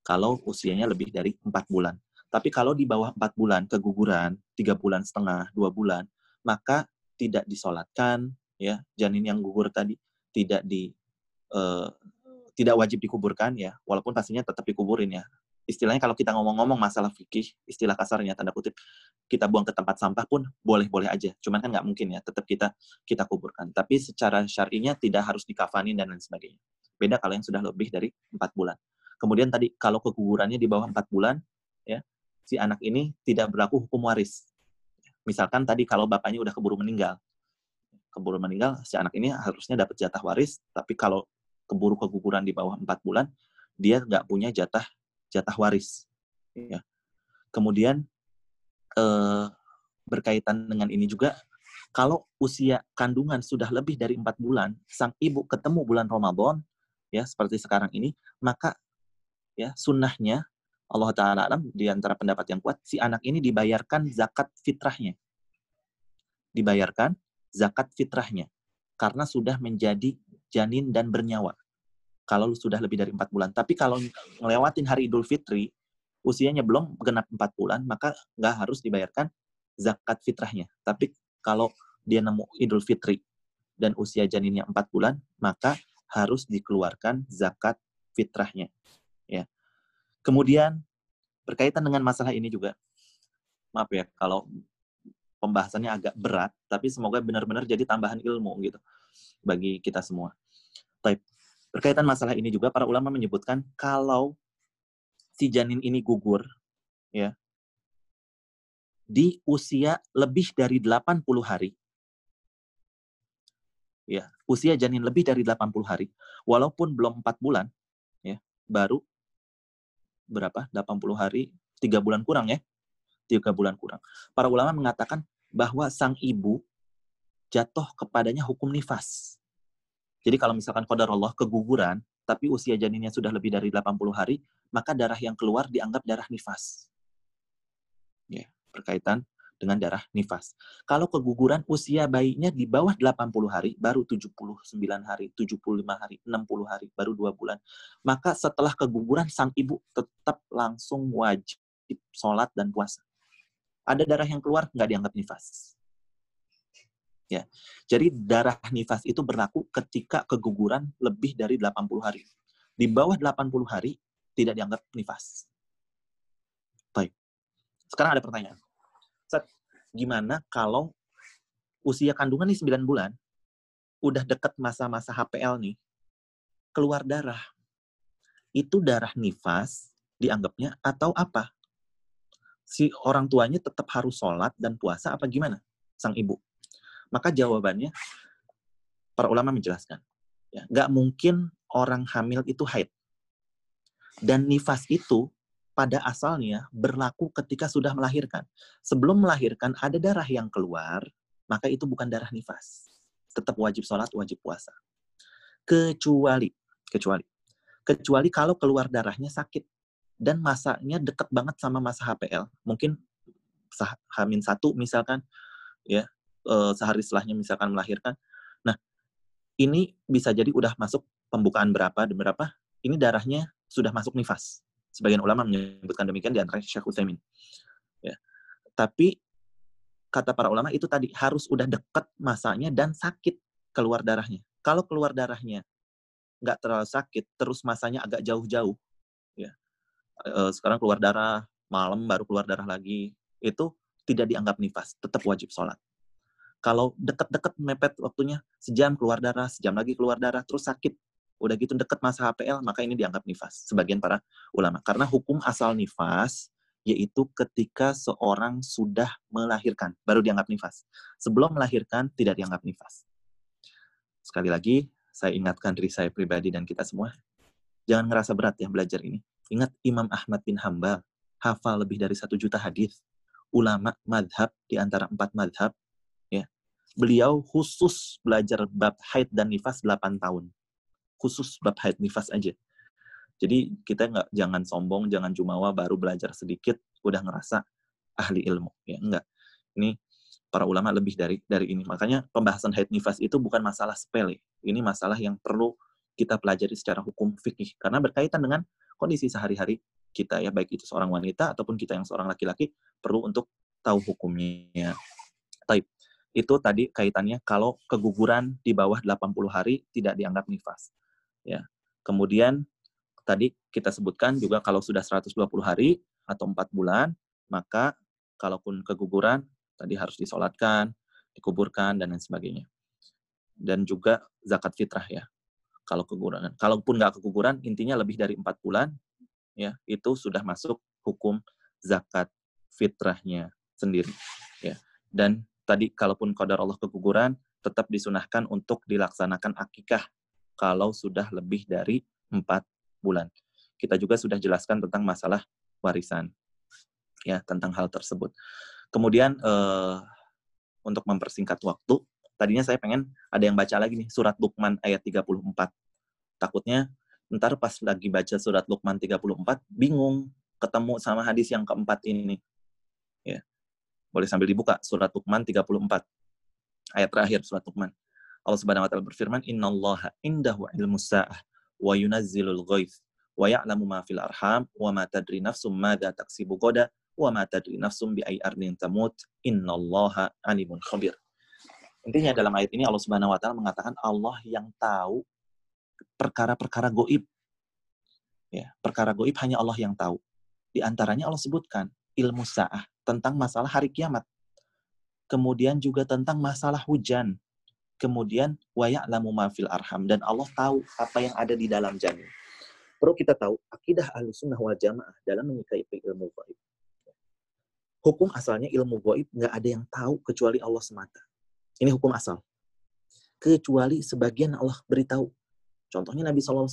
Kalau usianya lebih dari empat bulan. Tapi kalau di bawah empat bulan keguguran, tiga bulan setengah, dua bulan, maka tidak disolatkan, ya. Janin yang gugur tadi tidak di uh, tidak wajib dikuburkan ya, walaupun pastinya tetap dikuburin ya. Istilahnya kalau kita ngomong-ngomong masalah fikih, istilah kasarnya tanda kutip kita buang ke tempat sampah pun boleh-boleh aja. Cuman kan nggak mungkin ya, tetap kita kita kuburkan. Tapi secara syar'inya tidak harus dikafanin dan lain sebagainya. Beda kalau yang sudah lebih dari empat bulan. Kemudian tadi kalau kegugurannya di bawah empat bulan, ya si anak ini tidak berlaku hukum waris. Misalkan tadi kalau bapaknya udah keburu meninggal, keburu meninggal, si anak ini harusnya dapat jatah waris, tapi kalau keburu keguguran di bawah empat bulan, dia nggak punya jatah jatah waris. Ya. Kemudian eh, berkaitan dengan ini juga, kalau usia kandungan sudah lebih dari empat bulan, sang ibu ketemu bulan Ramadan, ya seperti sekarang ini, maka ya sunnahnya Allah Ta'ala alam di antara pendapat yang kuat, si anak ini dibayarkan zakat fitrahnya. Dibayarkan zakat fitrahnya. Karena sudah menjadi janin dan bernyawa. Kalau sudah lebih dari empat bulan. Tapi kalau ngelewatin hari Idul Fitri, usianya belum genap empat bulan, maka nggak harus dibayarkan zakat fitrahnya. Tapi kalau dia nemu Idul Fitri dan usia janinnya empat bulan, maka harus dikeluarkan zakat fitrahnya. Ya. Kemudian berkaitan dengan masalah ini juga, maaf ya kalau pembahasannya agak berat, tapi semoga benar-benar jadi tambahan ilmu gitu bagi kita semua. Baik, berkaitan masalah ini juga para ulama menyebutkan kalau si janin ini gugur, ya, di usia lebih dari 80 hari, ya, usia janin lebih dari 80 hari, walaupun belum 4 bulan, ya, baru berapa? 80 hari, tiga bulan kurang ya. Tiga bulan kurang. Para ulama mengatakan bahwa sang ibu jatuh kepadanya hukum nifas. Jadi kalau misalkan kodar Allah keguguran, tapi usia janinnya sudah lebih dari 80 hari, maka darah yang keluar dianggap darah nifas. Ya, berkaitan dengan darah nifas. Kalau keguguran usia bayinya di bawah 80 hari, baru 79 hari, 75 hari, 60 hari, baru dua bulan. Maka setelah keguguran, sang ibu tetap langsung wajib sholat dan puasa. Ada darah yang keluar, nggak dianggap nifas. Ya, jadi darah nifas itu berlaku ketika keguguran lebih dari 80 hari. Di bawah 80 hari, tidak dianggap nifas. Baik. Sekarang ada pertanyaan gimana kalau usia kandungan nih 9 bulan, udah deket masa-masa HPL nih, keluar darah. Itu darah nifas dianggapnya atau apa? Si orang tuanya tetap harus sholat dan puasa apa gimana? Sang ibu. Maka jawabannya, para ulama menjelaskan. Ya, nggak mungkin orang hamil itu haid. Dan nifas itu pada asalnya berlaku ketika sudah melahirkan. Sebelum melahirkan ada darah yang keluar, maka itu bukan darah nifas. Tetap wajib sholat, wajib puasa. Kecuali, kecuali, kecuali kalau keluar darahnya sakit dan masanya dekat banget sama masa HPL. Mungkin hamin satu misalkan, ya eh, sehari setelahnya misalkan melahirkan. Nah, ini bisa jadi udah masuk pembukaan berapa dan berapa, ini darahnya sudah masuk nifas. Sebagian ulama menyebutkan demikian di antara Syekh Utsaimin. Ya. Tapi kata para ulama itu tadi harus udah dekat masanya dan sakit keluar darahnya. Kalau keluar darahnya nggak terlalu sakit, terus masanya agak jauh-jauh, ya e, sekarang keluar darah malam baru keluar darah lagi, itu tidak dianggap nifas, tetap wajib sholat. Kalau deket-deket mepet waktunya, sejam keluar darah, sejam lagi keluar darah, terus sakit, udah gitu deket masa HPL, maka ini dianggap nifas. Sebagian para ulama. Karena hukum asal nifas yaitu ketika seorang sudah melahirkan, baru dianggap nifas. Sebelum melahirkan, tidak dianggap nifas. Sekali lagi, saya ingatkan diri saya pribadi dan kita semua, jangan ngerasa berat ya belajar ini. Ingat Imam Ahmad bin Hambal, hafal lebih dari satu juta hadis, ulama madhab di antara empat madhab. Beliau khusus belajar bab haid dan nifas 8 tahun. Khusus bab haid nifas aja. Jadi kita nggak jangan sombong, jangan jumawa baru belajar sedikit udah ngerasa ahli ilmu ya enggak. Ini para ulama lebih dari dari ini. Makanya pembahasan haid nifas itu bukan masalah sepele. Ini masalah yang perlu kita pelajari secara hukum fikih karena berkaitan dengan kondisi sehari-hari kita ya baik itu seorang wanita ataupun kita yang seorang laki-laki perlu untuk tahu hukumnya. Itu tadi kaitannya kalau keguguran di bawah 80 hari tidak dianggap nifas. Ya. Kemudian tadi kita sebutkan juga kalau sudah 120 hari atau 4 bulan, maka kalaupun keguguran, tadi harus disolatkan, dikuburkan, dan lain sebagainya. Dan juga zakat fitrah ya, kalau keguguran. Kalaupun nggak keguguran, intinya lebih dari 4 bulan, ya itu sudah masuk hukum zakat fitrahnya sendiri. ya. Dan tadi kalaupun kodar Allah keguguran, tetap disunahkan untuk dilaksanakan akikah kalau sudah lebih dari 4 bulan. Kita juga sudah jelaskan tentang masalah warisan, ya tentang hal tersebut. Kemudian uh, untuk mempersingkat waktu, tadinya saya pengen ada yang baca lagi nih surat Luqman ayat 34. Takutnya ntar pas lagi baca surat Luqman 34 bingung ketemu sama hadis yang keempat ini. Boleh sambil dibuka surat Luqman 34. Ayat terakhir surat Luqman. Allah Subhanahu wa taala berfirman, "Innallaha indahu ilmus sa'ah wa yunazzilul ghaith wa ya'lamu ma fil arham wa ma tadri nafsum madza taksibu goda wa ma tadri nafsum bi ayyi ardin tamut innallaha alimun khabir. Intinya dalam ayat ini Allah Subhanahu wa taala mengatakan Allah yang tahu perkara-perkara goib. Ya, perkara goib hanya Allah yang tahu. Di antaranya Allah sebutkan ilmu sa'ah tentang masalah hari kiamat. Kemudian juga tentang masalah hujan kemudian waya'lamu ma fil arham dan Allah tahu apa yang ada di dalam janin. Perlu kita tahu akidah sunnah wal jamaah dalam menyikapi ilmu gaib. Hukum asalnya ilmu gaib nggak ada yang tahu kecuali Allah semata. Ini hukum asal. Kecuali sebagian Allah beritahu. Contohnya Nabi SAW,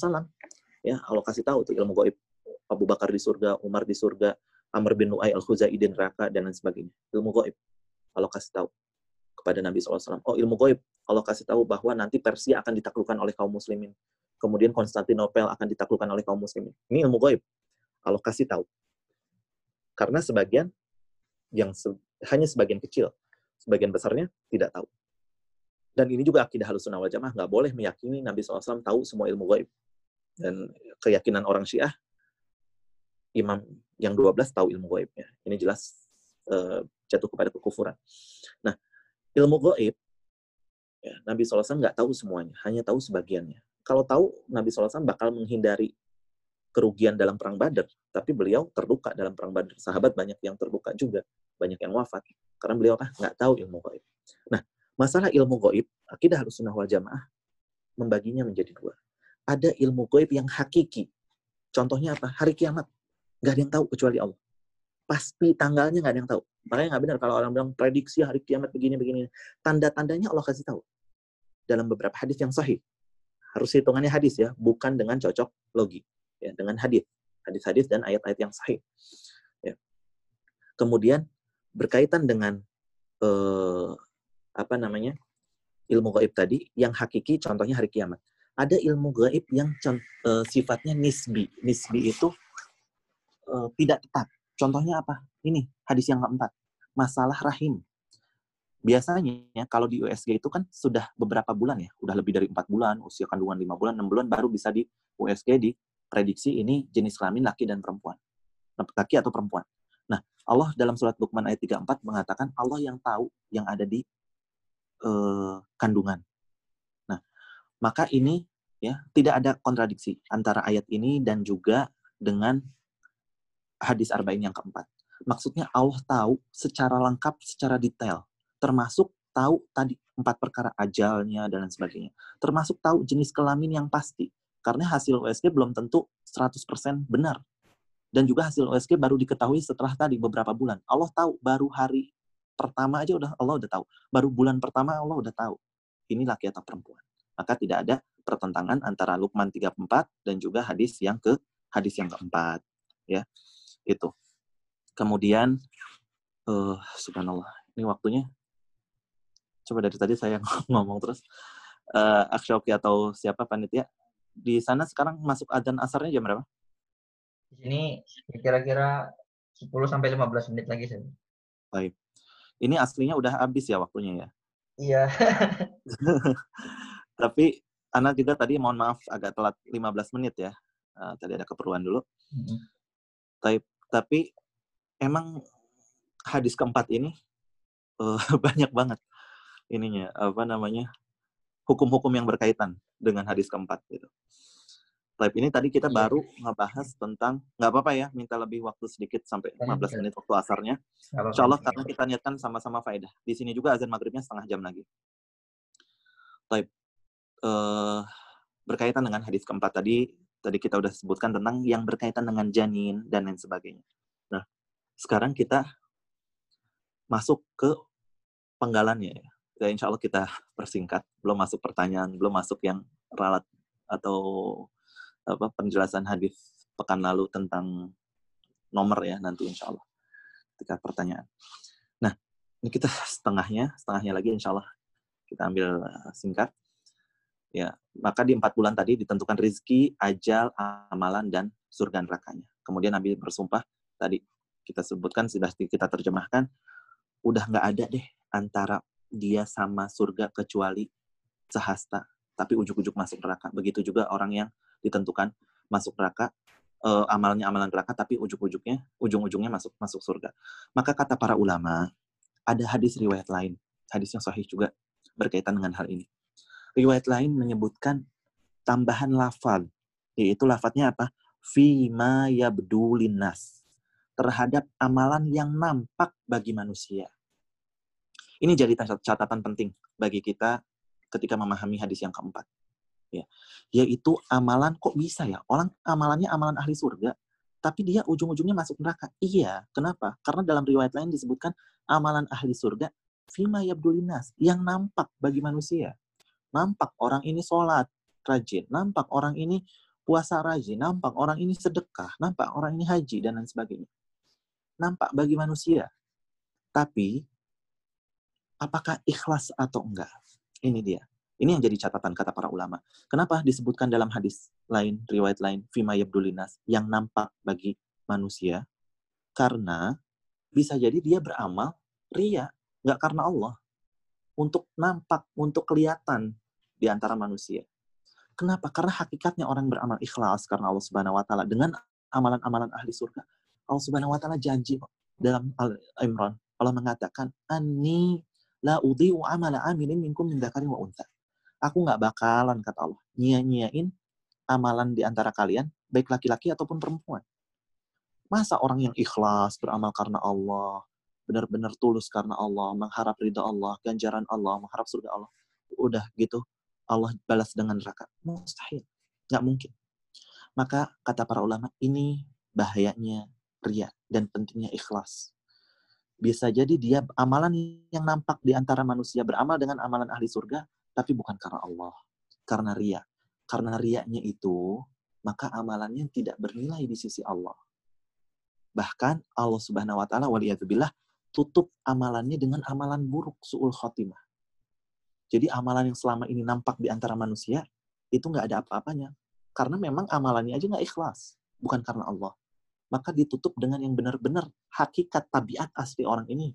ya Allah kasih tahu tuh ilmu gaib. Abu Bakar di surga, Umar di surga, Amr bin Nu'ay al-Khuzai di neraka, dan lain sebagainya. Ilmu gaib. Allah kasih tahu kepada Nabi SAW. Oh ilmu gaib, Allah kasih tahu bahwa nanti Persia akan ditaklukkan oleh kaum muslimin. Kemudian Konstantinopel akan ditaklukkan oleh kaum muslimin. Ini ilmu gaib. Allah kasih tahu. Karena sebagian yang se hanya sebagian kecil, sebagian besarnya tidak tahu. Dan ini juga akidah halusunah wal jamaah, nggak boleh meyakini Nabi SAW tahu semua ilmu gaib. Dan keyakinan orang Syiah, imam yang 12 tahu ilmu gaibnya. Ini jelas uh, jatuh kepada kekufuran. Nah, ilmu gaib, ya, Nabi SAW nggak tahu semuanya, hanya tahu sebagiannya. Kalau tahu, Nabi SAW bakal menghindari kerugian dalam perang Badar, tapi beliau terluka dalam perang Badar. Sahabat banyak yang terluka juga, banyak yang wafat karena beliau apa? nggak tahu ilmu gaib. Nah, masalah ilmu gaib, akidah harus sunnah wal jamaah membaginya menjadi dua. Ada ilmu gaib yang hakiki. Contohnya apa? Hari kiamat. Nggak ada yang tahu kecuali Allah. Pasti tanggalnya nggak ada yang tahu. Makanya nggak benar kalau orang bilang prediksi hari kiamat begini-begini. Tanda-tandanya Allah kasih tahu. Dalam beberapa hadis yang sahih. Harus hitungannya hadis ya, bukan dengan cocok logi. Ya, dengan hadis. Hadis-hadis dan ayat-ayat yang sahih. Ya. Kemudian berkaitan dengan eh, apa namanya ilmu gaib tadi yang hakiki contohnya hari kiamat ada ilmu gaib yang uh, sifatnya nisbi nisbi itu uh, tidak tetap contohnya apa ini hadis yang keempat, masalah rahim. biasanya kalau di USG itu kan sudah beberapa bulan ya, udah lebih dari empat bulan, usia kandungan lima bulan, enam bulan baru bisa di USG diprediksi ini jenis kelamin laki dan perempuan, laki atau perempuan. Nah, Allah dalam surat Luqman ayat 34 mengatakan Allah yang tahu yang ada di uh, kandungan. Nah, maka ini ya tidak ada kontradiksi antara ayat ini dan juga dengan hadis arba'in yang keempat. Maksudnya Allah tahu secara lengkap, secara detail termasuk tahu tadi empat perkara ajalnya dan lain sebagainya. Termasuk tahu jenis kelamin yang pasti. Karena hasil USG belum tentu 100% benar. Dan juga hasil USG baru diketahui setelah tadi beberapa bulan. Allah tahu baru hari pertama aja udah Allah udah tahu. Baru bulan pertama Allah udah tahu. Ini laki atau perempuan. Maka tidak ada pertentangan antara Luqman 34 dan juga hadis yang ke hadis yang keempat. Ya, itu. Kemudian, uh, subhanallah, ini waktunya coba dari tadi saya ngomong terus uh, Akshoki atau siapa panitia di sana sekarang masuk adzan asarnya jam berapa? Di sini kira-kira 10 sampai 15 menit lagi sih. Baik. Ini aslinya udah habis ya waktunya ya? Iya. Tapi anak juga tadi mohon maaf agak telat 15 menit ya. Uh, tadi ada keperluan dulu. Mm -hmm. Tapi, tapi emang hadis keempat ini uh, banyak banget ininya apa namanya hukum-hukum yang berkaitan dengan hadis keempat gitu. Tapi ini tadi kita iya. baru ngebahas tentang nggak apa-apa ya minta lebih waktu sedikit sampai 15 menit waktu asarnya. Insya Allah karena kita niatkan sama-sama faedah. Di sini juga azan maghribnya setengah jam lagi. Taib. Uh, berkaitan dengan hadis keempat tadi, tadi kita udah sebutkan tentang yang berkaitan dengan janin dan lain sebagainya. Nah, sekarang kita masuk ke penggalannya ya ya insya Allah kita persingkat. Belum masuk pertanyaan, belum masuk yang ralat atau apa penjelasan hadis pekan lalu tentang nomor ya nanti insya Allah ketika pertanyaan. Nah ini kita setengahnya, setengahnya lagi insya Allah kita ambil eh, singkat. Ya, maka di empat bulan tadi ditentukan rizki, ajal, amalan, dan surga nerakanya. Kemudian Nabi bersumpah, tadi kita sebutkan, sudah kita terjemahkan, udah nggak ada deh antara dia sama surga kecuali sehasta, tapi ujuk-ujuk masuk neraka. Begitu juga orang yang ditentukan masuk neraka, uh, amalnya amalan neraka, tapi ujuk-ujuknya, ujung-ujungnya masuk masuk surga. Maka kata para ulama, ada hadis riwayat lain, hadis yang sahih juga berkaitan dengan hal ini. Riwayat lain menyebutkan tambahan lafal, yaitu lafadznya apa? Fima yabdulinas terhadap amalan yang nampak bagi manusia. Ini jadi catatan penting bagi kita ketika memahami hadis yang keempat. Ya, yaitu amalan kok bisa ya? Orang amalannya amalan ahli surga, tapi dia ujung-ujungnya masuk neraka. Iya, kenapa? Karena dalam riwayat lain disebutkan amalan ahli surga fima yabdulinas yang nampak bagi manusia. Nampak orang ini sholat rajin, nampak orang ini puasa rajin, nampak orang ini sedekah, nampak orang ini haji dan lain sebagainya. Nampak bagi manusia. Tapi apakah ikhlas atau enggak. Ini dia. Ini yang jadi catatan kata para ulama. Kenapa disebutkan dalam hadis lain, riwayat lain, Fima Yabdulinas, yang nampak bagi manusia? Karena bisa jadi dia beramal ria, nggak karena Allah. Untuk nampak, untuk kelihatan di antara manusia. Kenapa? Karena hakikatnya orang beramal ikhlas karena Allah Subhanahu wa taala dengan amalan-amalan ahli surga. Allah Subhanahu wa taala janji dalam Al-Imran Allah mengatakan, "Ani la udhi'u amala amilin minkum min dzakarin wa untha. Aku nggak bakalan kata Allah nyia-nyiain amalan di antara kalian baik laki-laki ataupun perempuan. Masa orang yang ikhlas beramal karena Allah, benar-benar tulus karena Allah, mengharap ridha Allah, ganjaran Allah, mengharap surga Allah, udah gitu Allah balas dengan neraka. Mustahil. Nggak mungkin. Maka kata para ulama, ini bahayanya ria dan pentingnya ikhlas bisa jadi dia amalan yang nampak di antara manusia beramal dengan amalan ahli surga, tapi bukan karena Allah, karena ria. Karena riaknya itu, maka amalannya tidak bernilai di sisi Allah. Bahkan Allah Subhanahu wa taala waliyadzubillah tutup amalannya dengan amalan buruk suul khotimah. Jadi amalan yang selama ini nampak di antara manusia itu nggak ada apa-apanya. Karena memang amalannya aja nggak ikhlas, bukan karena Allah maka ditutup dengan yang benar-benar hakikat tabiat asli orang ini,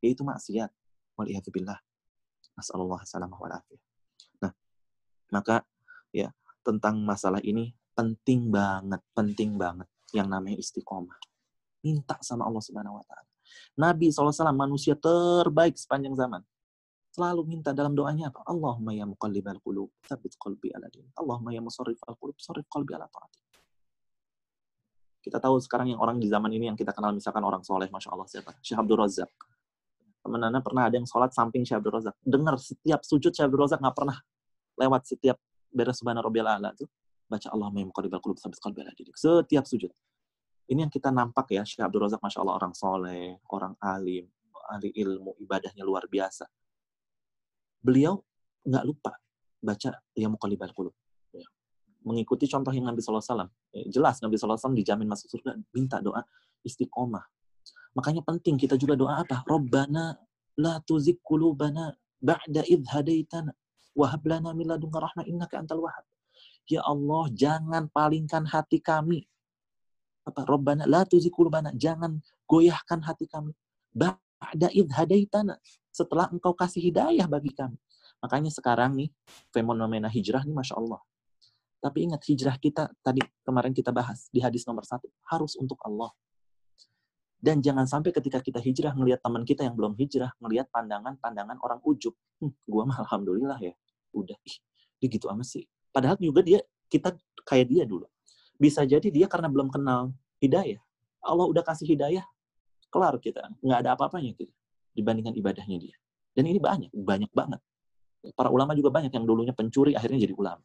yaitu maksiat. Waliyahzubillah. Nasallallahu salamah wal Nah, maka ya tentang masalah ini penting banget, penting banget yang namanya istiqomah. Minta sama Allah Subhanahu wa taala. Nabi SAW manusia terbaik sepanjang zaman. Selalu minta dalam doanya apa? Allahumma ya muqallibal qulub, tsabbit qalbi ala din. Allahumma ya musarrifal qulub, sarrif qalbi ala ta'atik. Kita tahu sekarang yang orang di zaman ini yang kita kenal misalkan orang soleh, Masya Allah siapa? Syekh Abdul Razak. Teman Anda pernah ada yang sholat samping Syekh Abdul Razak. Dengar setiap sujud Syekh Abdul Razak nggak pernah lewat setiap beres subhana rabbiyal a'la tuh baca Allahumma ya muqallibal qulub tsabbit qalbi ala dinik. Setiap sujud. Ini yang kita nampak ya, Syekh Abdul Razak, Masya Allah, orang soleh, orang alim, ahli ilmu, ibadahnya luar biasa. Beliau nggak lupa baca ya muqallibal qulub. Ya. Mengikuti contoh yang Nabi SAW. Ya, jelas Nabi SAW dijamin masuk surga, minta doa istiqomah. Makanya penting kita juga doa apa? Robbana la tuzik kulubana ba'da idh hadaitana wahab lana min ladunka rahmah innaka antal wahab. Ya Allah, jangan palingkan hati kami apa Robbana la tuzikulubana jangan goyahkan hati kami ba'da id hadaitana setelah engkau kasih hidayah bagi kami. Makanya sekarang nih fenomena hijrah nih masya Allah. Tapi ingat hijrah kita tadi kemarin kita bahas di hadis nomor satu harus untuk Allah. Dan jangan sampai ketika kita hijrah ngelihat teman kita yang belum hijrah ngelihat pandangan-pandangan orang ujub hm, gua mah alhamdulillah ya. Udah ih dia gitu amat sih. Padahal juga dia kita kayak dia dulu. Bisa jadi dia karena belum kenal hidayah. Allah udah kasih hidayah, kelar kita. Nggak ada apa-apanya gitu, dibandingkan ibadahnya dia. Dan ini banyak, banyak banget. Para ulama juga banyak yang dulunya pencuri, akhirnya jadi ulama.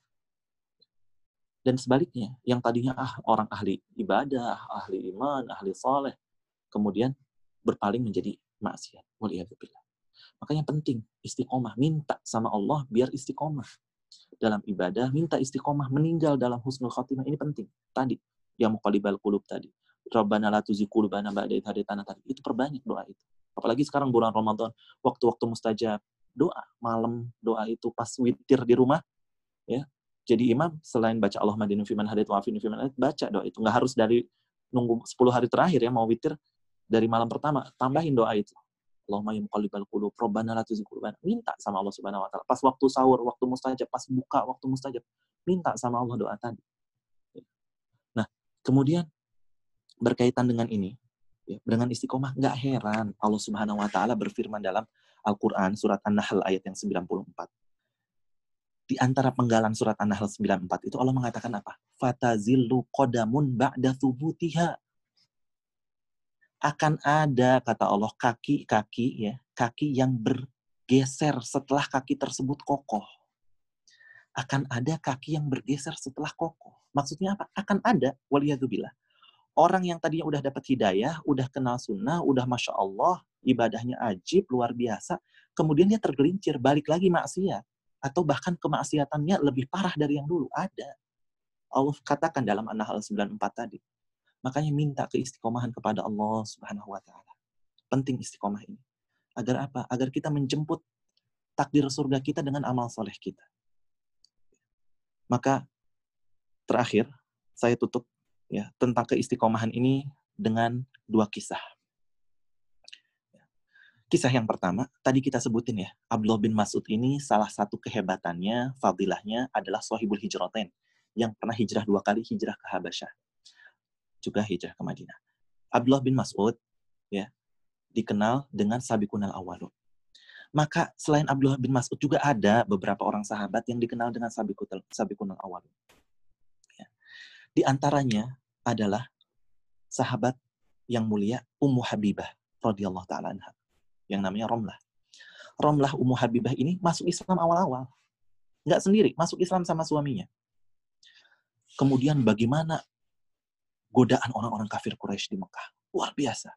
Dan sebaliknya, yang tadinya ah orang ahli ibadah, ahli iman, ahli soleh, kemudian berpaling menjadi maksiat. Waliyahzubillah. Makanya penting istiqomah, minta sama Allah biar istiqomah dalam ibadah, minta istiqomah, meninggal dalam husnul khotimah. Ini penting. Tadi, yang muqallibal qulub tadi. Rabbana la tuzi qulubana ba'da tadi. Itu perbanyak doa itu. Apalagi sekarang bulan Ramadan, waktu-waktu mustajab. Doa, malam doa itu pas witir di rumah, ya. Jadi imam selain baca Allah madinu fiman hadait wa afinu fiman baca doa itu. Nggak harus dari nunggu 10 hari terakhir ya mau witir dari malam pertama, tambahin doa itu. Allahumma ya muqallibal qulub, Rabbana la tuzigh qulubana. Minta sama Allah Subhanahu wa taala. Pas waktu sahur, waktu mustajab, pas buka waktu mustajab, minta sama Allah doa tadi. Nah, kemudian berkaitan dengan ini, ya, dengan istiqomah, nggak heran Allah Subhanahu wa taala berfirman dalam Al-Qur'an surat An-Nahl ayat yang 94. Di antara penggalan surat An-Nahl 94 itu Allah mengatakan apa? Fatazillu qadamun ba'da thubutiha akan ada kata Allah kaki-kaki ya, kaki yang bergeser setelah kaki tersebut kokoh. Akan ada kaki yang bergeser setelah kokoh. Maksudnya apa? Akan ada waliyadzubillah. Orang yang tadinya udah dapat hidayah, udah kenal sunnah, udah masya Allah, ibadahnya ajib, luar biasa, kemudian dia tergelincir, balik lagi maksiat. Atau bahkan kemaksiatannya lebih parah dari yang dulu. Ada. Allah katakan dalam An-Nahl 94 tadi Makanya minta keistiqomahan kepada Allah Subhanahu wa taala. Penting istiqomah ini. Agar apa? Agar kita menjemput takdir surga kita dengan amal soleh kita. Maka terakhir saya tutup ya tentang keistiqomahan ini dengan dua kisah. Kisah yang pertama, tadi kita sebutin ya, Abdullah bin Mas'ud ini salah satu kehebatannya, fadilahnya adalah sohibul hijratain, yang pernah hijrah dua kali hijrah ke Habasyah juga hijrah ke Madinah. Abdullah bin Mas'ud ya dikenal dengan Sabiqunal Awalun. Maka selain Abdullah bin Mas'ud juga ada beberapa orang sahabat yang dikenal dengan Sabiqunal Awalun. Di antaranya adalah sahabat yang mulia Ummu Habibah radhiyallahu taala anha yang namanya Romlah. Romlah Ummu Habibah ini masuk Islam awal-awal. Nggak sendiri, masuk Islam sama suaminya. Kemudian bagaimana godaan orang-orang kafir Quraisy di Mekah. Luar biasa.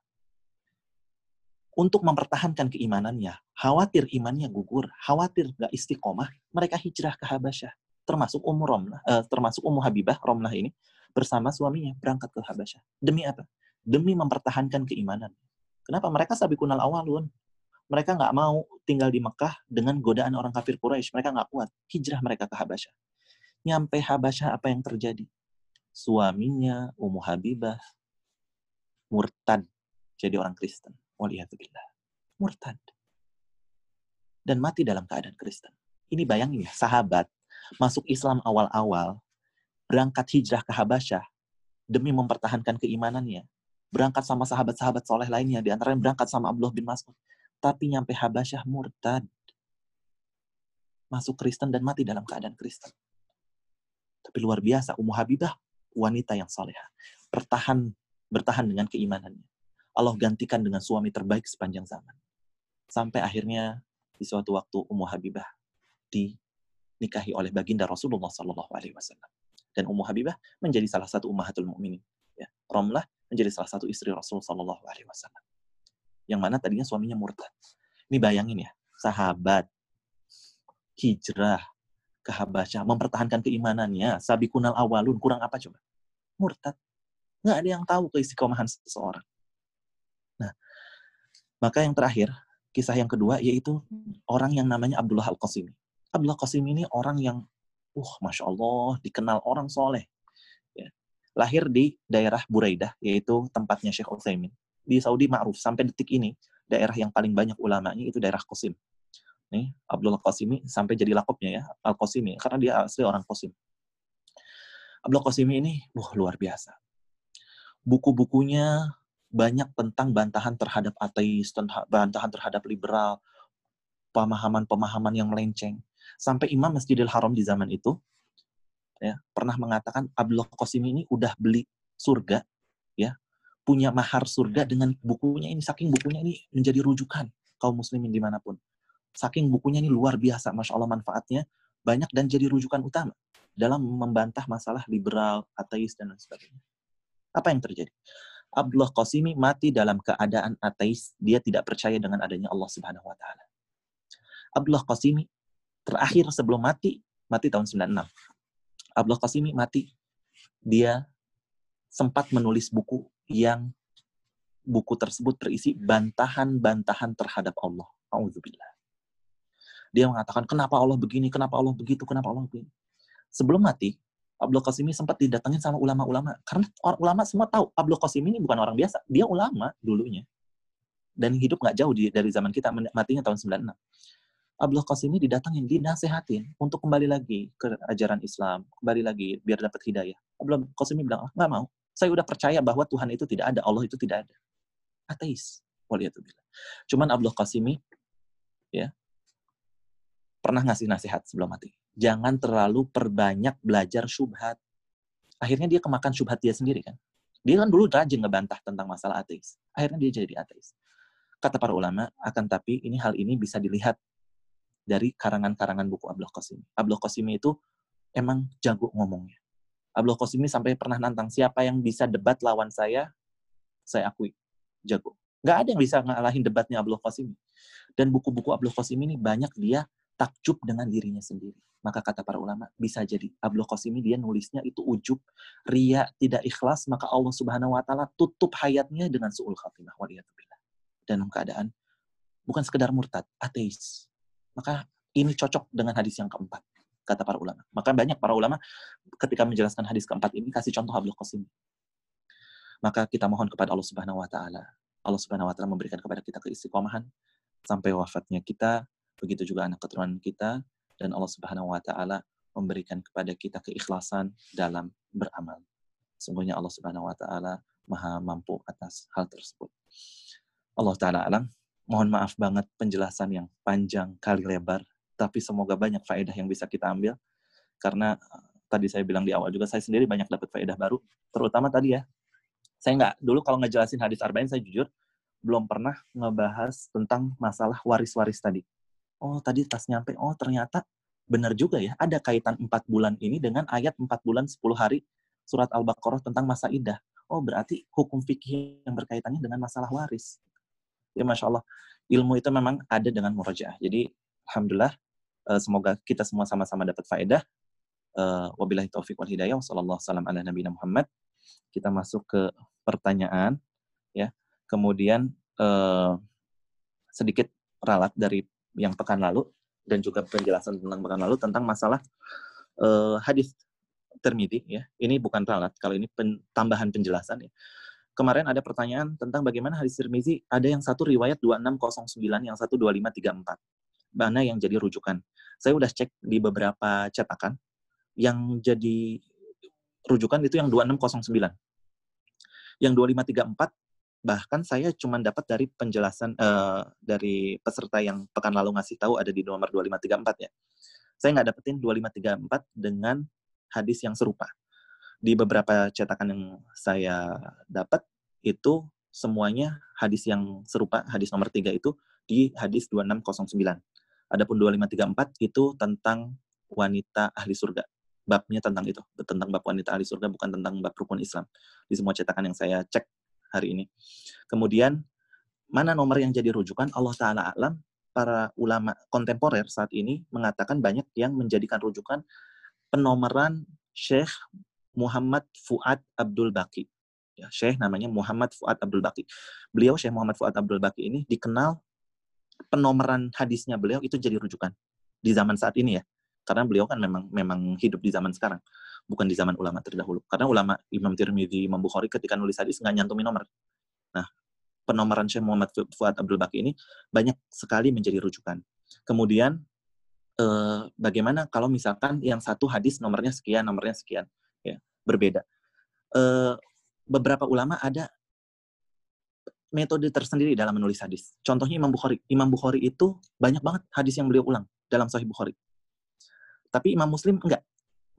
Untuk mempertahankan keimanannya, khawatir imannya gugur, khawatir gak istiqomah, mereka hijrah ke Habasyah. Termasuk Ummu Romlah, eh, termasuk Ummu Habibah Romlah ini bersama suaminya berangkat ke Habasyah. Demi apa? Demi mempertahankan keimanan. Kenapa? Mereka sabikunal awalun. Mereka nggak mau tinggal di Mekah dengan godaan orang kafir Quraisy. Mereka nggak kuat. Hijrah mereka ke Habasyah. Nyampe Habasyah apa yang terjadi? suaminya Ummu Habibah murtad jadi orang Kristen. Waliyahzubillah. Murtad. dan mati dalam keadaan Kristen. Ini bayangin ya, sahabat masuk Islam awal-awal, berangkat hijrah ke Habasyah demi mempertahankan keimanannya, berangkat sama sahabat-sahabat soleh lainnya, di antaranya berangkat sama Abdullah bin Mas'ud, tapi nyampe Habasyah murtad, masuk Kristen dan mati dalam keadaan Kristen. Tapi luar biasa, Ummu Habibah wanita yang salehah, bertahan bertahan dengan keimanannya. Allah gantikan dengan suami terbaik sepanjang zaman. Sampai akhirnya di suatu waktu Ummu Habibah dinikahi oleh baginda Rasulullah Sallallahu Alaihi Wasallam. Dan Ummu Habibah menjadi salah satu ummahatul mukminin. Ya, Romlah menjadi salah satu istri Rasulullah Sallallahu Alaihi Wasallam. Yang mana tadinya suaminya murtad. Ini bayangin ya, sahabat hijrah ke Habasyah, mempertahankan keimanannya, sabi kunal awalun, kurang apa coba? Murtad. Nggak ada yang tahu keistiqomahan seseorang. Nah, maka yang terakhir, kisah yang kedua, yaitu orang yang namanya Abdullah Al-Qasimi. Abdullah Qasim ini orang yang, uh, Masya Allah, dikenal orang soleh. Ya. Lahir di daerah Buraidah, yaitu tempatnya Syekh Utsaimin. Di Saudi ma'ruf, sampai detik ini, daerah yang paling banyak ulamanya itu daerah Qasim nih Abdullah Qasimi sampai jadi lakopnya ya Al Qasimi karena dia asli orang Qasim. Abdullah Qasimi ini wah luar biasa. Buku-bukunya banyak tentang bantahan terhadap ateis, bantahan terhadap liberal, pemahaman-pemahaman yang melenceng. Sampai Imam Masjidil Haram di zaman itu ya pernah mengatakan Abdullah Qasimi ini udah beli surga ya punya mahar surga dengan bukunya ini saking bukunya ini menjadi rujukan kaum muslimin di mana pun Saking bukunya ini luar biasa, Masya Allah manfaatnya banyak dan jadi rujukan utama dalam membantah masalah liberal, ateis, dan lain sebagainya. Apa yang terjadi? Abdullah Qasimi mati dalam keadaan ateis, dia tidak percaya dengan adanya Allah Subhanahu wa taala. Abdullah Qasimi terakhir sebelum mati, mati tahun 96. Abdullah Qasimi mati, dia sempat menulis buku yang buku tersebut berisi bantahan-bantahan terhadap Allah. Alhamdulillah. Dia mengatakan, kenapa Allah begini, kenapa Allah begitu, kenapa Allah begini. Sebelum mati, Abdul Qasim sempat didatangin sama ulama-ulama. Karena orang ulama semua tahu, Abdul Qasim ini bukan orang biasa. Dia ulama dulunya. Dan hidup nggak jauh dari zaman kita, matinya tahun 96. Abdul Qasim ini didatangin, dinasehatin untuk kembali lagi ke ajaran Islam, kembali lagi biar dapat hidayah. Abdul Qasim ini bilang, oh, nggak mau. Saya udah percaya bahwa Tuhan itu tidak ada, Allah itu tidak ada. Ateis. Waliyatubillah. Cuman Abdul Qasimi ya pernah ngasih nasihat sebelum mati. Jangan terlalu perbanyak belajar syubhat. Akhirnya dia kemakan syubhat dia sendiri kan. Dia kan dulu rajin ngebantah tentang masalah ateis. Akhirnya dia jadi ateis. Kata para ulama, akan tapi ini hal ini bisa dilihat dari karangan-karangan buku Abdul Qasim. Abdul Qasim itu emang jago ngomongnya. Abdul Qasim sampai pernah nantang siapa yang bisa debat lawan saya, saya akui jago. Gak ada yang bisa ngalahin debatnya Abdul Qasim. Dan buku-buku Abdul Qasim ini banyak dia takjub dengan dirinya sendiri. Maka kata para ulama, bisa jadi Abdul Qasimi dia nulisnya itu ujub, ria, tidak ikhlas, maka Allah Subhanahu wa taala tutup hayatnya dengan suul khatimah waliyatubillah. Dalam keadaan bukan sekedar murtad, ateis. Maka ini cocok dengan hadis yang keempat, kata para ulama. Maka banyak para ulama ketika menjelaskan hadis keempat ini kasih contoh Abdul Qasimi. Maka kita mohon kepada Allah Subhanahu wa taala. Allah Subhanahu wa taala memberikan kepada kita keistiqomahan sampai wafatnya kita begitu juga anak keturunan kita, dan Allah Subhanahu wa Ta'ala memberikan kepada kita keikhlasan dalam beramal. Sungguhnya Allah Subhanahu wa Ta'ala Maha mampu atas hal tersebut. Allah Ta'ala alam, mohon maaf banget penjelasan yang panjang kali lebar, tapi semoga banyak faedah yang bisa kita ambil, karena eh, tadi saya bilang di awal juga, saya sendiri banyak dapat faedah baru, terutama tadi ya, saya nggak, dulu kalau ngejelasin hadis arba'in, saya jujur, belum pernah ngebahas tentang masalah waris-waris tadi oh tadi tas nyampe, oh ternyata benar juga ya, ada kaitan empat bulan ini dengan ayat empat bulan sepuluh hari surat Al-Baqarah tentang masa idah. Oh berarti hukum fikih yang berkaitannya dengan masalah waris. Ya Masya Allah, ilmu itu memang ada dengan murajaah. Jadi Alhamdulillah, eh, semoga kita semua sama-sama dapat faedah. Eh, wabillahi taufiq wal hidayah. Wassalamualaikum ala nabi Muhammad. Kita masuk ke pertanyaan. ya. Kemudian eh, sedikit ralat dari yang pekan lalu dan juga penjelasan tentang pekan lalu tentang masalah hadis termidi ya. Ini bukan ralat, kalau ini tambahan penjelasan ya. Kemarin ada pertanyaan tentang bagaimana hadis Tirmizi ada yang satu riwayat 2609, yang satu 2534. mana yang jadi rujukan. Saya udah cek di beberapa cetakan yang jadi rujukan itu yang 2609. Yang 2534 bahkan saya cuma dapat dari penjelasan uh, dari peserta yang pekan lalu ngasih tahu ada di nomor 2534 ya. Saya nggak dapetin 2534 dengan hadis yang serupa. Di beberapa cetakan yang saya dapat itu semuanya hadis yang serupa, hadis nomor 3 itu di hadis 2609. Adapun 2534 itu tentang wanita ahli surga. Babnya tentang itu, tentang bab wanita ahli surga, bukan tentang bab rukun Islam. Di semua cetakan yang saya cek hari ini. Kemudian, mana nomor yang jadi rujukan? Allah Ta'ala alam, para ulama kontemporer saat ini mengatakan banyak yang menjadikan rujukan penomoran Syekh Muhammad Fuad Abdul Baki. Ya, Syekh namanya Muhammad Fuad Abdul Baki. Beliau Syekh Muhammad Fuad Abdul Baki ini dikenal penomoran hadisnya beliau itu jadi rujukan di zaman saat ini ya. Karena beliau kan memang memang hidup di zaman sekarang bukan di zaman ulama terdahulu. Karena ulama Imam Tirmidzi, Imam Bukhari ketika nulis hadis nggak nyantumin nomor. Nah, penomoran Syekh Muhammad Fuad Abdul Baki ini banyak sekali menjadi rujukan. Kemudian eh, bagaimana kalau misalkan yang satu hadis nomornya sekian, nomornya sekian, ya berbeda. Eh, beberapa ulama ada metode tersendiri dalam menulis hadis. Contohnya Imam Bukhari. Imam Bukhari itu banyak banget hadis yang beliau ulang dalam Sahih Bukhari. Tapi Imam Muslim enggak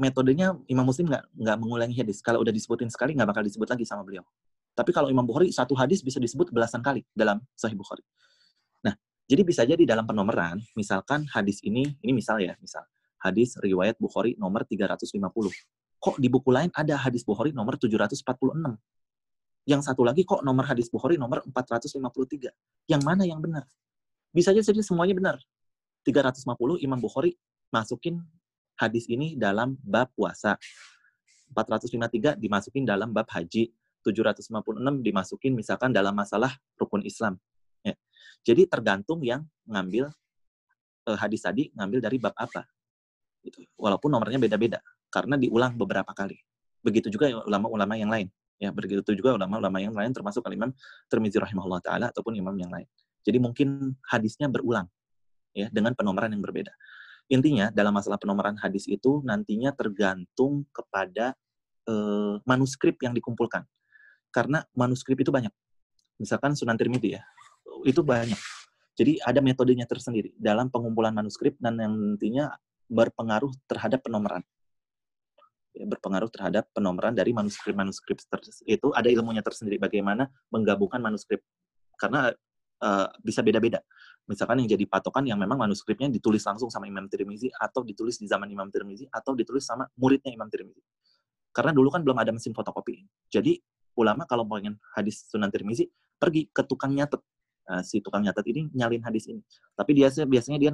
metodenya Imam Muslim nggak nggak mengulangi hadis. Kalau udah disebutin sekali nggak bakal disebut lagi sama beliau. Tapi kalau Imam Bukhari satu hadis bisa disebut belasan kali dalam Sahih Bukhari. Nah, jadi bisa jadi dalam penomoran, misalkan hadis ini, ini misal ya, misal hadis riwayat Bukhari nomor 350. Kok di buku lain ada hadis Bukhari nomor 746? Yang satu lagi kok nomor hadis Bukhari nomor 453? Yang mana yang benar? Bisa jadi semuanya benar. 350 Imam Bukhari masukin hadis ini dalam bab puasa. 453 dimasukin dalam bab haji. 756 dimasukin misalkan dalam masalah rukun Islam. Ya. Jadi tergantung yang ngambil eh, hadis tadi ngambil dari bab apa. Gitu. Walaupun nomornya beda-beda karena diulang beberapa kali. Begitu juga ulama-ulama yang lain. Ya, begitu juga ulama-ulama yang lain termasuk Imam Tirmizi rahimahullah taala ataupun imam yang lain. Jadi mungkin hadisnya berulang ya dengan penomoran yang berbeda. Intinya dalam masalah penomoran hadis itu nantinya tergantung kepada uh, manuskrip yang dikumpulkan. Karena manuskrip itu banyak. Misalkan Sunan Tirmidzi ya, itu banyak. Jadi ada metodenya tersendiri dalam pengumpulan manuskrip dan yang nantinya berpengaruh terhadap penomoran. Berpengaruh terhadap penomoran dari manuskrip-manuskrip itu ada ilmunya tersendiri bagaimana menggabungkan manuskrip karena uh, bisa beda-beda misalkan yang jadi patokan yang memang manuskripnya ditulis langsung sama Imam Tirmizi atau ditulis di zaman Imam Tirmizi atau ditulis sama muridnya Imam Tirmizi. Karena dulu kan belum ada mesin fotokopi. Jadi ulama kalau pengen hadis Sunan Tirmizi pergi ke tukang nyatet. Nah, si tukang nyatet ini nyalin hadis ini. Tapi dia biasanya dia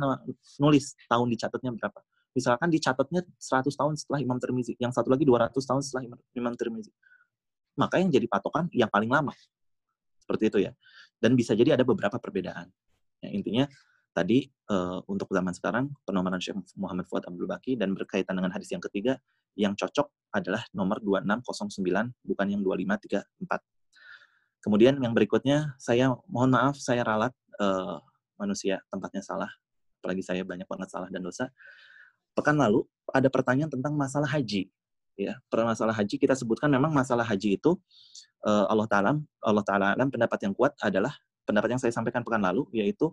nulis tahun dicatatnya berapa. Misalkan dicatatnya 100 tahun setelah Imam Tirmizi, yang satu lagi 200 tahun setelah Imam Tirmizi. Maka yang jadi patokan yang paling lama. Seperti itu ya. Dan bisa jadi ada beberapa perbedaan. Ya, intinya tadi uh, untuk zaman sekarang penomoran Syekh Muhammad Fuad Abdul Baki dan berkaitan dengan hadis yang ketiga yang cocok adalah nomor 2609 bukan yang 2534. Kemudian yang berikutnya saya mohon maaf saya ralat uh, manusia tempatnya salah apalagi saya banyak banget salah dan dosa. Pekan lalu ada pertanyaan tentang masalah haji. Ya, masalah haji kita sebutkan memang masalah haji itu uh, Allah taala Allah taala pendapat yang kuat adalah pendapat yang saya sampaikan pekan lalu, yaitu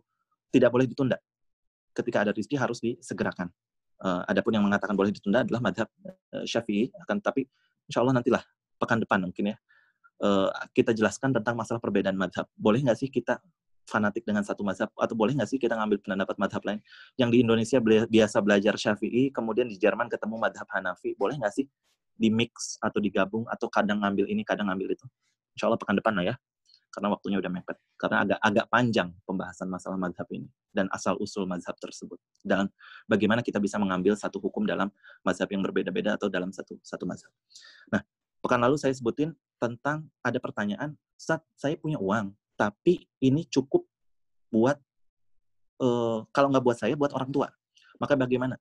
tidak boleh ditunda. Ketika ada rezeki harus disegerakan. Uh, adapun yang mengatakan boleh ditunda adalah madhab uh, syafi'i, akan tapi insya Allah nantilah pekan depan mungkin ya, kita jelaskan tentang masalah perbedaan madhab. Boleh nggak sih kita fanatik dengan satu madhab, atau boleh nggak sih kita ngambil pendapat madhab lain? Yang di Indonesia biasa belajar syafi'i, kemudian di Jerman ketemu madhab Hanafi, boleh nggak sih di mix atau digabung, atau kadang ngambil ini, kadang ngambil itu? Insya Allah pekan depan lah ya karena waktunya udah mepet. Karena agak agak panjang pembahasan masalah madhab ini dan asal usul madhab tersebut dan bagaimana kita bisa mengambil satu hukum dalam madhab yang berbeda-beda atau dalam satu satu madhab. Nah, pekan lalu saya sebutin tentang ada pertanyaan, saat saya punya uang, tapi ini cukup buat uh, kalau nggak buat saya, buat orang tua. Maka bagaimana?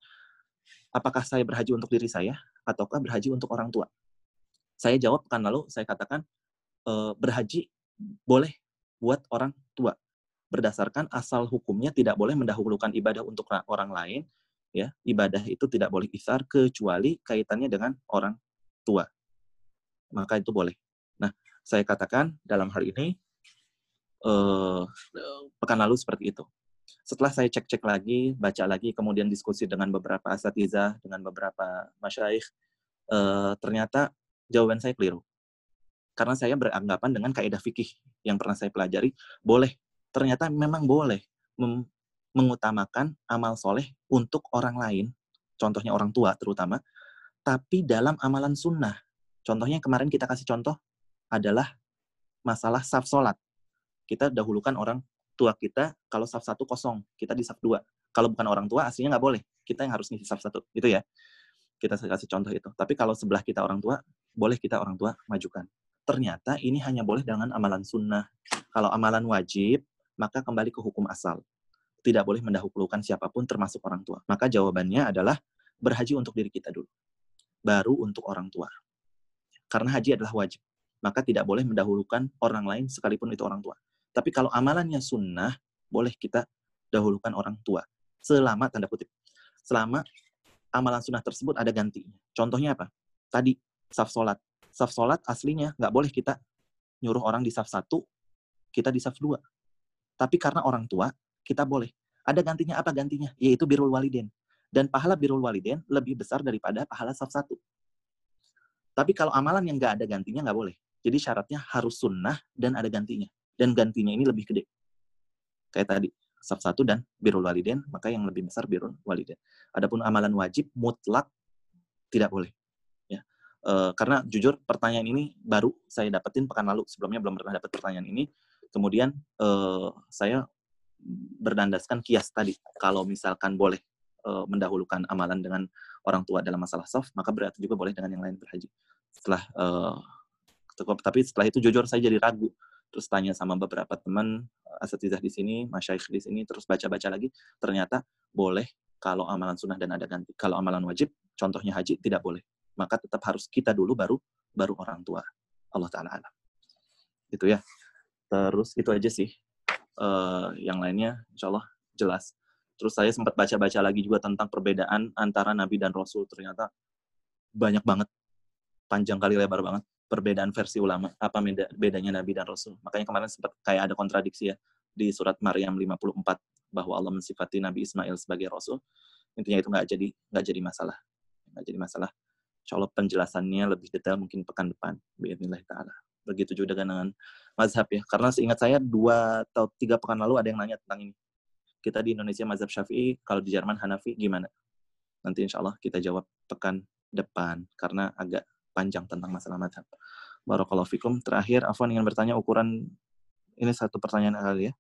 Apakah saya berhaji untuk diri saya ataukah berhaji untuk orang tua? Saya jawab pekan lalu, saya katakan uh, berhaji boleh buat orang tua. berdasarkan asal hukumnya tidak boleh mendahulukan ibadah untuk orang lain, ya ibadah itu tidak boleh isar kecuali kaitannya dengan orang tua. Maka itu boleh. Nah, saya katakan dalam hal ini eh, pekan lalu seperti itu. Setelah saya cek-cek lagi, baca lagi, kemudian diskusi dengan beberapa asatiza, dengan beberapa masyaikh, eh, ternyata jawaban saya keliru. Karena saya beranggapan dengan kaidah fikih yang pernah saya pelajari, boleh. Ternyata memang boleh mengutamakan amal soleh untuk orang lain, contohnya orang tua terutama, tapi dalam amalan sunnah. Contohnya kemarin kita kasih contoh adalah masalah saf solat. Kita dahulukan orang tua kita kalau saf satu kosong, kita di saf dua. Kalau bukan orang tua, aslinya nggak boleh. Kita yang harus ngisi saf satu, gitu ya. Kita kasih contoh itu. Tapi kalau sebelah kita orang tua, boleh kita orang tua majukan. Ternyata ini hanya boleh dengan amalan sunnah. Kalau amalan wajib, maka kembali ke hukum asal. Tidak boleh mendahulukan siapa pun termasuk orang tua. Maka jawabannya adalah berhaji untuk diri kita dulu. Baru untuk orang tua. Karena haji adalah wajib. Maka tidak boleh mendahulukan orang lain sekalipun itu orang tua. Tapi kalau amalannya sunnah, boleh kita dahulukan orang tua. Selama, tanda kutip, selama amalan sunnah tersebut ada gantinya. Contohnya apa? Tadi, saf solat. Saf solat aslinya nggak boleh kita nyuruh orang di saf satu, kita di saf dua. Tapi karena orang tua, kita boleh. Ada gantinya apa gantinya? Yaitu birul waliden. Dan pahala birul waliden lebih besar daripada pahala saf satu. Tapi kalau amalan yang nggak ada gantinya nggak boleh. Jadi syaratnya harus sunnah dan ada gantinya dan gantinya ini lebih gede. Kayak tadi, saf satu dan birul waliden, maka yang lebih besar birul waliden. Adapun amalan wajib mutlak tidak boleh. Ya. E, karena jujur pertanyaan ini baru saya dapetin pekan lalu, sebelumnya belum pernah dapat pertanyaan ini. Kemudian e, saya berdandaskan kias tadi, kalau misalkan boleh e, mendahulukan amalan dengan orang tua dalam masalah soft, maka berarti juga boleh dengan yang lain berhaji. Setelah e, tapi setelah itu jujur saya jadi ragu terus tanya sama beberapa teman eh, asatizah di sini, masyaikh di sini, terus baca-baca lagi, ternyata boleh kalau amalan sunnah dan ada ganti. Kalau amalan wajib, contohnya haji, tidak boleh. Maka tetap harus kita dulu baru baru orang tua. Allah Ta'ala alam. Itu ya. Terus itu aja sih. Uh, yang lainnya insya Allah jelas. Terus saya sempat baca-baca lagi juga tentang perbedaan antara Nabi dan Rasul. Ternyata banyak banget. Panjang kali lebar banget perbedaan versi ulama, apa beda, bedanya Nabi dan Rasul. Makanya kemarin sempat kayak ada kontradiksi ya di surat Maryam 54 bahwa Allah mensifati Nabi Ismail sebagai Rasul. Intinya itu nggak jadi nggak jadi masalah, nggak jadi masalah. Insya penjelasannya lebih detail mungkin pekan depan. Bismillah taala. Begitu juga dengan mazhab ya. Karena seingat saya dua atau tiga pekan lalu ada yang nanya tentang ini. Kita di Indonesia mazhab Syafi'i, kalau di Jerman Hanafi gimana? Nanti insya Allah kita jawab pekan depan karena agak panjang tentang masalah madhab. Barakallahu fikum. Terakhir, Afwan ingin bertanya ukuran, ini satu pertanyaan kali ya.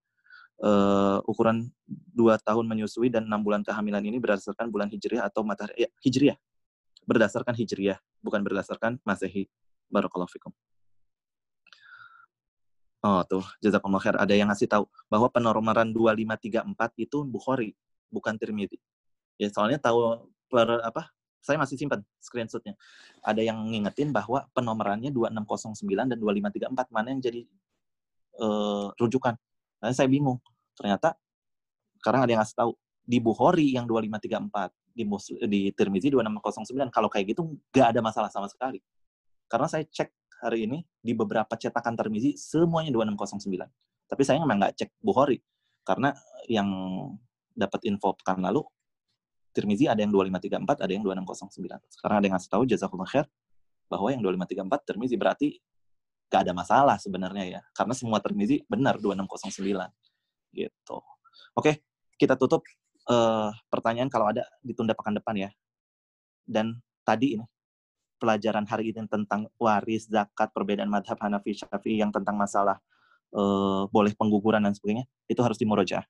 Uh, ukuran dua tahun menyusui dan enam bulan kehamilan ini berdasarkan bulan hijriah atau matahari ya, hijriah berdasarkan hijriah bukan berdasarkan masehi barakallahu fikum oh tuh jazakumullah khair ada yang ngasih tahu bahwa penormaran 2534 itu Bukhari bukan Tirmidzi ya soalnya tahu per apa saya masih simpan screenshotnya. Ada yang ngingetin bahwa penomorannya 2609 dan 2534 mana yang jadi uh, rujukan. Nah, saya bingung. Ternyata sekarang ada yang ngasih tahu di Bukhari yang 2534, di Muslim, di Tirmizi 2609. Kalau kayak gitu nggak ada masalah sama sekali. Karena saya cek hari ini di beberapa cetakan Tirmizi semuanya 2609. Tapi saya memang nggak cek Bukhari karena yang dapat info pekan lalu Tirmizi ada yang 2534, ada yang 2609. Sekarang ada yang ngasih tahu jazakumullah khair bahwa yang 2534 Tirmizi berarti gak ada masalah sebenarnya ya. Karena semua Tirmizi benar 2609. Gitu. Oke, kita tutup uh, pertanyaan kalau ada ditunda pekan depan ya. Dan tadi ini pelajaran hari ini tentang waris, zakat, perbedaan madhab Hanafi, Syafi'i yang tentang masalah uh, boleh pengguguran dan sebagainya, itu harus dimurajaah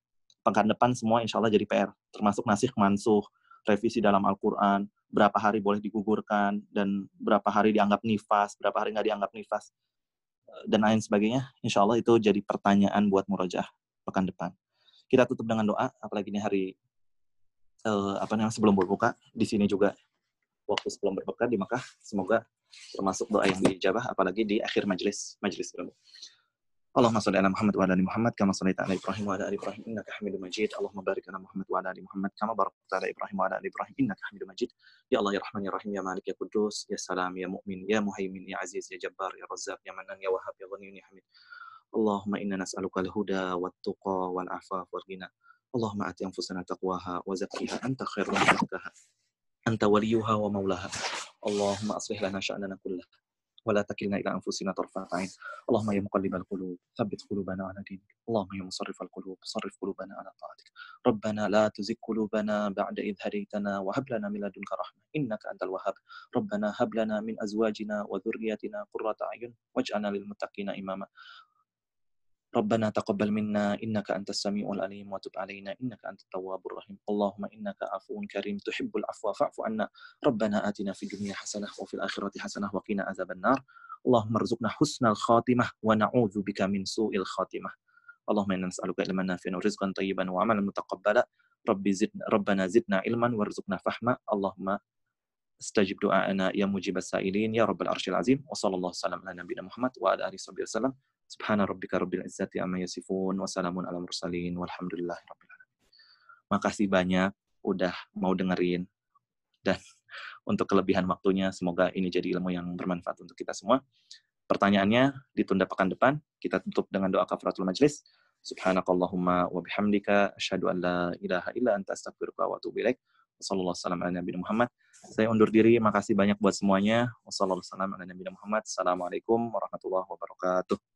pekan depan semua insya Allah jadi PR, termasuk nasih mansuh, revisi dalam Al-Quran, berapa hari boleh digugurkan, dan berapa hari dianggap nifas, berapa hari nggak dianggap nifas, dan lain sebagainya. Insya Allah itu jadi pertanyaan buat murojah pekan depan. Kita tutup dengan doa, apalagi ini hari uh, apa namanya sebelum berbuka, di sini juga waktu sebelum berbuka di Mekah, semoga termasuk doa yang dijabah, apalagi di akhir majelis majelis ilmu. Allahumma salli ala Muhammad wa ala ali Muhammad kama shallaita ala Ibrahim wa ala ali Ibrahim innaka Hamidum Majid. Allahumma barik ala Muhammad wa ala ali Muhammad kama barakta ala Ibrahim wa ala ali Ibrahim innaka Hamidum Majid. Ya Allah ya Rahman ya Rahim ya Malik ya Quddus ya Salam ya Mu'min ya Muhaimin ya Aziz ya Jabbar ya Razzaq ya Manan ya Wahhab ya ghani ya Hamid. Allahumma inna nas'aluka al-huda wa tuqa wal-afaf wal-ghina. Allahumma ati anfusana taqwaha wa zakkiha anta khairu man zakkaha. Anta waliyuha wa maulaha. Allahumma aslih lana sya'nana. ولا تكلنا إلى أنفسنا طرفة عين. اللهم يا مقلب القلوب ثبت قلوبنا على دينك. اللهم يا مصرف القلوب صرف قلوبنا على طاعتك. ربنا لا تزغ قلوبنا بعد إذ هديتنا وهب لنا من لدنك رحمة إنك أنت الوهاب. ربنا هب لنا من أزواجنا وذرياتنا قرة أعين واجعلنا للمتقين إماما. ربنا تقبل منا إنك أنت السميع العليم وتب علينا إنك أنت التواب الرحيم. اللهم إنك عفو كريم تحب العفو فاعف عنا. ربنا آتنا في الدنيا حسنة وفي الآخرة حسنة وقنا عذاب النار. اللهم ارزقنا حسن الخاتمة ونعوذ بك من سوء الخاتمة. اللهم إنا نسألك علما نافعا ورزقا طيبا وعملا متقبلا. ربي زدنا ربنا زدنا علما وارزقنا فهما. اللهم استجب دعاءنا يا مجيب السائلين يا رب العرش العظيم. وصلى الله وسلم على نبينا محمد وعلى آله وصحبه وسلم. Subhana rabbika rabbil izzati amma yasifun wa salamun ala mursalin walhamdulillahi rabbil alamin. Makasih banyak udah mau dengerin dan untuk kelebihan waktunya semoga ini jadi ilmu yang bermanfaat untuk kita semua. Pertanyaannya ditunda pekan depan, kita tutup dengan doa kafaratul majlis. Subhanakallahumma wa bihamdika asyhadu an la ilaha illa anta astaghfiruka wa atubu ilaik. Wassallallahu Muhammad. Saya undur diri. Makasih banyak buat semuanya. Wassallallahu. Assalamualaikum warahmatullahi wabarakatuh.